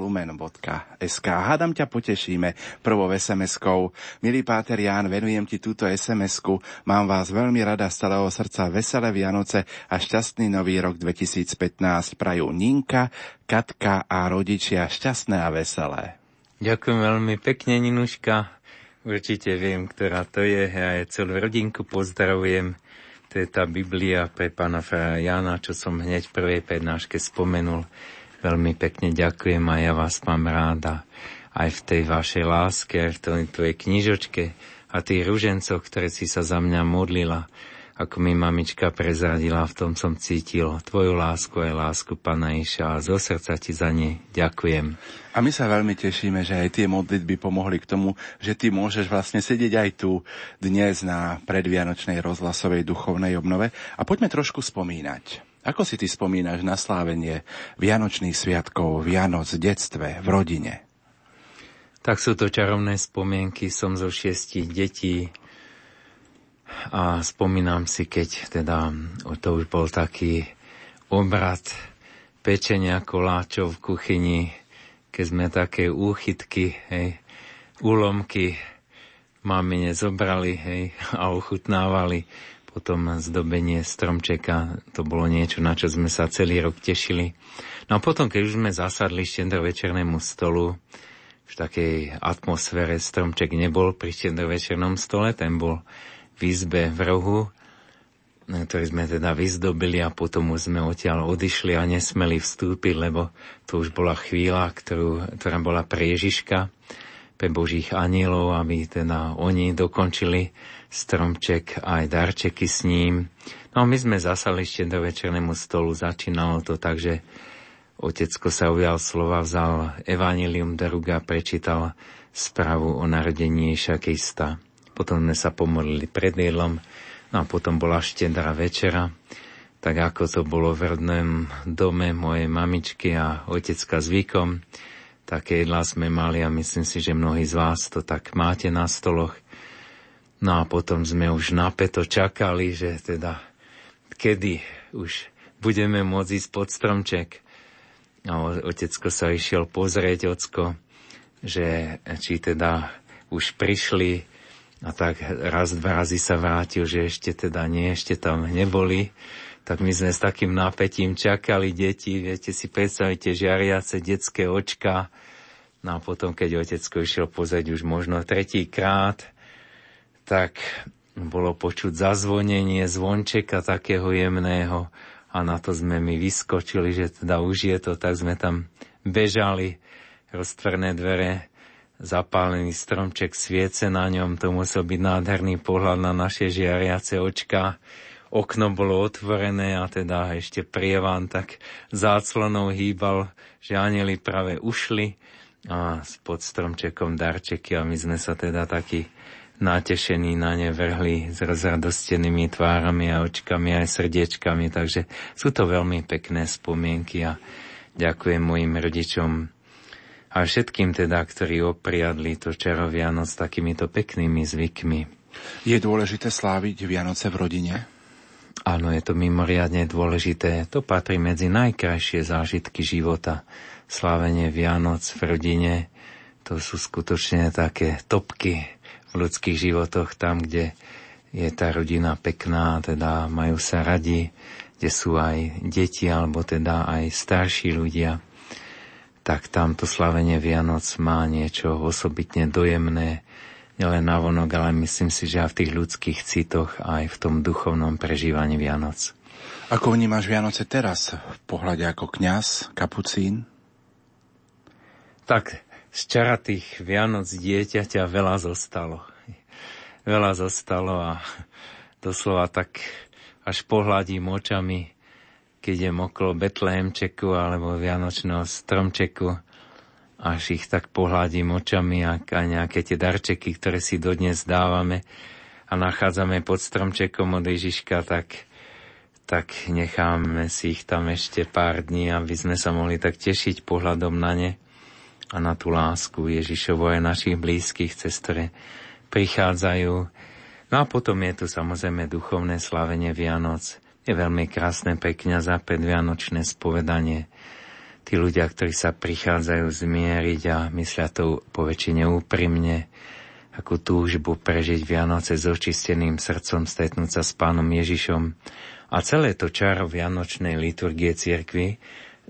Hádam ťa potešíme prvou SMS-kou. Milý Páter Ján, venujem ti túto SMS-ku. Mám vás veľmi rada z celého srdca. Veselé Vianoce a šťastný nový rok 2015. Prajú Ninka, Katka a rodičia šťastné a veselé. Ďakujem veľmi pekne, Ninuška. Určite viem, ktorá to je. Ja aj celú rodinku pozdravujem to je tá Biblia pre pána Fra Jana, čo som hneď v prvej prednáške spomenul. Veľmi pekne ďakujem a ja vás mám ráda aj v tej vašej láske, aj v tej tvojej knižočke a tých ružencoch, ktoré si sa za mňa modlila ako mi mamička prezradila, v tom som cítil tvoju lásku aj lásku Pana Iša a zo srdca ti za ne ďakujem. A my sa veľmi tešíme, že aj tie modlitby pomohli k tomu, že ty môžeš vlastne sedieť aj tu dnes na predvianočnej rozhlasovej duchovnej obnove. A poďme trošku spomínať. Ako si ty spomínaš na slávenie Vianočných sviatkov, Vianoc v detstve, v rodine? Tak sú to čarovné spomienky. Som zo šiestich detí a spomínam si, keď teda to už bol taký obrad pečenia koláčov v kuchyni, keď sme také úchytky, hej, úlomky mami nezobrali hej, a ochutnávali. Potom zdobenie stromčeka, to bolo niečo, na čo sme sa celý rok tešili. No a potom, keď už sme zasadli štedrovečernému stolu, v takej atmosfére stromček nebol pri štedrovečernom stole, ten bol v izbe v rohu, ktorý sme teda vyzdobili a potom už sme odtiaľ odišli a nesmeli vstúpiť, lebo to už bola chvíľa, ktorú, ktorá bola pre Ježiška, pre Božích anielov, aby teda oni dokončili stromček aj darčeky s ním. No a my sme zasali ešte do večernému stolu, začínalo to tak, že otecko sa ujal slova, vzal Evangelium Daruga, prečítal správu o narodení Ježa Krista. Potom sme sa pomodlili pred jedlom, no a potom bola štedrá večera, tak ako to bolo v rodnom dome mojej mamičky a otecka zvykom. Také jedlá sme mali a myslím si, že mnohí z vás to tak máte na stoloch. No a potom sme už napeto čakali, že teda kedy už budeme môcť ísť pod stromček. A otecko sa išiel pozrieť, ocko, že či teda už prišli a tak raz, dva razy sa vrátil, že ešte teda nie, ešte tam neboli. Tak my sme s takým nápetím čakali deti, viete si predstavíte žiariace detské očka. No a potom, keď otecko išiel pozrieť už možno tretíkrát, tak bolo počuť zazvonenie zvončeka takého jemného a na to sme my vyskočili, že teda už je to, tak sme tam bežali, roztvrné dvere zapálený stromček, sviece na ňom, to musel byť nádherný pohľad na naše žiariace očka. Okno bolo otvorené a teda ešte prievan tak záclonou hýbal, že anieli práve ušli a pod stromčekom darčeky a my sme sa teda takí natešení na ne vrhli s rozradostenými tvárami a očkami aj srdiečkami, takže sú to veľmi pekné spomienky a ďakujem mojim rodičom a všetkým teda, ktorí opriadli to čaro Vianoc takýmito peknými zvykmi. Je dôležité sláviť Vianoce v rodine? Áno, je to mimoriadne dôležité. To patrí medzi najkrajšie zážitky života. Slávenie Vianoc v rodine, to sú skutočne také topky v ľudských životoch, tam, kde je tá rodina pekná, teda majú sa radi, kde sú aj deti alebo teda aj starší ľudia, tak tamto slavenie Vianoc má niečo osobitne dojemné, nielen na vonok, ale myslím si, že aj v tých ľudských citoch, aj v tom duchovnom prežívaní Vianoc. Ako vnímaš Vianoce teraz v pohľade ako kňaz, kapucín? Tak z čara tých Vianoc dieťaťa veľa zostalo veľa zostalo a doslova tak až pohľadím očami, keď idem okolo Betlehemčeku alebo Vianočného stromčeku, až ich tak pohľadím očami a nejaké tie darčeky, ktoré si dodnes dávame a nachádzame pod stromčekom od Ježiška, tak, tak necháme si ich tam ešte pár dní, aby sme sa mohli tak tešiť pohľadom na ne a na tú lásku Ježišovo aj našich blízkych, cez ktoré prichádzajú. No a potom je tu samozrejme duchovné slavenie Vianoc. Je veľmi krásne pre kniaza predvianočné spovedanie. Tí ľudia, ktorí sa prichádzajú zmieriť a myslia to po väčšine úprimne, akú túžbu prežiť Vianoce s očisteným srdcom, stretnúť sa s pánom Ježišom. A celé to čaro Vianočnej liturgie cirkvy,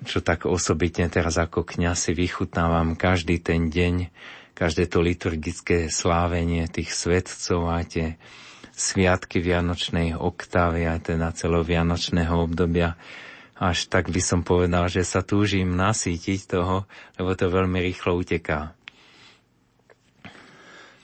čo tak osobitne teraz ako kňaz si vychutnávam každý ten deň, každé to liturgické slávenie tých svetcov a tie sviatky Vianočnej oktávy aj teda celovianočného obdobia. Až tak by som povedal, že sa túžim nasítiť toho, lebo to veľmi rýchlo uteká.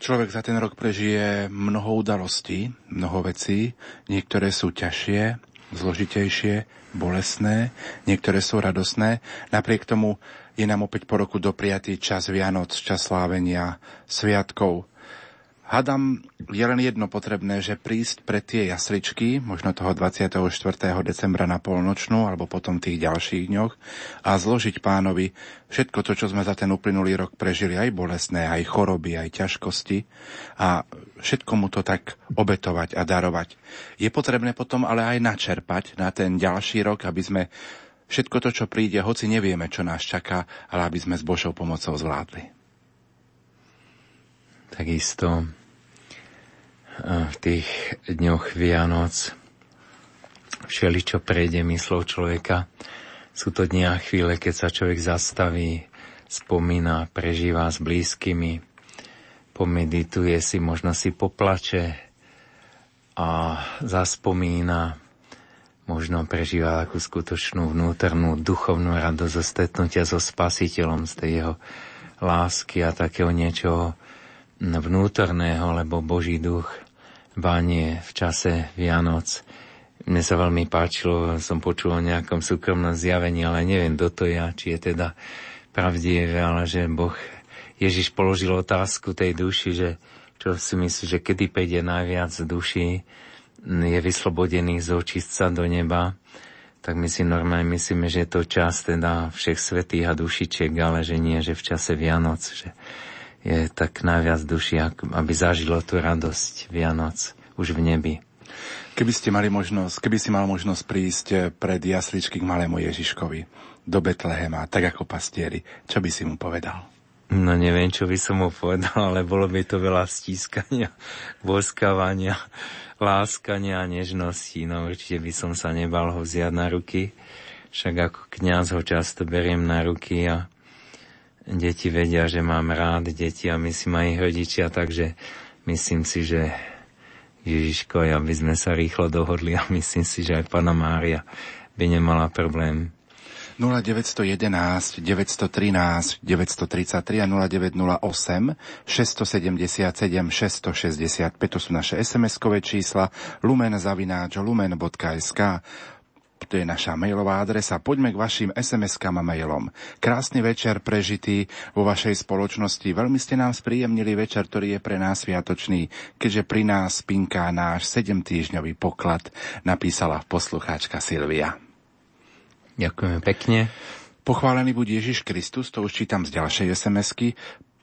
Človek za ten rok prežije mnoho udalostí, mnoho vecí. Niektoré sú ťažšie, zložitejšie, bolesné, niektoré sú radosné. Napriek tomu je nám opäť po roku dopriatý čas Vianoc, čas slávenia, sviatkov. Hadam, je len jedno potrebné, že prísť pre tie jasličky, možno toho 24. decembra na polnočnú, alebo potom tých ďalších dňoch, a zložiť pánovi všetko to, čo sme za ten uplynulý rok prežili, aj bolestné, aj choroby, aj ťažkosti, a všetko mu to tak obetovať a darovať. Je potrebné potom ale aj načerpať na ten ďalší rok, aby sme všetko to, čo príde, hoci nevieme, čo nás čaká, ale aby sme s Božou pomocou zvládli. Takisto v tých dňoch Vianoc všeli, čo prejde myslou človeka. Sú to dni a chvíle, keď sa človek zastaví, spomína, prežíva s blízkymi, pomedituje si, možno si poplače a zaspomína možno prežíva takú skutočnú vnútornú duchovnú radosť zo stretnutia so spasiteľom, z tej jeho lásky a takého niečoho vnútorného, lebo Boží duch bánie v čase Vianoc. Mne sa veľmi páčilo, som počul o nejakom súkromnom zjavení, ale neviem, kto to ja, či je teda pravdivé, ale že Boh, Ježiš položil otázku tej duši, že čo si myslí, že kedy pejde najviac duši, je vyslobodený z očistca do neba, tak my si normálne myslíme, že je to čas teda všech svetých a dušičiek, ale že nie, že v čase Vianoc, že je tak najviac duši, aby zažilo tú radosť Vianoc už v nebi. Keby ste mali možnosť, keby si mal možnosť prísť pred jasličky k malému Ježiškovi do Betlehema, tak ako pastieri, čo by si mu povedal? No neviem, čo by som mu povedal, ale bolo by to veľa stískania, boskávania, láskania a nežnosti. No určite by som sa nebal ho vziať na ruky. Však ako kňaz ho často beriem na ruky a deti vedia, že mám rád deti a myslím aj ich rodičia, takže myslím si, že Ježiško, aby sme sa rýchlo dohodli a myslím si, že aj Pana Mária by nemala problém. 0911 913 933 a 0908 677 665 to sú naše SMS-kové čísla. Lumen zavináč lumen.sk to je naša mailová adresa. Poďme k vašim SMS-kam a mailom. Krásny večer prežitý vo vašej spoločnosti. Veľmi ste nám spríjemnili večer, ktorý je pre nás sviatočný, keďže pri nás pinká náš 7-týždňový poklad, napísala poslucháčka Silvia. Ďakujeme pekne. Pochválený buď Ježiš Kristus, to už čítam z ďalšej SMS-ky.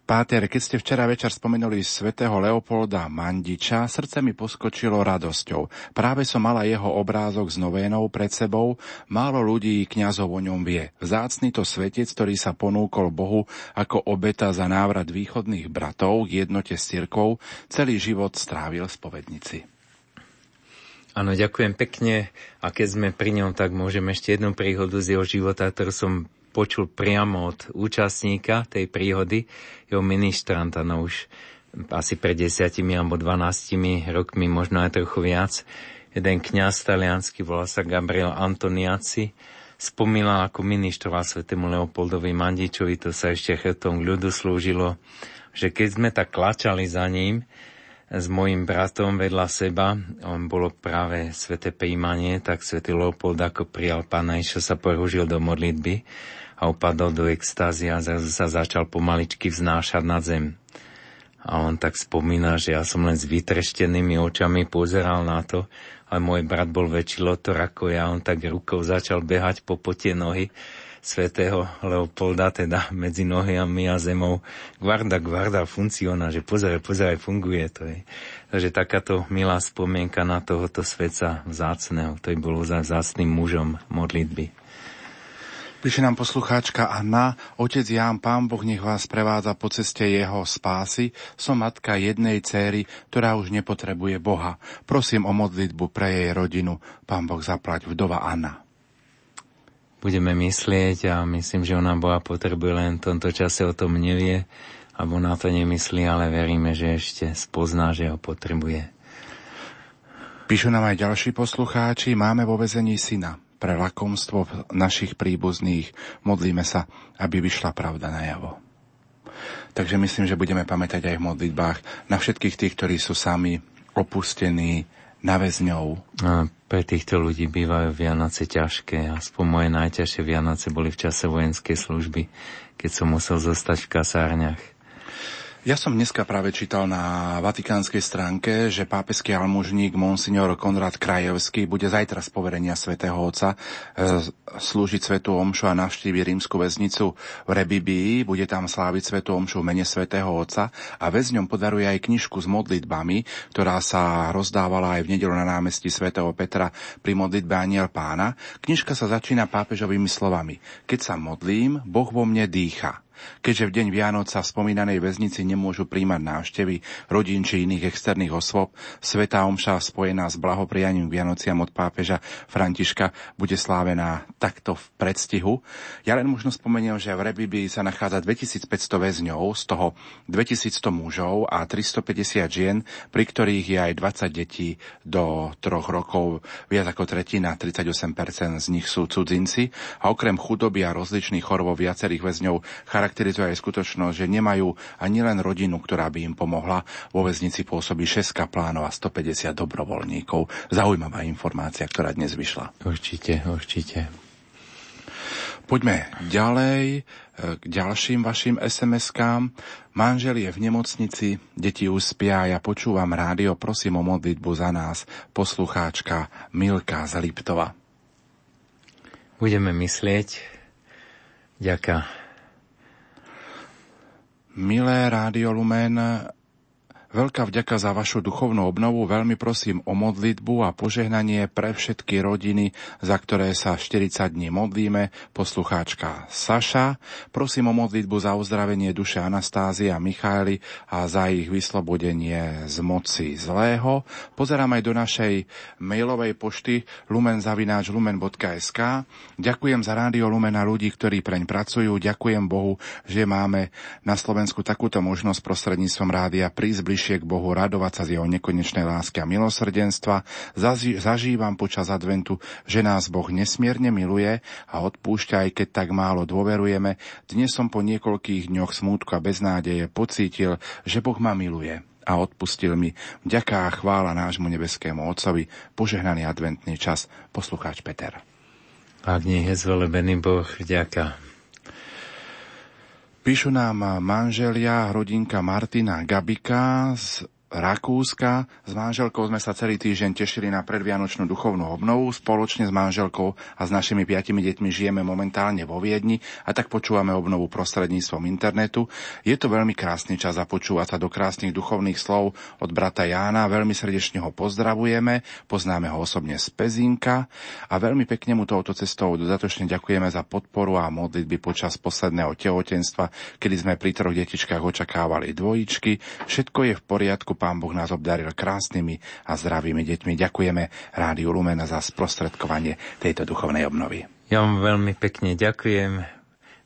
Páter, keď ste včera večer spomenuli svätého Leopolda Mandiča, srdce mi poskočilo radosťou. Práve som mala jeho obrázok s novénou pred sebou, málo ľudí kňazov o ňom vie. Vzácný to svetec, ktorý sa ponúkol Bohu ako obeta za návrat východných bratov k jednote s cirkvou, celý život strávil v spovednici. Áno, ďakujem pekne a keď sme pri ňom, tak môžem ešte jednu príhodu z jeho života, ktorú som počul priamo od účastníka tej príhody, jeho ministranta, no už asi pred desiatimi alebo dvanáctimi rokmi, možno aj trochu viac. Jeden kňaz taliansky, volá sa Gabriel Antoniaci, spomínal, ako ministroval svetému Leopoldovi Mandičovi, to sa ešte chrbtom k ľudu slúžilo, že keď sme tak klačali za ním, s mojim bratom vedľa seba, on bolo práve sveté príjmanie, tak svätý Leopold ako prijal pána Iša sa poružil do modlitby a upadol do extázy a zrazu sa začal pomaličky vznášať na zem. A on tak spomína, že ja som len s vytreštenými očami pozeral na to, ale môj brat bol väčší lotor ako ja, on tak rukou začal behať po potie nohy svätého Leopolda, teda medzi nohami a zemou. Guarda, guarda, funciona, že pozeraj, pozeraj, funguje to. Je. Takže takáto milá spomienka na tohoto sveca vzácného, ktorý bol za vzácným mužom modlitby. Píše nám poslucháčka Anna, otec Ján, pán Boh nech vás prevádza po ceste jeho spásy. Som matka jednej céry, ktorá už nepotrebuje Boha. Prosím o modlitbu pre jej rodinu. Pán Boh zaplať vdova Anna budeme myslieť a myslím, že ona Boha potrebuje len v tomto čase o tom nevie, alebo na to nemyslí, ale veríme, že ešte spozná, že ho potrebuje. Píšu nám aj ďalší poslucháči, máme vo vezení syna pre lakomstvo našich príbuzných. Modlíme sa, aby vyšla pravda na javo. Takže myslím, že budeme pamätať aj v modlitbách na všetkých tých, ktorí sú sami opustení, na väzňov. A pre týchto ľudí bývajú Vianoce ťažké. Aspoň moje najťažšie Vianoce boli v čase vojenskej služby, keď som musel zostať v kasárniach. Ja som dneska práve čítal na vatikánskej stránke, že pápežský almužník Monsignor Konrad Krajevský bude zajtra z poverenia svätého Otca e, slúžiť svetú omšu a navštívi rímsku väznicu v Rebibii. Bude tam sláviť svetú omšu v mene svätého Otca a väzňom podaruje aj knižku s modlitbami, ktorá sa rozdávala aj v nedelu na námestí svätého Petra pri modlitbe Aniel pána. Knižka sa začína pápežovými slovami. Keď sa modlím, Boh vo mne dýcha. Keďže v deň Vianoc sa v spomínanej väznici nemôžu príjmať návštevy rodín či iných externých osôb, Svetá Omša spojená s blahoprianím Vianociam od pápeža Františka bude slávená takto v predstihu. Ja len možno spomeniem, že v Rebibi sa nachádza 2500 väzňov, z toho 2100 mužov a 350 žien, pri ktorých je aj 20 detí do troch rokov. Viac ako tretina, 38% z nich sú cudzinci a okrem chudoby a rozličných chorôb viacerých väzňov charakterizuje aj skutočnosť, že nemajú ani len rodinu, ktorá by im pomohla. Vo väznici pôsobí 6 kaplánov a 150 dobrovoľníkov. Zaujímavá informácia, ktorá dnes vyšla. Určite, určite. Poďme ďalej e, k ďalším vašim SMS-kám. Manžel je v nemocnici, deti už spia ja počúvam rádio, prosím o modlitbu za nás, poslucháčka Milka z Liptova. Budeme myslieť, ďaká Milé Rádio Lumen, Veľká vďaka za vašu duchovnú obnovu. Veľmi prosím o modlitbu a požehnanie pre všetky rodiny, za ktoré sa 40 dní modlíme. Poslucháčka Saša. Prosím o modlitbu za uzdravenie duše Anastázia a Michaely a za ich vyslobodenie z moci zlého. Pozerám aj do našej mailovej pošty lumenzavináčlumen.sk. Ďakujem za Rádio Lumen a ľudí, ktorí preň pracujú. Ďakujem Bohu, že máme na Slovensku takúto možnosť prostredníctvom rádia prísť bližšie k Bohu, radovať sa z jeho nekonečnej lásky a milosrdenstva. Zažívam počas adventu, že nás Boh nesmierne miluje a odpúšťa, aj keď tak málo dôverujeme. Dnes som po niekoľkých dňoch smútku a beznádeje pocítil, že Boh ma miluje a odpustil mi. Vďaka a chvála nášmu nebeskému Otcovi. Požehnaný adventný čas. Poslucháč Peter. Ak nie je zvelebený Boh, vďaka. Píšu nám manželia, rodinka Martina Gabika z Rakúska. S manželkou sme sa celý týždeň tešili na predvianočnú duchovnú obnovu. Spoločne s manželkou a s našimi piatimi deťmi žijeme momentálne vo Viedni a tak počúvame obnovu prostredníctvom internetu. Je to veľmi krásny čas a počúvať sa do krásnych duchovných slov od brata Jána. Veľmi srdečne ho pozdravujeme, poznáme ho osobne z Pezinka a veľmi pekne mu touto cestou dodatočne ďakujeme za podporu a modlitby počas posledného tehotenstva, kedy sme pri troch detičkách očakávali dvojičky. Všetko je v poriadku, Pán Boh nás obdaril krásnymi a zdravými deťmi. Ďakujeme Rádiu Lumen za sprostredkovanie tejto duchovnej obnovy. Ja vám veľmi pekne ďakujem.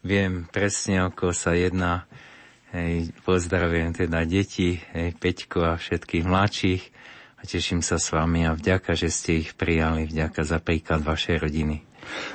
Viem presne, o koho sa jedná. Hej, pozdravujem teda deti, hej, Peťko a všetkých mladších a teším sa s vami a vďaka, že ste ich prijali, vďaka za príklad vašej rodiny.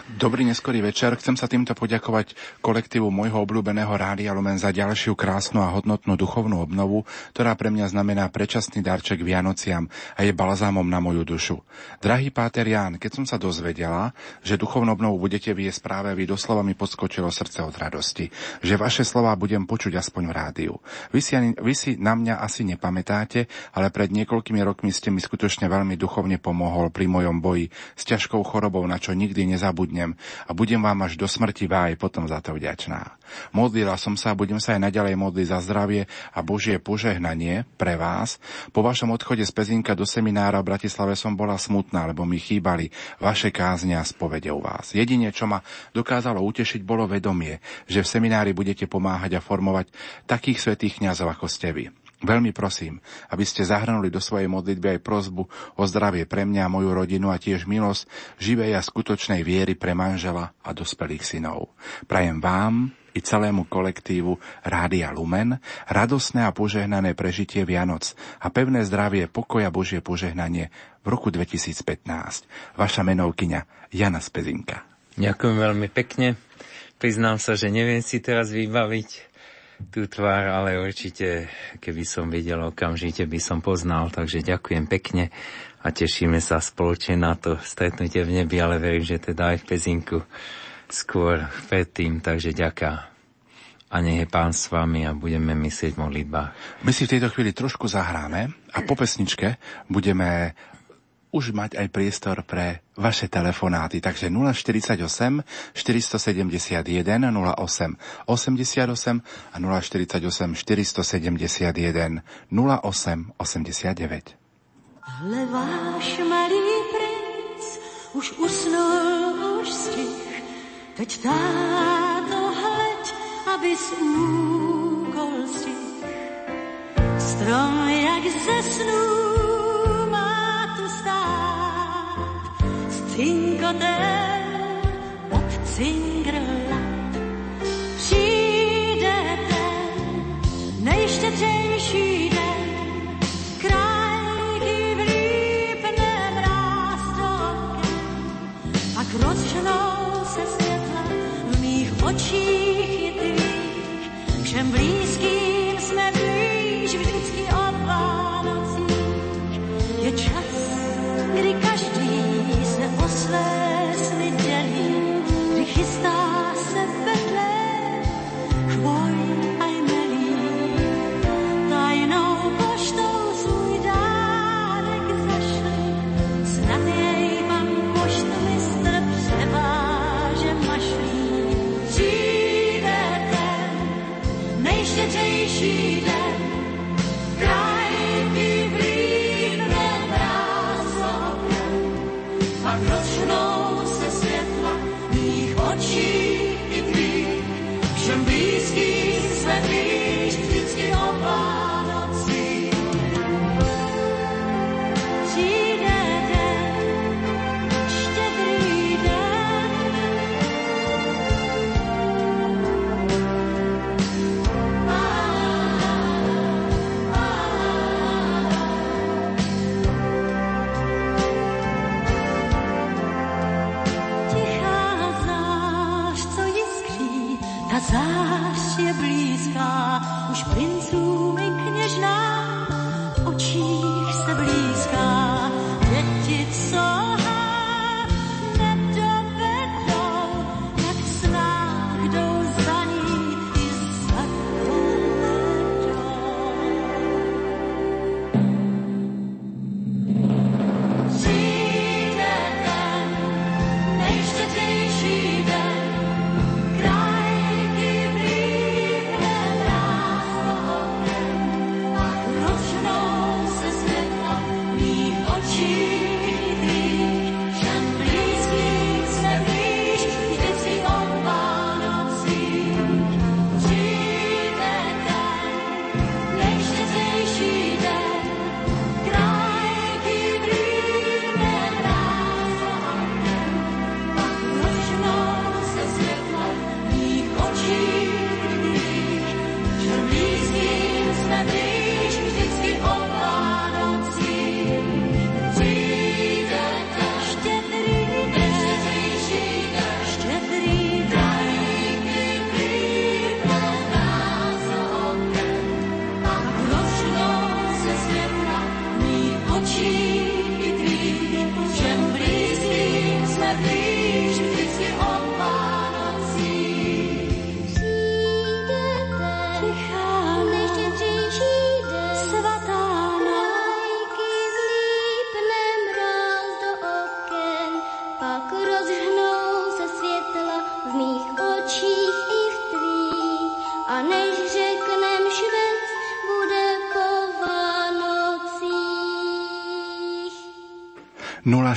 Dobrý neskorý večer. Chcem sa týmto poďakovať kolektívu môjho obľúbeného Rádia Lumen za ďalšiu krásnu a hodnotnú duchovnú obnovu, ktorá pre mňa znamená predčasný darček Vianociam a je balzámom na moju dušu. Drahý Páter Ján, keď som sa dozvedela, že duchovnú obnovu budete viesť práve vy, doslova mi podskočilo srdce od radosti, že vaše slova budem počuť aspoň v rádiu. Vy si, vy si na mňa asi nepamätáte, ale pred niekoľkými rokmi ste mi skutočne veľmi duchovne pomohol pri mojom boji s ťažkou chorobou, na čo nikdy nezabudnem a budem vám až do smrti aj potom za to vďačná. Modlila som sa a budem sa aj naďalej modliť za zdravie a Božie požehnanie pre vás. Po vašom odchode z Pezinka do seminára v Bratislave som bola smutná, lebo mi chýbali vaše kázne a spovede u vás. Jedine, čo ma dokázalo utešiť, bolo vedomie, že v seminári budete pomáhať a formovať takých svetých kňazov, ako ste vy. Veľmi prosím, aby ste zahrnuli do svojej modlitby aj prozbu o zdravie pre mňa a moju rodinu a tiež milosť živej a skutočnej viery pre manžela a dospelých synov. Prajem vám i celému kolektívu Rádia Lumen radosné a požehnané prežitie Vianoc a pevné zdravie, pokoja Božie požehnanie v roku 2015. Vaša menovkyňa Jana Spezinka. Ďakujem veľmi pekne. Priznám sa, že neviem si teraz vybaviť tú tvár, ale určite, keby som videl okamžite, by som poznal. Takže ďakujem pekne a tešíme sa spoločne na to stretnutie v nebi, ale verím, že teda aj v Pezinku skôr predtým, takže ďaká. A nech je Pán s vami a budeme myslieť v modlitbách. My si v tejto chvíli trošku zahráme a po pesničke budeme už mať aj priestor pre vaše telefonáty. Takže 048 471 08 88 a 048 471 08 89. Hle váš malý princ už usnul, už stich, teď táto hleď, aby úkol stich. Strom jak zesnul, cinkotem od cingrla. Přijde ten nejštědřejší den, krajky vlípne mrázdokem, pak rozžnou se světla v mých očích i tvých, všem blízkým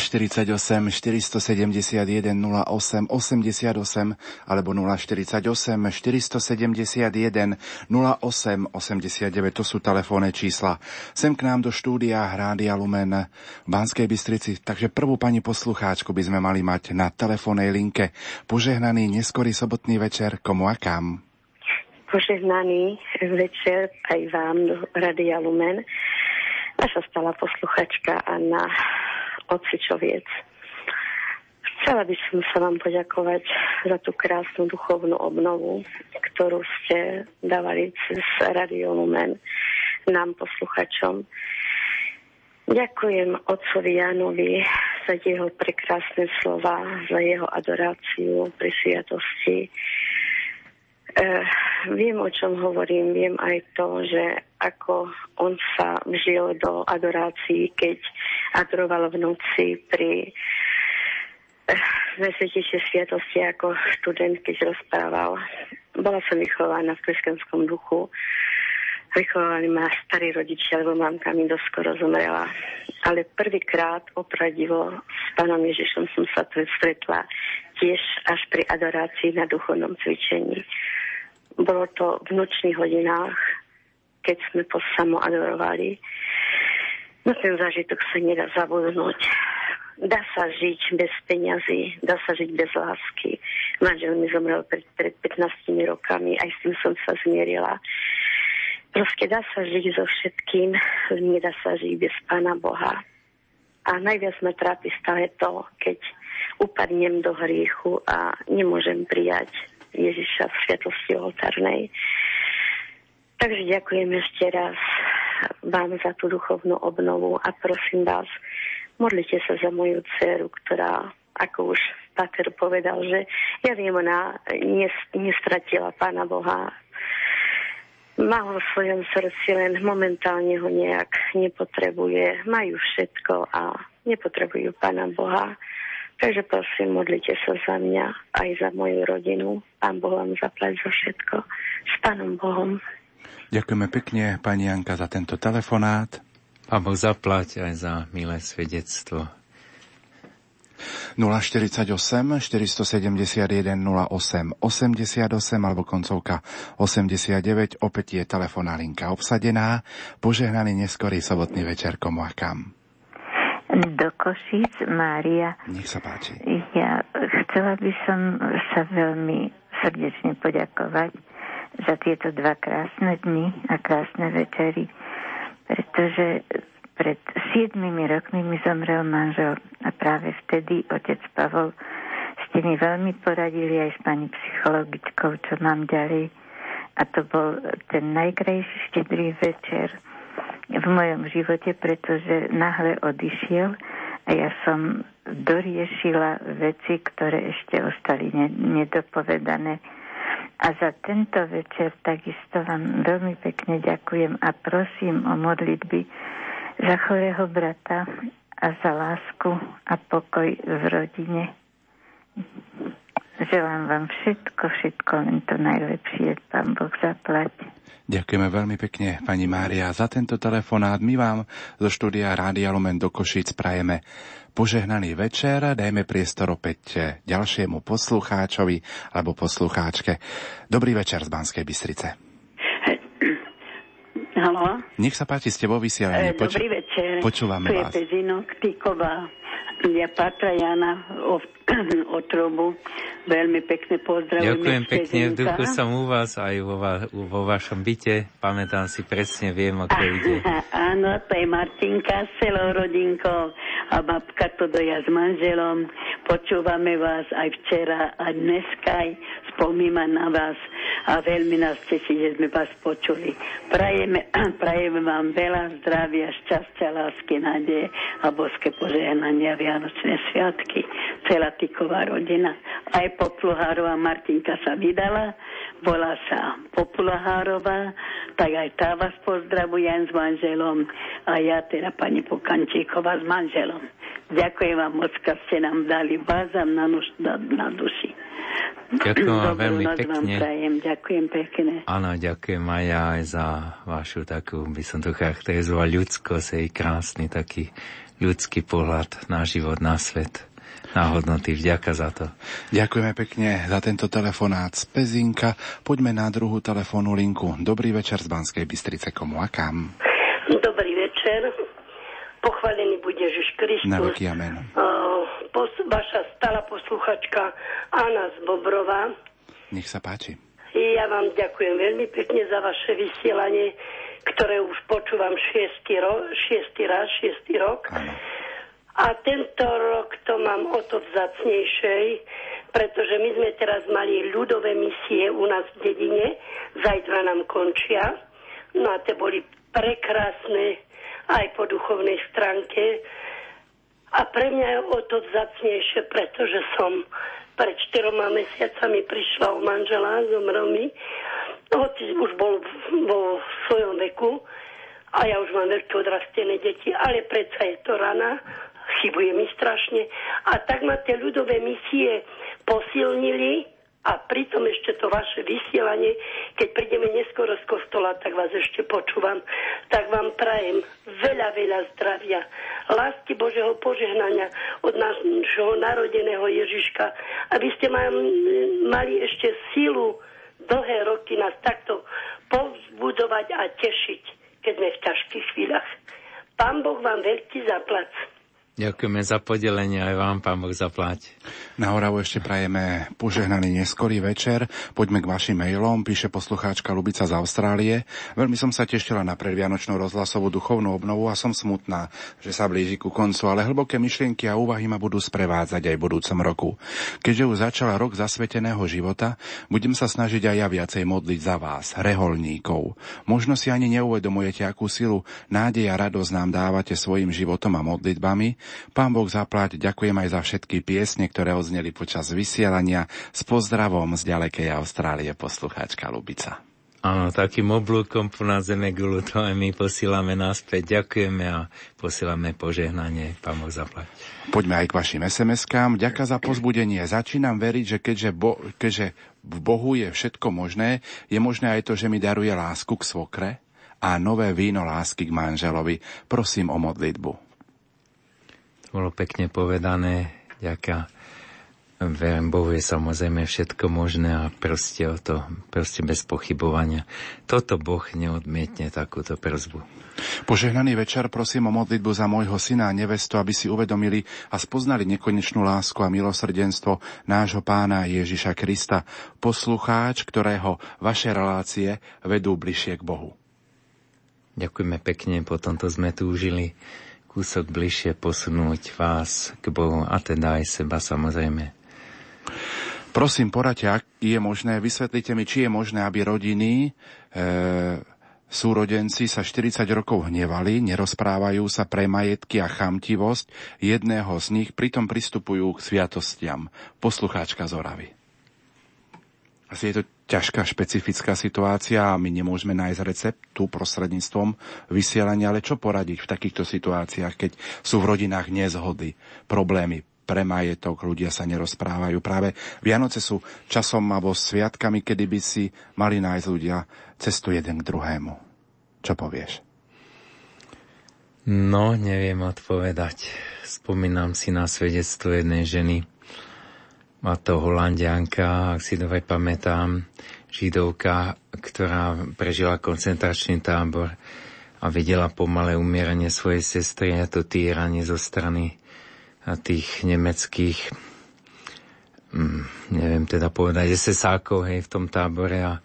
048 471 08 88 alebo 048 471 08 89. To sú telefónne čísla. Sem k nám do štúdia Rádia Lumen v Banskej Bystrici. Takže prvú pani poslucháčku by sme mali mať na telefónnej linke. Požehnaný neskorý sobotný večer komu a kam? Požehnaný večer aj vám do Rádia Lumen. Naša stála posluchačka Anna Ocičoviec. Chcela by som sa vám poďakovať za tú krásnu duchovnú obnovu, ktorú ste dávali cez Radio Lumen nám posluchačom. Ďakujem otcovi Janovi za jeho prekrásne slova, za jeho adoráciu pri sviatosti. Uh, viem, o čom hovorím, viem aj to, že ako on sa vžil do adorácií, keď adoroval v noci pri Najsvetejšej sviatosti ako študent, keď rozprával. Bola som vychovaná v kresťanskom duchu. Vychovali ma starí rodičia, lebo mamka mi doskoro zomrela. Ale prvýkrát opradivo s pánom Ježišom som sa stretla tiež až pri adorácii na duchovnom cvičení. Bolo to v nočných hodinách, keď sme po samo adorovali. No ten zážitok sa nedá zabudnúť. Dá sa žiť bez peňazí, dá sa žiť bez lásky. Manžel mi zomrel pred, pred 15 rokami, aj s tým som sa zmierila. Proste dá sa žiť so všetkým, nedá sa žiť bez Pána Boha. A najviac ma trápi stále to, keď upadnem do hriechu a nemôžem prijať Ježiša v sviatosti oltárnej. Takže ďakujem ešte raz vám za tú duchovnú obnovu a prosím vás, modlite sa za moju dceru, ktorá, ako už Pater povedal, že ja viem, ona nestratila Pána Boha. Má ho v svojom srdci, len momentálne ho nejak nepotrebuje. Majú všetko a nepotrebujú Pána Boha. Takže prosím, modlite sa za mňa aj za moju rodinu. Pán Boh vám zaplať za všetko. S Pánom Bohom. Ďakujeme pekne, pani Janka, za tento telefonát. Pán Boh zaplať aj za milé svedectvo. 048 471 08 88 alebo koncovka 89. Opäť je telefónna linka obsadená. Požehnaný neskorý sobotný večer komu a kam do Košíc, Mária. Nech sa páči. Ja chcela by som sa veľmi srdečne poďakovať za tieto dva krásne dni a krásne večery, pretože pred 7 rokmi mi zomrel manžel a práve vtedy otec Pavol ste mi veľmi poradili aj s pani psychologičkou, čo mám ďalej. A to bol ten najkrajší štedrý večer, v mojom živote, pretože náhle odišiel a ja som doriešila veci, ktoré ešte ostali nedopovedané. A za tento večer takisto vám veľmi pekne ďakujem a prosím o modlitby za chorého brata a za lásku a pokoj v rodine. Želám vám všetko, všetko, len to najlepšie. Pán Boh zaplať. Ďakujeme veľmi pekne, pani Mária, za tento telefonát. My vám zo štúdia Rádia Lumen do Košic prajeme požehnaný večer. Dajme priestor opäť ďalšiemu poslucháčovi alebo poslucháčke. Dobrý večer z Banskej Bystrice. Halo? Nech sa páči, ste vo vysielaní. Poč- Dobrý večer. Počúvame tu vás. je Pezinok, Týková. Ja Patra Jana o, o trobu. Veľmi pekne pozdravujem. Ďakujem pekne, v duchu som u vás aj vo, va, vo vašom byte. Pamätám si presne, viem, o ide. Áno, to je Martinka s celou rodinkou a babka to doja s manželom. Počúvame vás aj včera a dneska aj spomínam na vás a veľmi nás teší, že sme vás počuli. Prajeme, prajeme vám veľa zdravia, šťastia, lásky, nádeje a boské požehnania Vianočné sviatky. Celá Tiková rodina. Aj Popluhárová Martinka sa vydala, volá sa Popluhárová, tak aj tá vás pozdravujem s manželom a ja teda pani Pokančíková s manželom. Ďakujem vám moc, že ste nám dali bázam na, nož, na, na duši. Ďakujem vám veľmi vám pekne. prajem. Ďakujem pekne. Áno, ďakujem aj ja aj za vašu takú, by som to charakterizoval, ľudskosť, jej krásny taký ľudský pohľad na život, na svet, na hodnoty. Vďaka za to. Ďakujeme pekne za tento telefonát z Pezinka. Poďme na druhú telefónnu linku. Dobrý večer z Banskej Bystrice. Komu a kam? Dobrý večer. Pochválený bude Ježiš Kristus. Na veky amen. Uh, pos, vaša stála posluchačka Anna z Bobrova. Nech sa páči. Ja vám ďakujem veľmi pekne za vaše vysielanie, ktoré už počúvam šiestý, ro- šiestý raz, šiestý rok. Áno. A tento rok to mám o to vzácnejšej, pretože my sme teraz mali ľudové misie u nás v dedine, zajtra nám končia. No a tie boli prekrásne aj po duchovnej stránke. A pre mňa je o to vzácnejšie, pretože som pred čtyroma mesiacami prišla o manžela, zomrel mi, hoci už bol vo svojom veku a ja už mám veľké odrastené deti, ale predsa je to rana, chybuje mi strašne. A tak ma tie ľudové misie posilnili a pritom ešte to vaše vysielanie, keď prídeme neskoro z kostola, tak vás ešte počúvam. Tak vám prajem veľa, veľa zdravia, lásky Božieho požehnania od nášho narodeného Ježiška, aby ste mali ešte sílu dlhé roky nás takto povzbudovať a tešiť, keď sme v ťažkých chvíľach. Pán Boh vám veľký zaplac. Ďakujeme za podelenie aj vám, pán Boh zaplať. Na Oravu ešte prajeme požehnaný neskorý večer. Poďme k vašim mailom, píše poslucháčka Lubica z Austrálie. Veľmi som sa tešila na predvianočnú rozhlasovú duchovnú obnovu a som smutná, že sa blíži ku koncu, ale hlboké myšlienky a úvahy ma budú sprevádzať aj v budúcom roku. Keďže už začala rok zasveteného života, budem sa snažiť aj ja viacej modliť za vás, reholníkov. Možno si ani neuvedomujete, akú silu, nádej a radosť nám dávate svojim životom a modlitbami, Pán Boh zaplať, ďakujem aj za všetky piesne, ktoré odzneli počas vysielania. S pozdravom z ďalekej Austrálie poslucháčka Lubica. Áno, takým oblúkom po nás zeme gulu, to aj my posílame naspäť. Ďakujeme a posílame požehnanie. Pán Boh zaplať. Poďme aj k vašim SMS-kám. Ďaká za pozbudenie. Začínam veriť, že keďže, bo, keďže v Bohu je všetko možné, je možné aj to, že mi daruje lásku k svokre a nové víno lásky k manželovi. Prosím o modlitbu bolo pekne povedané, ďaká verím Bohu je samozrejme všetko možné a proste o to, proste bez pochybovania. Toto Boh neodmietne takúto prozbu. Požehnaný večer prosím o modlitbu za môjho syna a nevestu, aby si uvedomili a spoznali nekonečnú lásku a milosrdenstvo nášho pána Ježiša Krista, poslucháč, ktorého vaše relácie vedú bližšie k Bohu. Ďakujeme pekne, po tomto sme túžili kúsok bližšie posunúť vás k Bohu a teda aj seba samozrejme. Prosím, poradte, ak je možné, vysvetlite mi, či je možné, aby rodiny, e, súrodenci sa 40 rokov hnevali, nerozprávajú sa pre majetky a chamtivosť jedného z nich, pritom pristupujú k sviatostiam. Poslucháčka z Oravy. Asi je to ťažká špecifická situácia a my nemôžeme nájsť recept tu prostredníctvom vysielania, ale čo poradiť v takýchto situáciách, keď sú v rodinách nezhody, problémy, pre majetok, ľudia sa nerozprávajú. Práve Vianoce sú časom alebo sviatkami, kedy by si mali nájsť ľudia cestu jeden k druhému. Čo povieš? No, neviem odpovedať. Spomínam si na svedectvo jednej ženy, má to holandianka, ak si dobre pamätám, židovka, ktorá prežila koncentračný tábor a videla pomalé umieranie svojej sestry a to týranie zo strany tých nemeckých mm, neviem teda povedať, SS-ákov hej, v tom tábore a,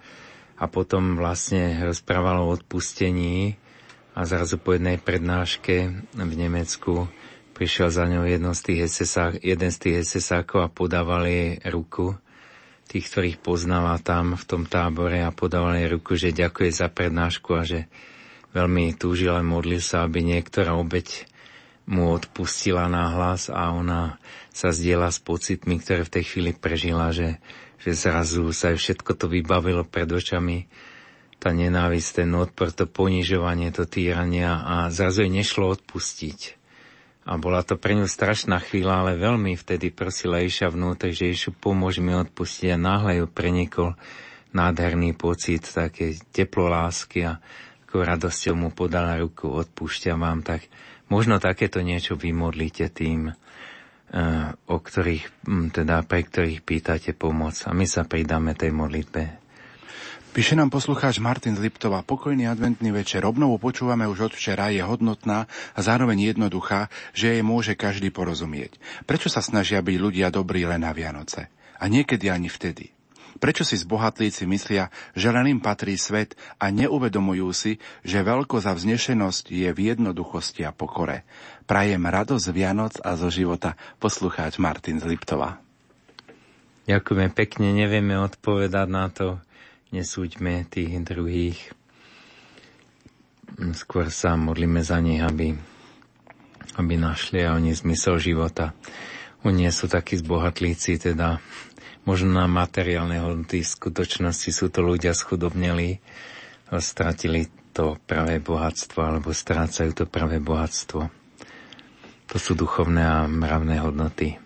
a potom vlastne rozprávalo o odpustení a zrazu po jednej prednáške v Nemecku prišiel za ňou jedno z tých SS jeden z tých SS-ákov a podával jej ruku, tých, ktorých poznala tam v tom tábore a podával jej ruku, že ďakuje za prednášku a že veľmi túžil a modlil sa, aby niektorá obeď mu odpustila náhlas a ona sa zdieľa s pocitmi, ktoré v tej chvíli prežila, že, že zrazu sa aj všetko to vybavilo pred očami, tá nenávisť, ten odpor, to ponižovanie, to týrania a zrazu jej nešlo odpustiť A bola to pre ňu strašná chvíľa, ale veľmi vtedy prosila Iša vnútri, že Išu pomôž mi odpustiť. A náhle ju prenikol nádherný pocit také teplo lásky a ako radosťou mu podala ruku, odpúšťam vám, tak možno takéto niečo vymodlíte tým, eh, o ktorých, teda pre ktorých pýtate pomoc. A my sa pridáme tej modlitbe. Píše nám poslucháč Martin z. Pokojný adventný večer. Obnovu počúvame už od včera, je hodnotná a zároveň jednoduchá, že jej môže každý porozumieť. Prečo sa snažia byť ľudia dobrí len na Vianoce? A niekedy ani vtedy. Prečo si zbohatlíci myslia, že len im patrí svet a neuvedomujú si, že veľkosť a vznešenosť je v jednoduchosti a pokore. Prajem radosť Vianoc a zo života poslucháč Martin z Liptova. Ďakujeme pekne, nevieme odpovedať na to, nesúďme tých druhých. Skôr sa modlíme za nich, aby, aby našli a oni zmysel života. Oni sú takí zbohatlíci, teda možno na materiálne hodnoty. V skutočnosti sú to ľudia schudobneli, stratili to pravé bohatstvo alebo strácajú to pravé bohatstvo. To sú duchovné a mravné hodnoty.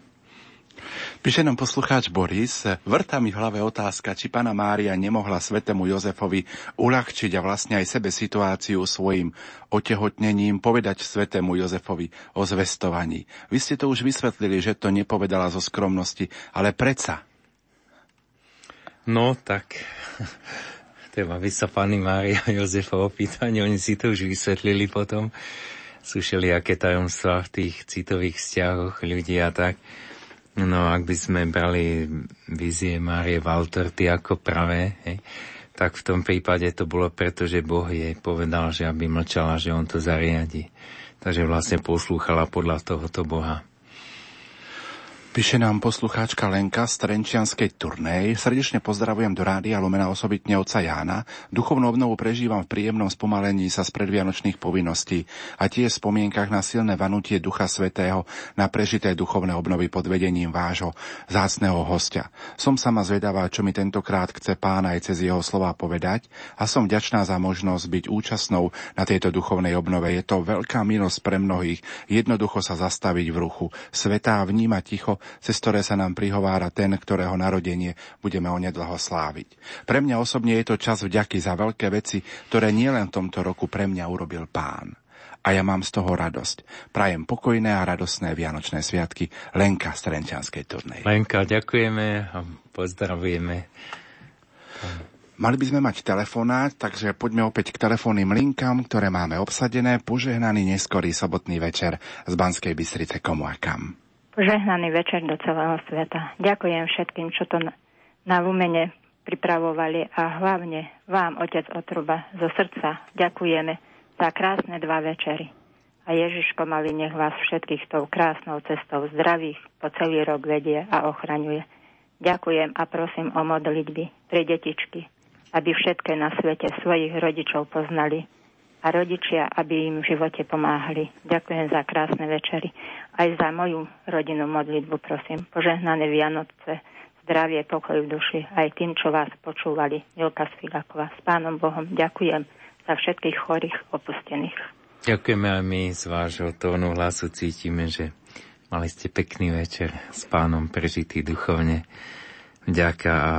Píše nám poslucháč Boris, vrta mi v hlave otázka, či pána Mária nemohla svetému Jozefovi uľahčiť a vlastne aj sebe situáciu svojim otehotnením povedať svetému Jozefovi o zvestovaní. Vy ste to už vysvetlili, že to nepovedala zo skromnosti, ale predsa. No tak, treba by sa pani Mária Jozefa opýtať, oni si to už vysvetlili potom. Sú aké tajomstvá v tých citových vzťahoch ľudí a tak. No ak by sme brali vízie Márie Walterty ako pravé, hej, tak v tom prípade to bolo preto, že Boh jej povedal, že aby mlčala, že on to zariadi. Takže vlastne poslúchala podľa tohoto Boha. Píše nám poslucháčka Lenka z Trenčianskej turnej. Srdečne pozdravujem do rádia Lumena osobitne oca Jána. Duchovnú obnovu prežívam v príjemnom spomalení sa z predvianočných povinností a tie v spomienkach na silné vanutie Ducha Svetého na prežité duchovné obnovy pod vedením vášho zácného hostia. Som sama zvedavá, čo mi tentokrát chce pán aj cez jeho slova povedať a som vďačná za možnosť byť účastnou na tejto duchovnej obnove. Je to veľká milosť pre mnohých jednoducho sa zastaviť v ruchu. Svetá vníma ticho cez ktoré sa nám prihovára ten, ktorého narodenie budeme onedlho sláviť. Pre mňa osobne je to čas vďaky za veľké veci, ktoré nielen v tomto roku pre mňa urobil pán. A ja mám z toho radosť. Prajem pokojné a radosné Vianočné sviatky Lenka z Trenčianskej turnej. Lenka, ďakujeme a pozdravujeme. Mali by sme mať telefonát, takže poďme opäť k telefónnym linkám, ktoré máme obsadené. Požehnaný neskorý sobotný večer z Banskej Bystrice komu a kam. Požehnaný večer do celého sveta. Ďakujem všetkým, čo to na Lumene pripravovali a hlavne vám, Otec Otruba, zo srdca ďakujeme za krásne dva večery. A Ježiško malý nech vás všetkých tou krásnou cestou zdravých po celý rok vedie a ochraňuje. Ďakujem a prosím o modlitby pre detičky, aby všetké na svete svojich rodičov poznali a rodičia, aby im v živote pomáhali. Ďakujem za krásne večery. Aj za moju rodinu modlitbu prosím. Požehnané Vianoce, zdravie, pokoj v duši, aj tým, čo vás počúvali. Milka Svigaková. S Pánom Bohom ďakujem za všetkých chorých opustených. Ďakujeme aj my z vášho tónu hlasu cítime, že mali ste pekný večer s pánom prežitý duchovne. Vďaka a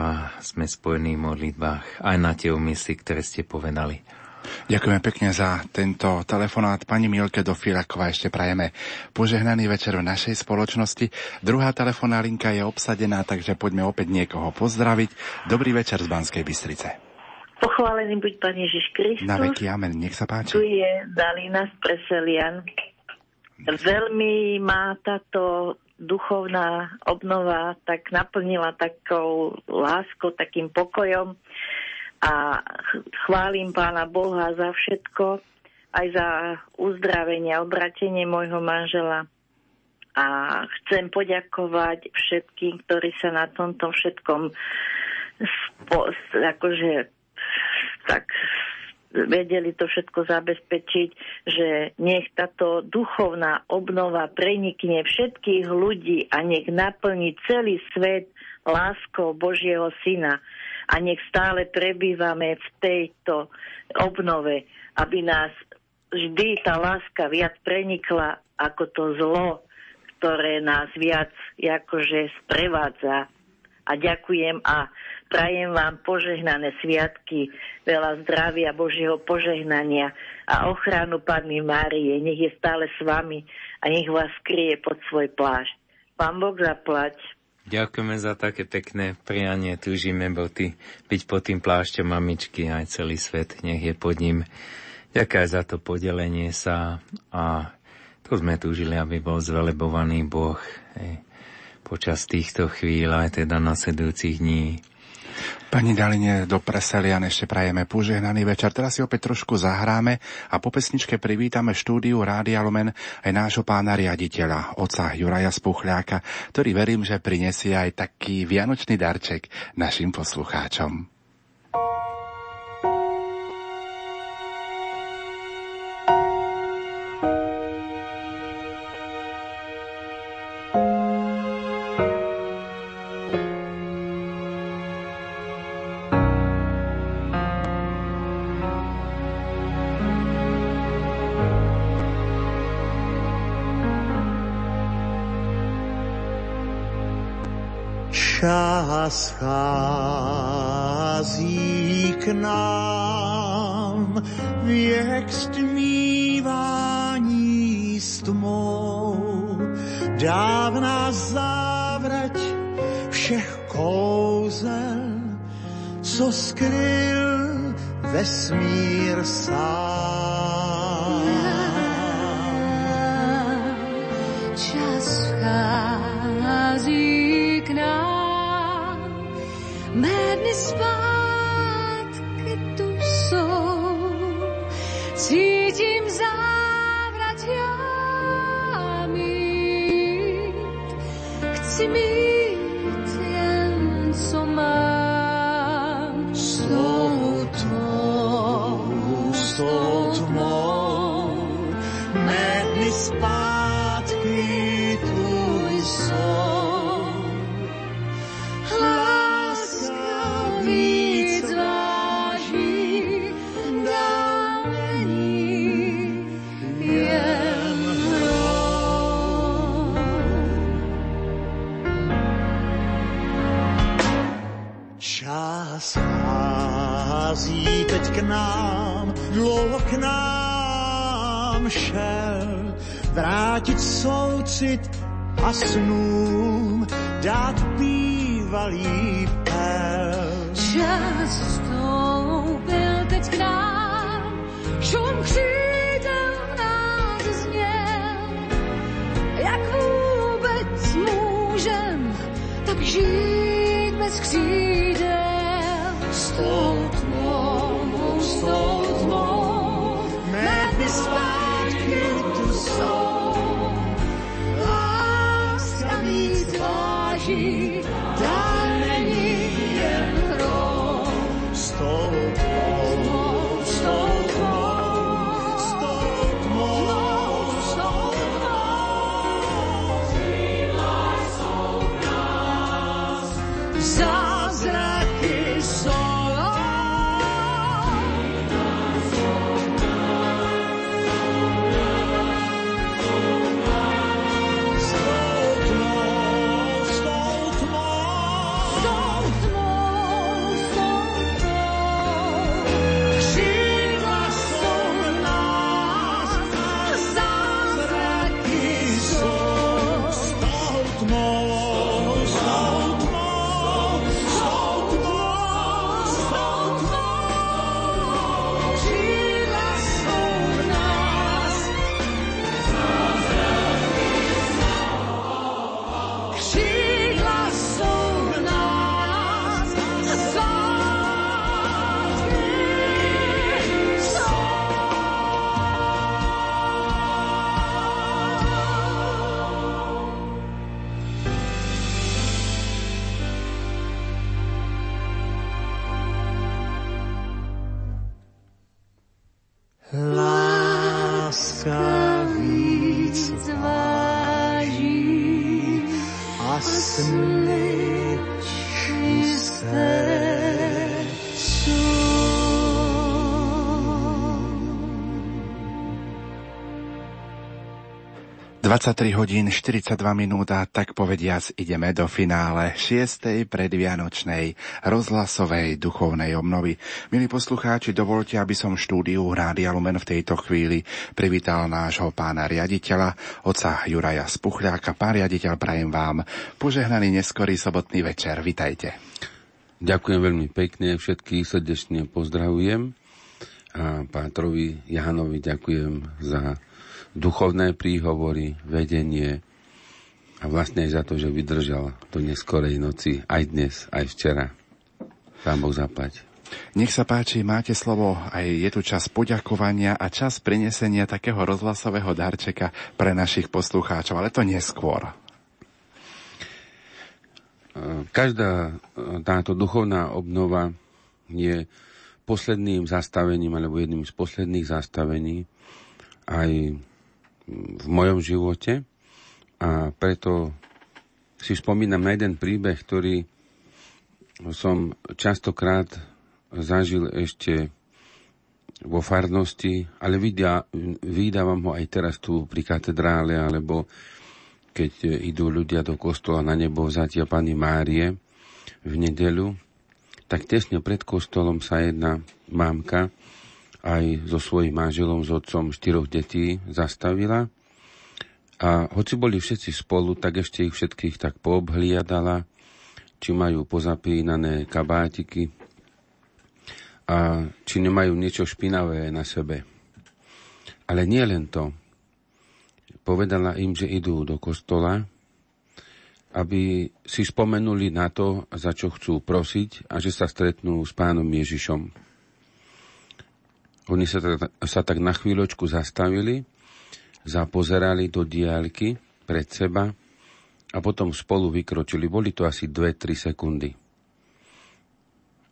sme spojení v modlitbách aj na tie úmysly, ktoré ste povedali. Ďakujeme pekne za tento telefonát. Pani Milke do Filaková ešte prajeme požehnaný večer v našej spoločnosti. Druhá telefoná linka je obsadená, takže poďme opäť niekoho pozdraviť. Dobrý večer z Banskej Bystrice. Pochválený buď Pán Ježiš Kristus. Na veky, amen. Nech sa páči. Tu je Dalina z Preselian. Veľmi má táto duchovná obnova tak naplnila takou láskou, takým pokojom a chválim pána Boha za všetko, aj za uzdravenie a obratenie môjho manžela. A chcem poďakovať všetkým, ktorí sa na tomto všetkom spo, akože tak vedeli to všetko zabezpečiť, že nech táto duchovná obnova prenikne všetkých ľudí a nech naplní celý svet láskou Božieho Syna a nech stále prebývame v tejto obnove, aby nás vždy tá láska viac prenikla ako to zlo, ktoré nás viac akože sprevádza. A ďakujem a prajem vám požehnané sviatky, veľa zdravia, Božieho požehnania a ochranu Panny Márie. Nech je stále s vami a nech vás skrie pod svoj plášť. Pán Boh zaplať. Ďakujeme za také pekné prianie. Túžime ty, byť pod tým plášťom mamičky aj celý svet. Nech je pod ním. Ďakujem za to podelenie sa a to sme túžili, aby bol zvelebovaný Boh hej, počas týchto chvíľ aj teda nasledujúcich dní. Pani Daline do Preselian ešte prajeme požehnaný večer. Teraz si opäť trošku zahráme a po pesničke privítame štúdiu Rádia Lumen aj nášho pána riaditeľa, oca Juraja Spuchľáka, ktorý verím, že prinesie aj taký vianočný darček našim poslucháčom. Schází k nám věk stmívání s tmou. Dávná závrať všech kouzel, co skryl vesmír sám. A snům dát bývalý 23 hodín 42 minút a tak povediac ideme do finále 6. predvianočnej rozhlasovej duchovnej obnovy. Milí poslucháči, dovolte, aby som štúdiu Rádia Lumen v tejto chvíli privítal nášho pána riaditeľa, oca Juraja Spuchľáka. Pán riaditeľ, prajem vám požehnaný neskorý sobotný večer. Vitajte. Ďakujem veľmi pekne, všetkých srdečne pozdravujem a Pátrovi Janovi ďakujem za duchovné príhovory, vedenie a vlastne aj za to, že vydržal do neskorej noci, aj dnes, aj včera. Pán Boh zaplať. Nech sa páči, máte slovo, aj je tu čas poďakovania a čas prinesenia takého rozhlasového darčeka pre našich poslucháčov, ale to neskôr. Každá táto duchovná obnova je posledným zastavením alebo jedným z posledných zastavení aj v mojom živote. A preto si spomínam na jeden príbeh, ktorý som častokrát zažil ešte vo farnosti, ale vidia, vydávam ho aj teraz tu pri katedrále, alebo keď idú ľudia do kostola na nebo vzatia Pani Márie v nedelu, tak tesne pred kostolom sa jedna mámka aj so svojím manželom, s otcom štyroch detí zastavila. A hoci boli všetci spolu, tak ešte ich všetkých tak poobhliadala, či majú pozapínané kabátiky a či nemajú niečo špinavé na sebe. Ale nie len to. Povedala im, že idú do kostola, aby si spomenuli na to, za čo chcú prosiť a že sa stretnú s pánom Ježišom. Oni sa, sa tak na chvíľočku zastavili, zapozerali do diálky pred seba a potom spolu vykročili. Boli to asi 2-3 sekundy.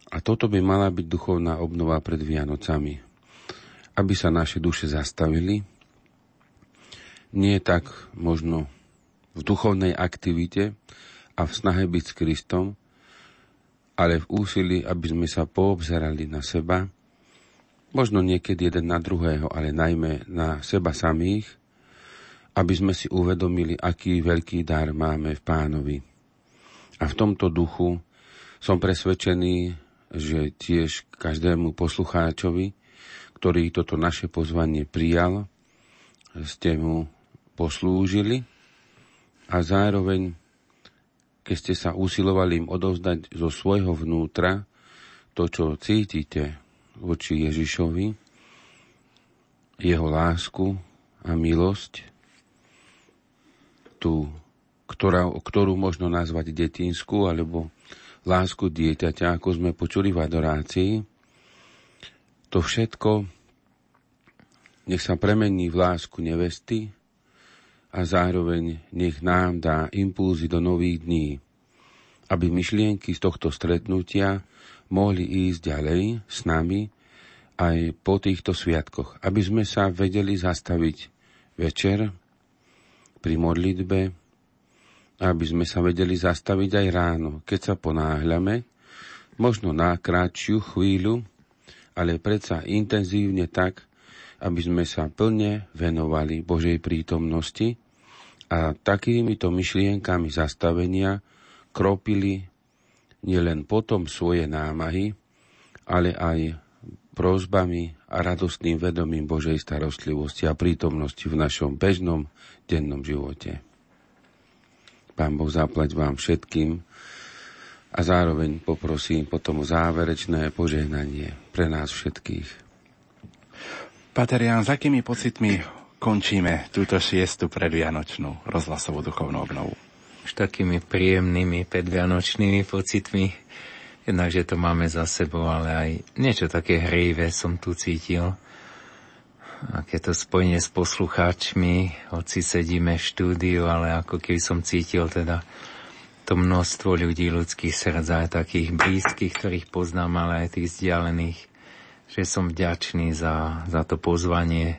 A toto by mala byť duchovná obnova pred Vianocami. Aby sa naše duše zastavili, nie tak možno v duchovnej aktivite a v snahe byť s Kristom, ale v úsilí, aby sme sa poobzerali na seba, možno niekedy jeden na druhého, ale najmä na seba samých, aby sme si uvedomili, aký veľký dar máme v pánovi. A v tomto duchu som presvedčený, že tiež každému poslucháčovi, ktorý toto naše pozvanie prijal, ste mu poslúžili a zároveň, keď ste sa usilovali im odovzdať zo svojho vnútra to, čo cítite, voči Ježišovi, jeho lásku a milosť, tú, ktorá, ktorú možno nazvať detinskú, alebo lásku dieťaťa, ako sme počuli v adorácii, to všetko nech sa premení v lásku nevesty a zároveň nech nám dá impulzy do nových dní, aby myšlienky z tohto stretnutia mohli ísť ďalej s nami aj po týchto sviatkoch, aby sme sa vedeli zastaviť večer pri modlitbe, aby sme sa vedeli zastaviť aj ráno, keď sa ponáhľame, možno na krátšiu chvíľu, ale predsa intenzívne tak, aby sme sa plne venovali Božej prítomnosti a takýmito myšlienkami zastavenia kropili nielen potom svoje námahy, ale aj prozbami a radostným vedomím Božej starostlivosti a prítomnosti v našom bežnom dennom živote. Pán Boh zaplať vám všetkým a zároveň poprosím potom o záverečné požehnanie pre nás všetkých. Pater Jan, s akými pocitmi končíme túto šiestu predvianočnú rozhlasovú duchovnú obnovu? S takými príjemnými predvianočnými pocitmi. Jednak, že to máme za sebou, ale aj niečo také hrivé som tu cítil. Aké to spojenie s poslucháčmi, hoci sedíme v štúdiu, ale ako keby som cítil teda to množstvo ľudí, ľudských srdc, aj takých blízkych, ktorých poznám, ale aj tých vzdialených, že som vďačný za, za to pozvanie,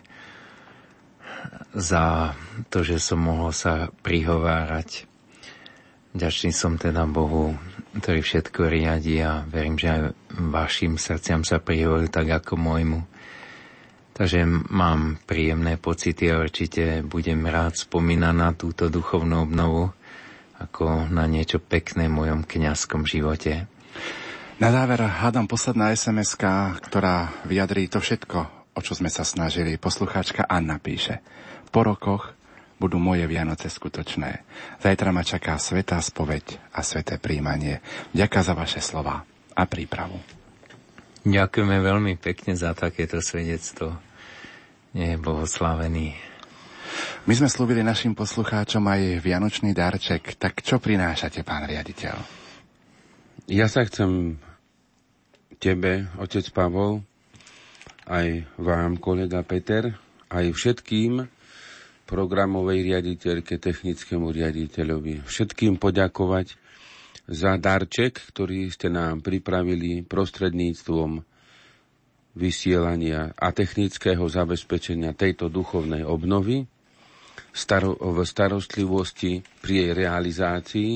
za to, že som mohol sa prihovárať Ďačný som teda Bohu, ktorý všetko riadi a verím, že aj vašim srdciam sa prihovoril tak ako môjmu. Takže mám príjemné pocity a určite budem rád spomínať na túto duchovnú obnovu ako na niečo pekné v mojom kňazskom živote. Na záver hádam posledná sms ktorá vyjadrí to všetko, o čo sme sa snažili. Poslucháčka Anna píše. Po rokoch budú moje Vianoce skutočné. Zajtra ma čaká svetá spoveď a sveté príjmanie. Ďakujem za vaše slova a prípravu. Ďakujeme veľmi pekne za takéto svedectvo. Nie je blahoslavený. My sme slúbili našim poslucháčom aj vianočný darček. Tak čo prinášate, pán riaditeľ? Ja sa chcem tebe, otec Pavol, aj vám, kolega Peter, aj všetkým programovej riaditeľke, technickému riaditeľovi, všetkým poďakovať za darček, ktorý ste nám pripravili prostredníctvom vysielania a technického zabezpečenia tejto duchovnej obnovy v starostlivosti pri jej realizácii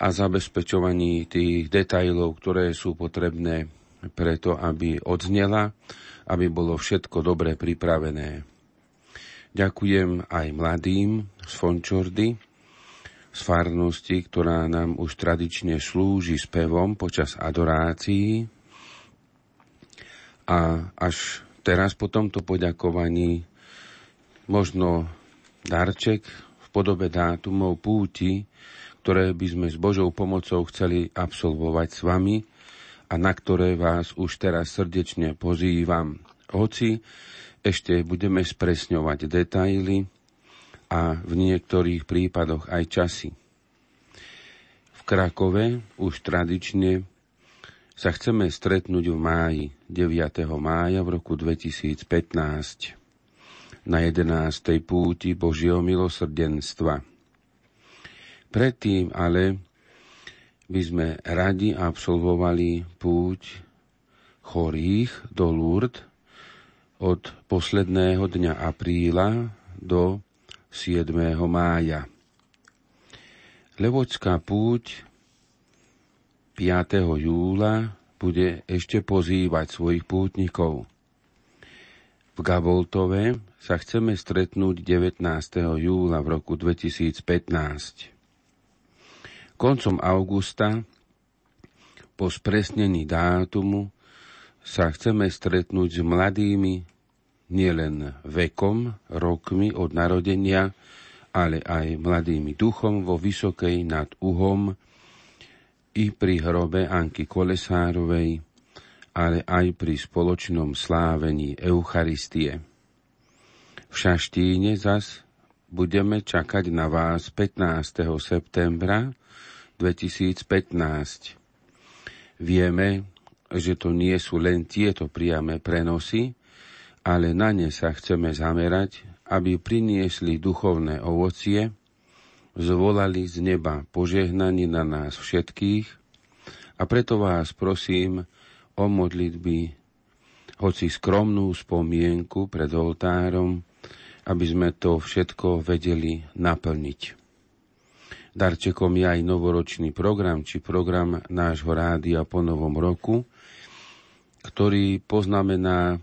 a zabezpečovaní tých detajlov, ktoré sú potrebné preto, aby odznela, aby bolo všetko dobre pripravené. Ďakujem aj mladým z Fončordy, z farnosti, ktorá nám už tradične slúži spevom počas adorácií. A až teraz po tomto poďakovaní možno darček v podobe dátumov púti, ktoré by sme s Božou pomocou chceli absolvovať s vami a na ktoré vás už teraz srdečne pozývam. Hoci ešte budeme spresňovať detaily a v niektorých prípadoch aj časy. V Krakove už tradične sa chceme stretnúť v máji, 9. mája v roku 2015 na 11. púti Božieho milosrdenstva. Predtým ale by sme radi absolvovali púť chorých do Lourdes od posledného dňa apríla do 7. mája. Levočská púť 5. júla bude ešte pozývať svojich pútnikov. V Gaboltove sa chceme stretnúť 19. júla v roku 2015. Koncom augusta, po spresnení dátumu, sa chceme stretnúť s mladými nielen vekom, rokmi od narodenia, ale aj mladými duchom vo Vysokej nad Uhom i pri hrobe Anky Kolesárovej, ale aj pri spoločnom slávení Eucharistie. V Šaštíne zas budeme čakať na vás 15. septembra 2015. Vieme, že to nie sú len tieto priame prenosy, ale na ne sa chceme zamerať, aby priniesli duchovné ovocie, zvolali z neba požehnanie na nás všetkých a preto vás prosím o modlitby, hoci skromnú spomienku pred oltárom, aby sme to všetko vedeli naplniť. Darčekom je aj novoročný program, či program nášho rádia po novom roku, ktorý poznamená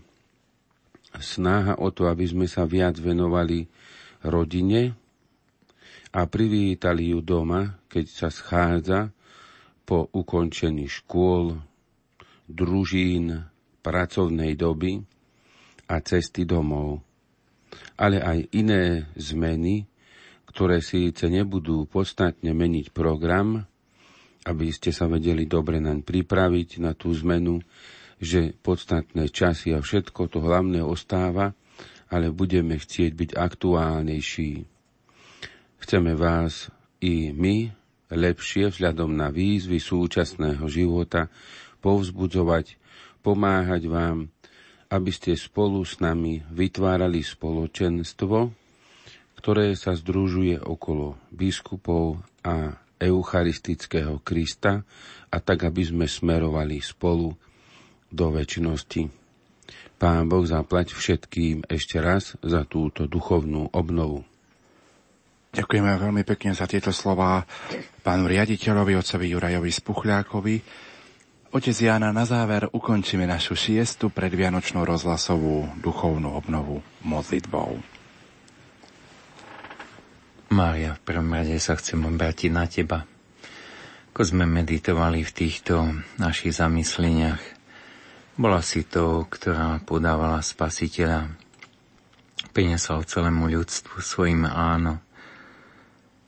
snaha o to, aby sme sa viac venovali rodine a privítali ju doma, keď sa schádza po ukončení škôl, družín, pracovnej doby a cesty domov. Ale aj iné zmeny, ktoré síce nebudú podstatne meniť program, aby ste sa vedeli dobre naň pripraviť na tú zmenu, že podstatné časy a všetko to hlavné ostáva, ale budeme chcieť byť aktuálnejší. Chceme vás i my lepšie vzhľadom na výzvy súčasného života povzbudzovať, pomáhať vám, aby ste spolu s nami vytvárali spoločenstvo, ktoré sa združuje okolo biskupov a eucharistického Krista a tak, aby sme smerovali spolu do väčšnosti. Pán Boh zaplať všetkým ešte raz za túto duchovnú obnovu. Ďakujeme veľmi pekne za tieto slova pánu riaditeľovi, otcovi Jurajovi Spuchľákovi. Otec Jána, na záver ukončíme našu šiestu predvianočnú rozhlasovú duchovnú obnovu modlitbou. Mária, v prvom rade sa chcem obrátiť na Teba. Ako sme meditovali v týchto našich zamysleniach, bola si to, ktorá podávala spasiteľa, priniesla celému ľudstvu svojim áno,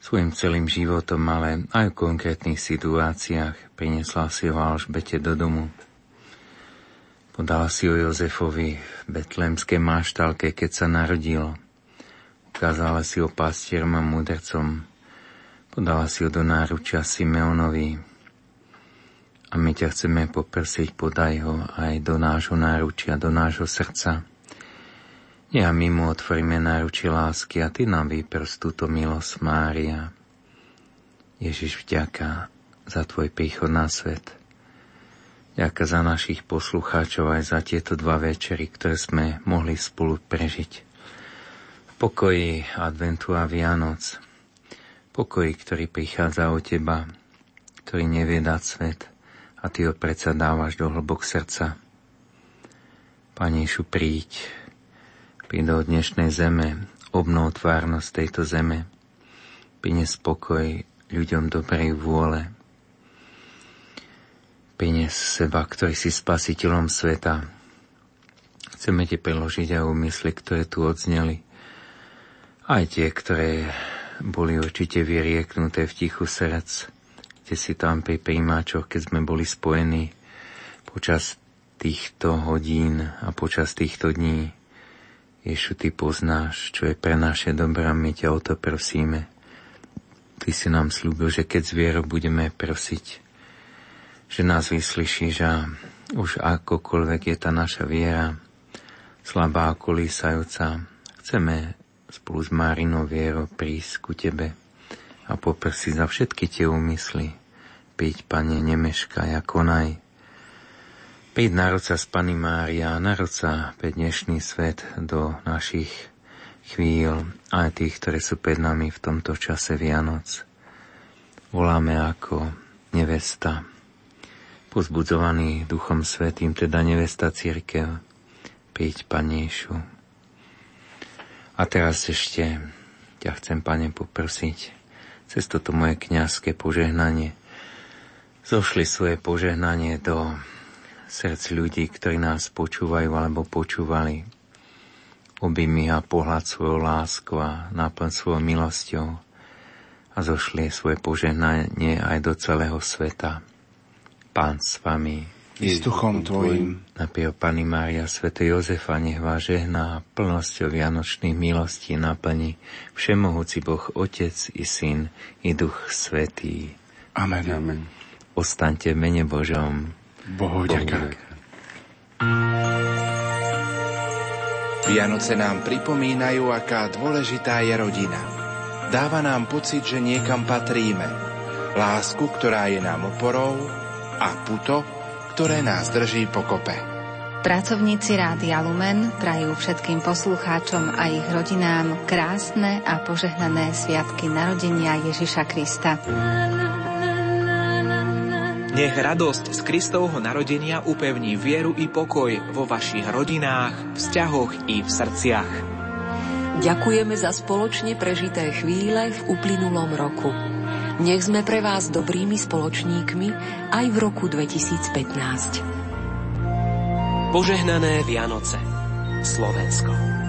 svojim celým životom, ale aj v konkrétnych situáciách priniesla si ho Alžbete do domu. Podala si ho Jozefovi v betlémskej máštalke, keď sa narodil. Ukázala si ho pastierom a mudrcom. Podala si ho do náručia Simeonovi. A my ťa chceme poprosiť, podaj ho aj do nášho náručia, do nášho srdca ja my mu otvoríme náručie lásky a Ty nám vyprs túto milosť, Mária. Ježiš, vďaka za Tvoj príchod na svet. Ďaká za našich poslucháčov aj za tieto dva večery, ktoré sme mohli spolu prežiť. V pokoji Adventu a Vianoc. Pokoji, ktorý prichádza od Teba, ktorý nevie dať svet a Ty ho predsa dávaš do hlbok srdca. Pane Ješu, príď, príď do dnešnej zeme, obnov tvárnosť tejto zeme, prines spokoj ľuďom dobrej vôle, prines seba, ktorý si spasiteľom sveta. Chceme ti preložiť aj úmysly, ktoré tu odzneli, aj tie, ktoré boli určite vyrieknuté v tichu srdc, kde si tam pri príjmačoch, keď sme boli spojení počas týchto hodín a počas týchto dní. Ješu, Ty poznáš, čo je pre naše dobrá, my ťa o to prosíme. Ty si nám slúbil, že keď z vierou budeme prosiť, že nás vyslyšíš a už akokoľvek je tá naša viera, slabá a kolísajúca, chceme spolu s Márinou vierou prísť ku Tebe a poprosiť za všetky tie úmysly. Piť, Pane, nemeškaj a konaj, Príď narod sa z Pany Mária, narod sa pre dnešný svet do našich chvíľ, aj tých, ktoré sú pred nami v tomto čase Vianoc. Voláme ako nevesta, pozbudzovaný Duchom Svetým, teda nevesta církev, príď Paniešu. A teraz ešte ťa chcem, Pane, poprosiť cez toto moje kňazské požehnanie. Zošli svoje požehnanie do srdc ľudí, ktorí nás počúvajú alebo počúvali. Objmi a pohľad svojou láskou a náplň svojou milosťou a zošli svoje požehnanie aj do celého sveta. Pán s vami. I s duchom tvojim. Napiev Pani Mária, Svete Jozefa, nech vás žehná plnosťou Vianočných milostí naplní Všemohúci Boh Otec i Syn i Duch Svetý. Amen. Amen. Ostaňte v mene Božom. Bohu ďaká. Vianoce nám pripomínajú, aká dôležitá je rodina. Dáva nám pocit, že niekam patríme. Lásku, ktorá je nám oporou a puto, ktoré nás drží pokope. Pracovníci Rádia Lumen prajú všetkým poslucháčom a ich rodinám krásne a požehnané sviatky narodenia Ježiša Krista. Nech radosť z Kristovho narodenia upevní vieru i pokoj vo vašich rodinách, vzťahoch i v srdciach. Ďakujeme za spoločne prežité chvíle v uplynulom roku. Nech sme pre vás dobrými spoločníkmi aj v roku 2015. Požehnané Vianoce. Slovensko.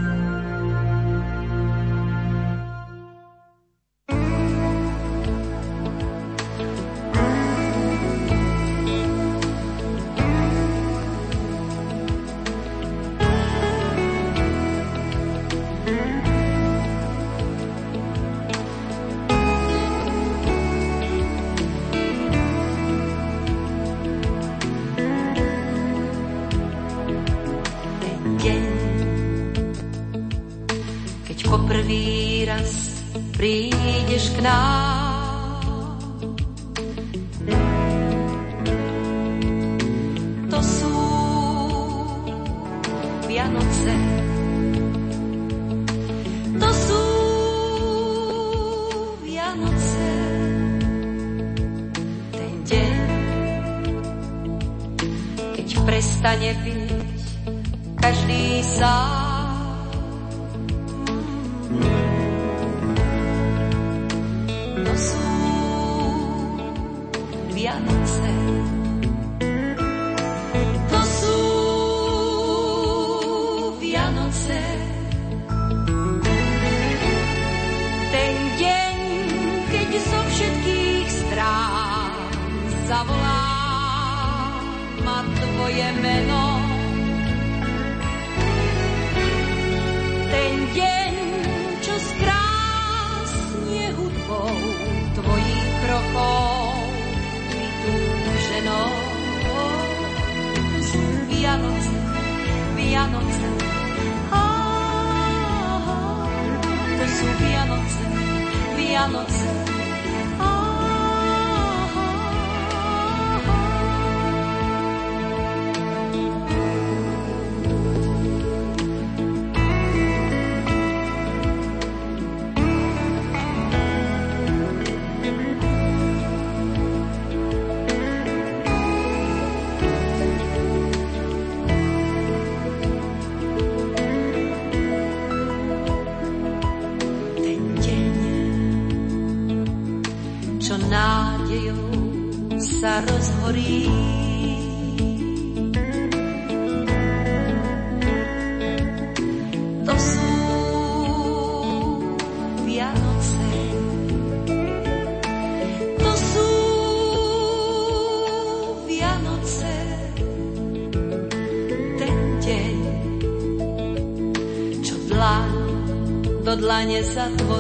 dlane sa tvoje.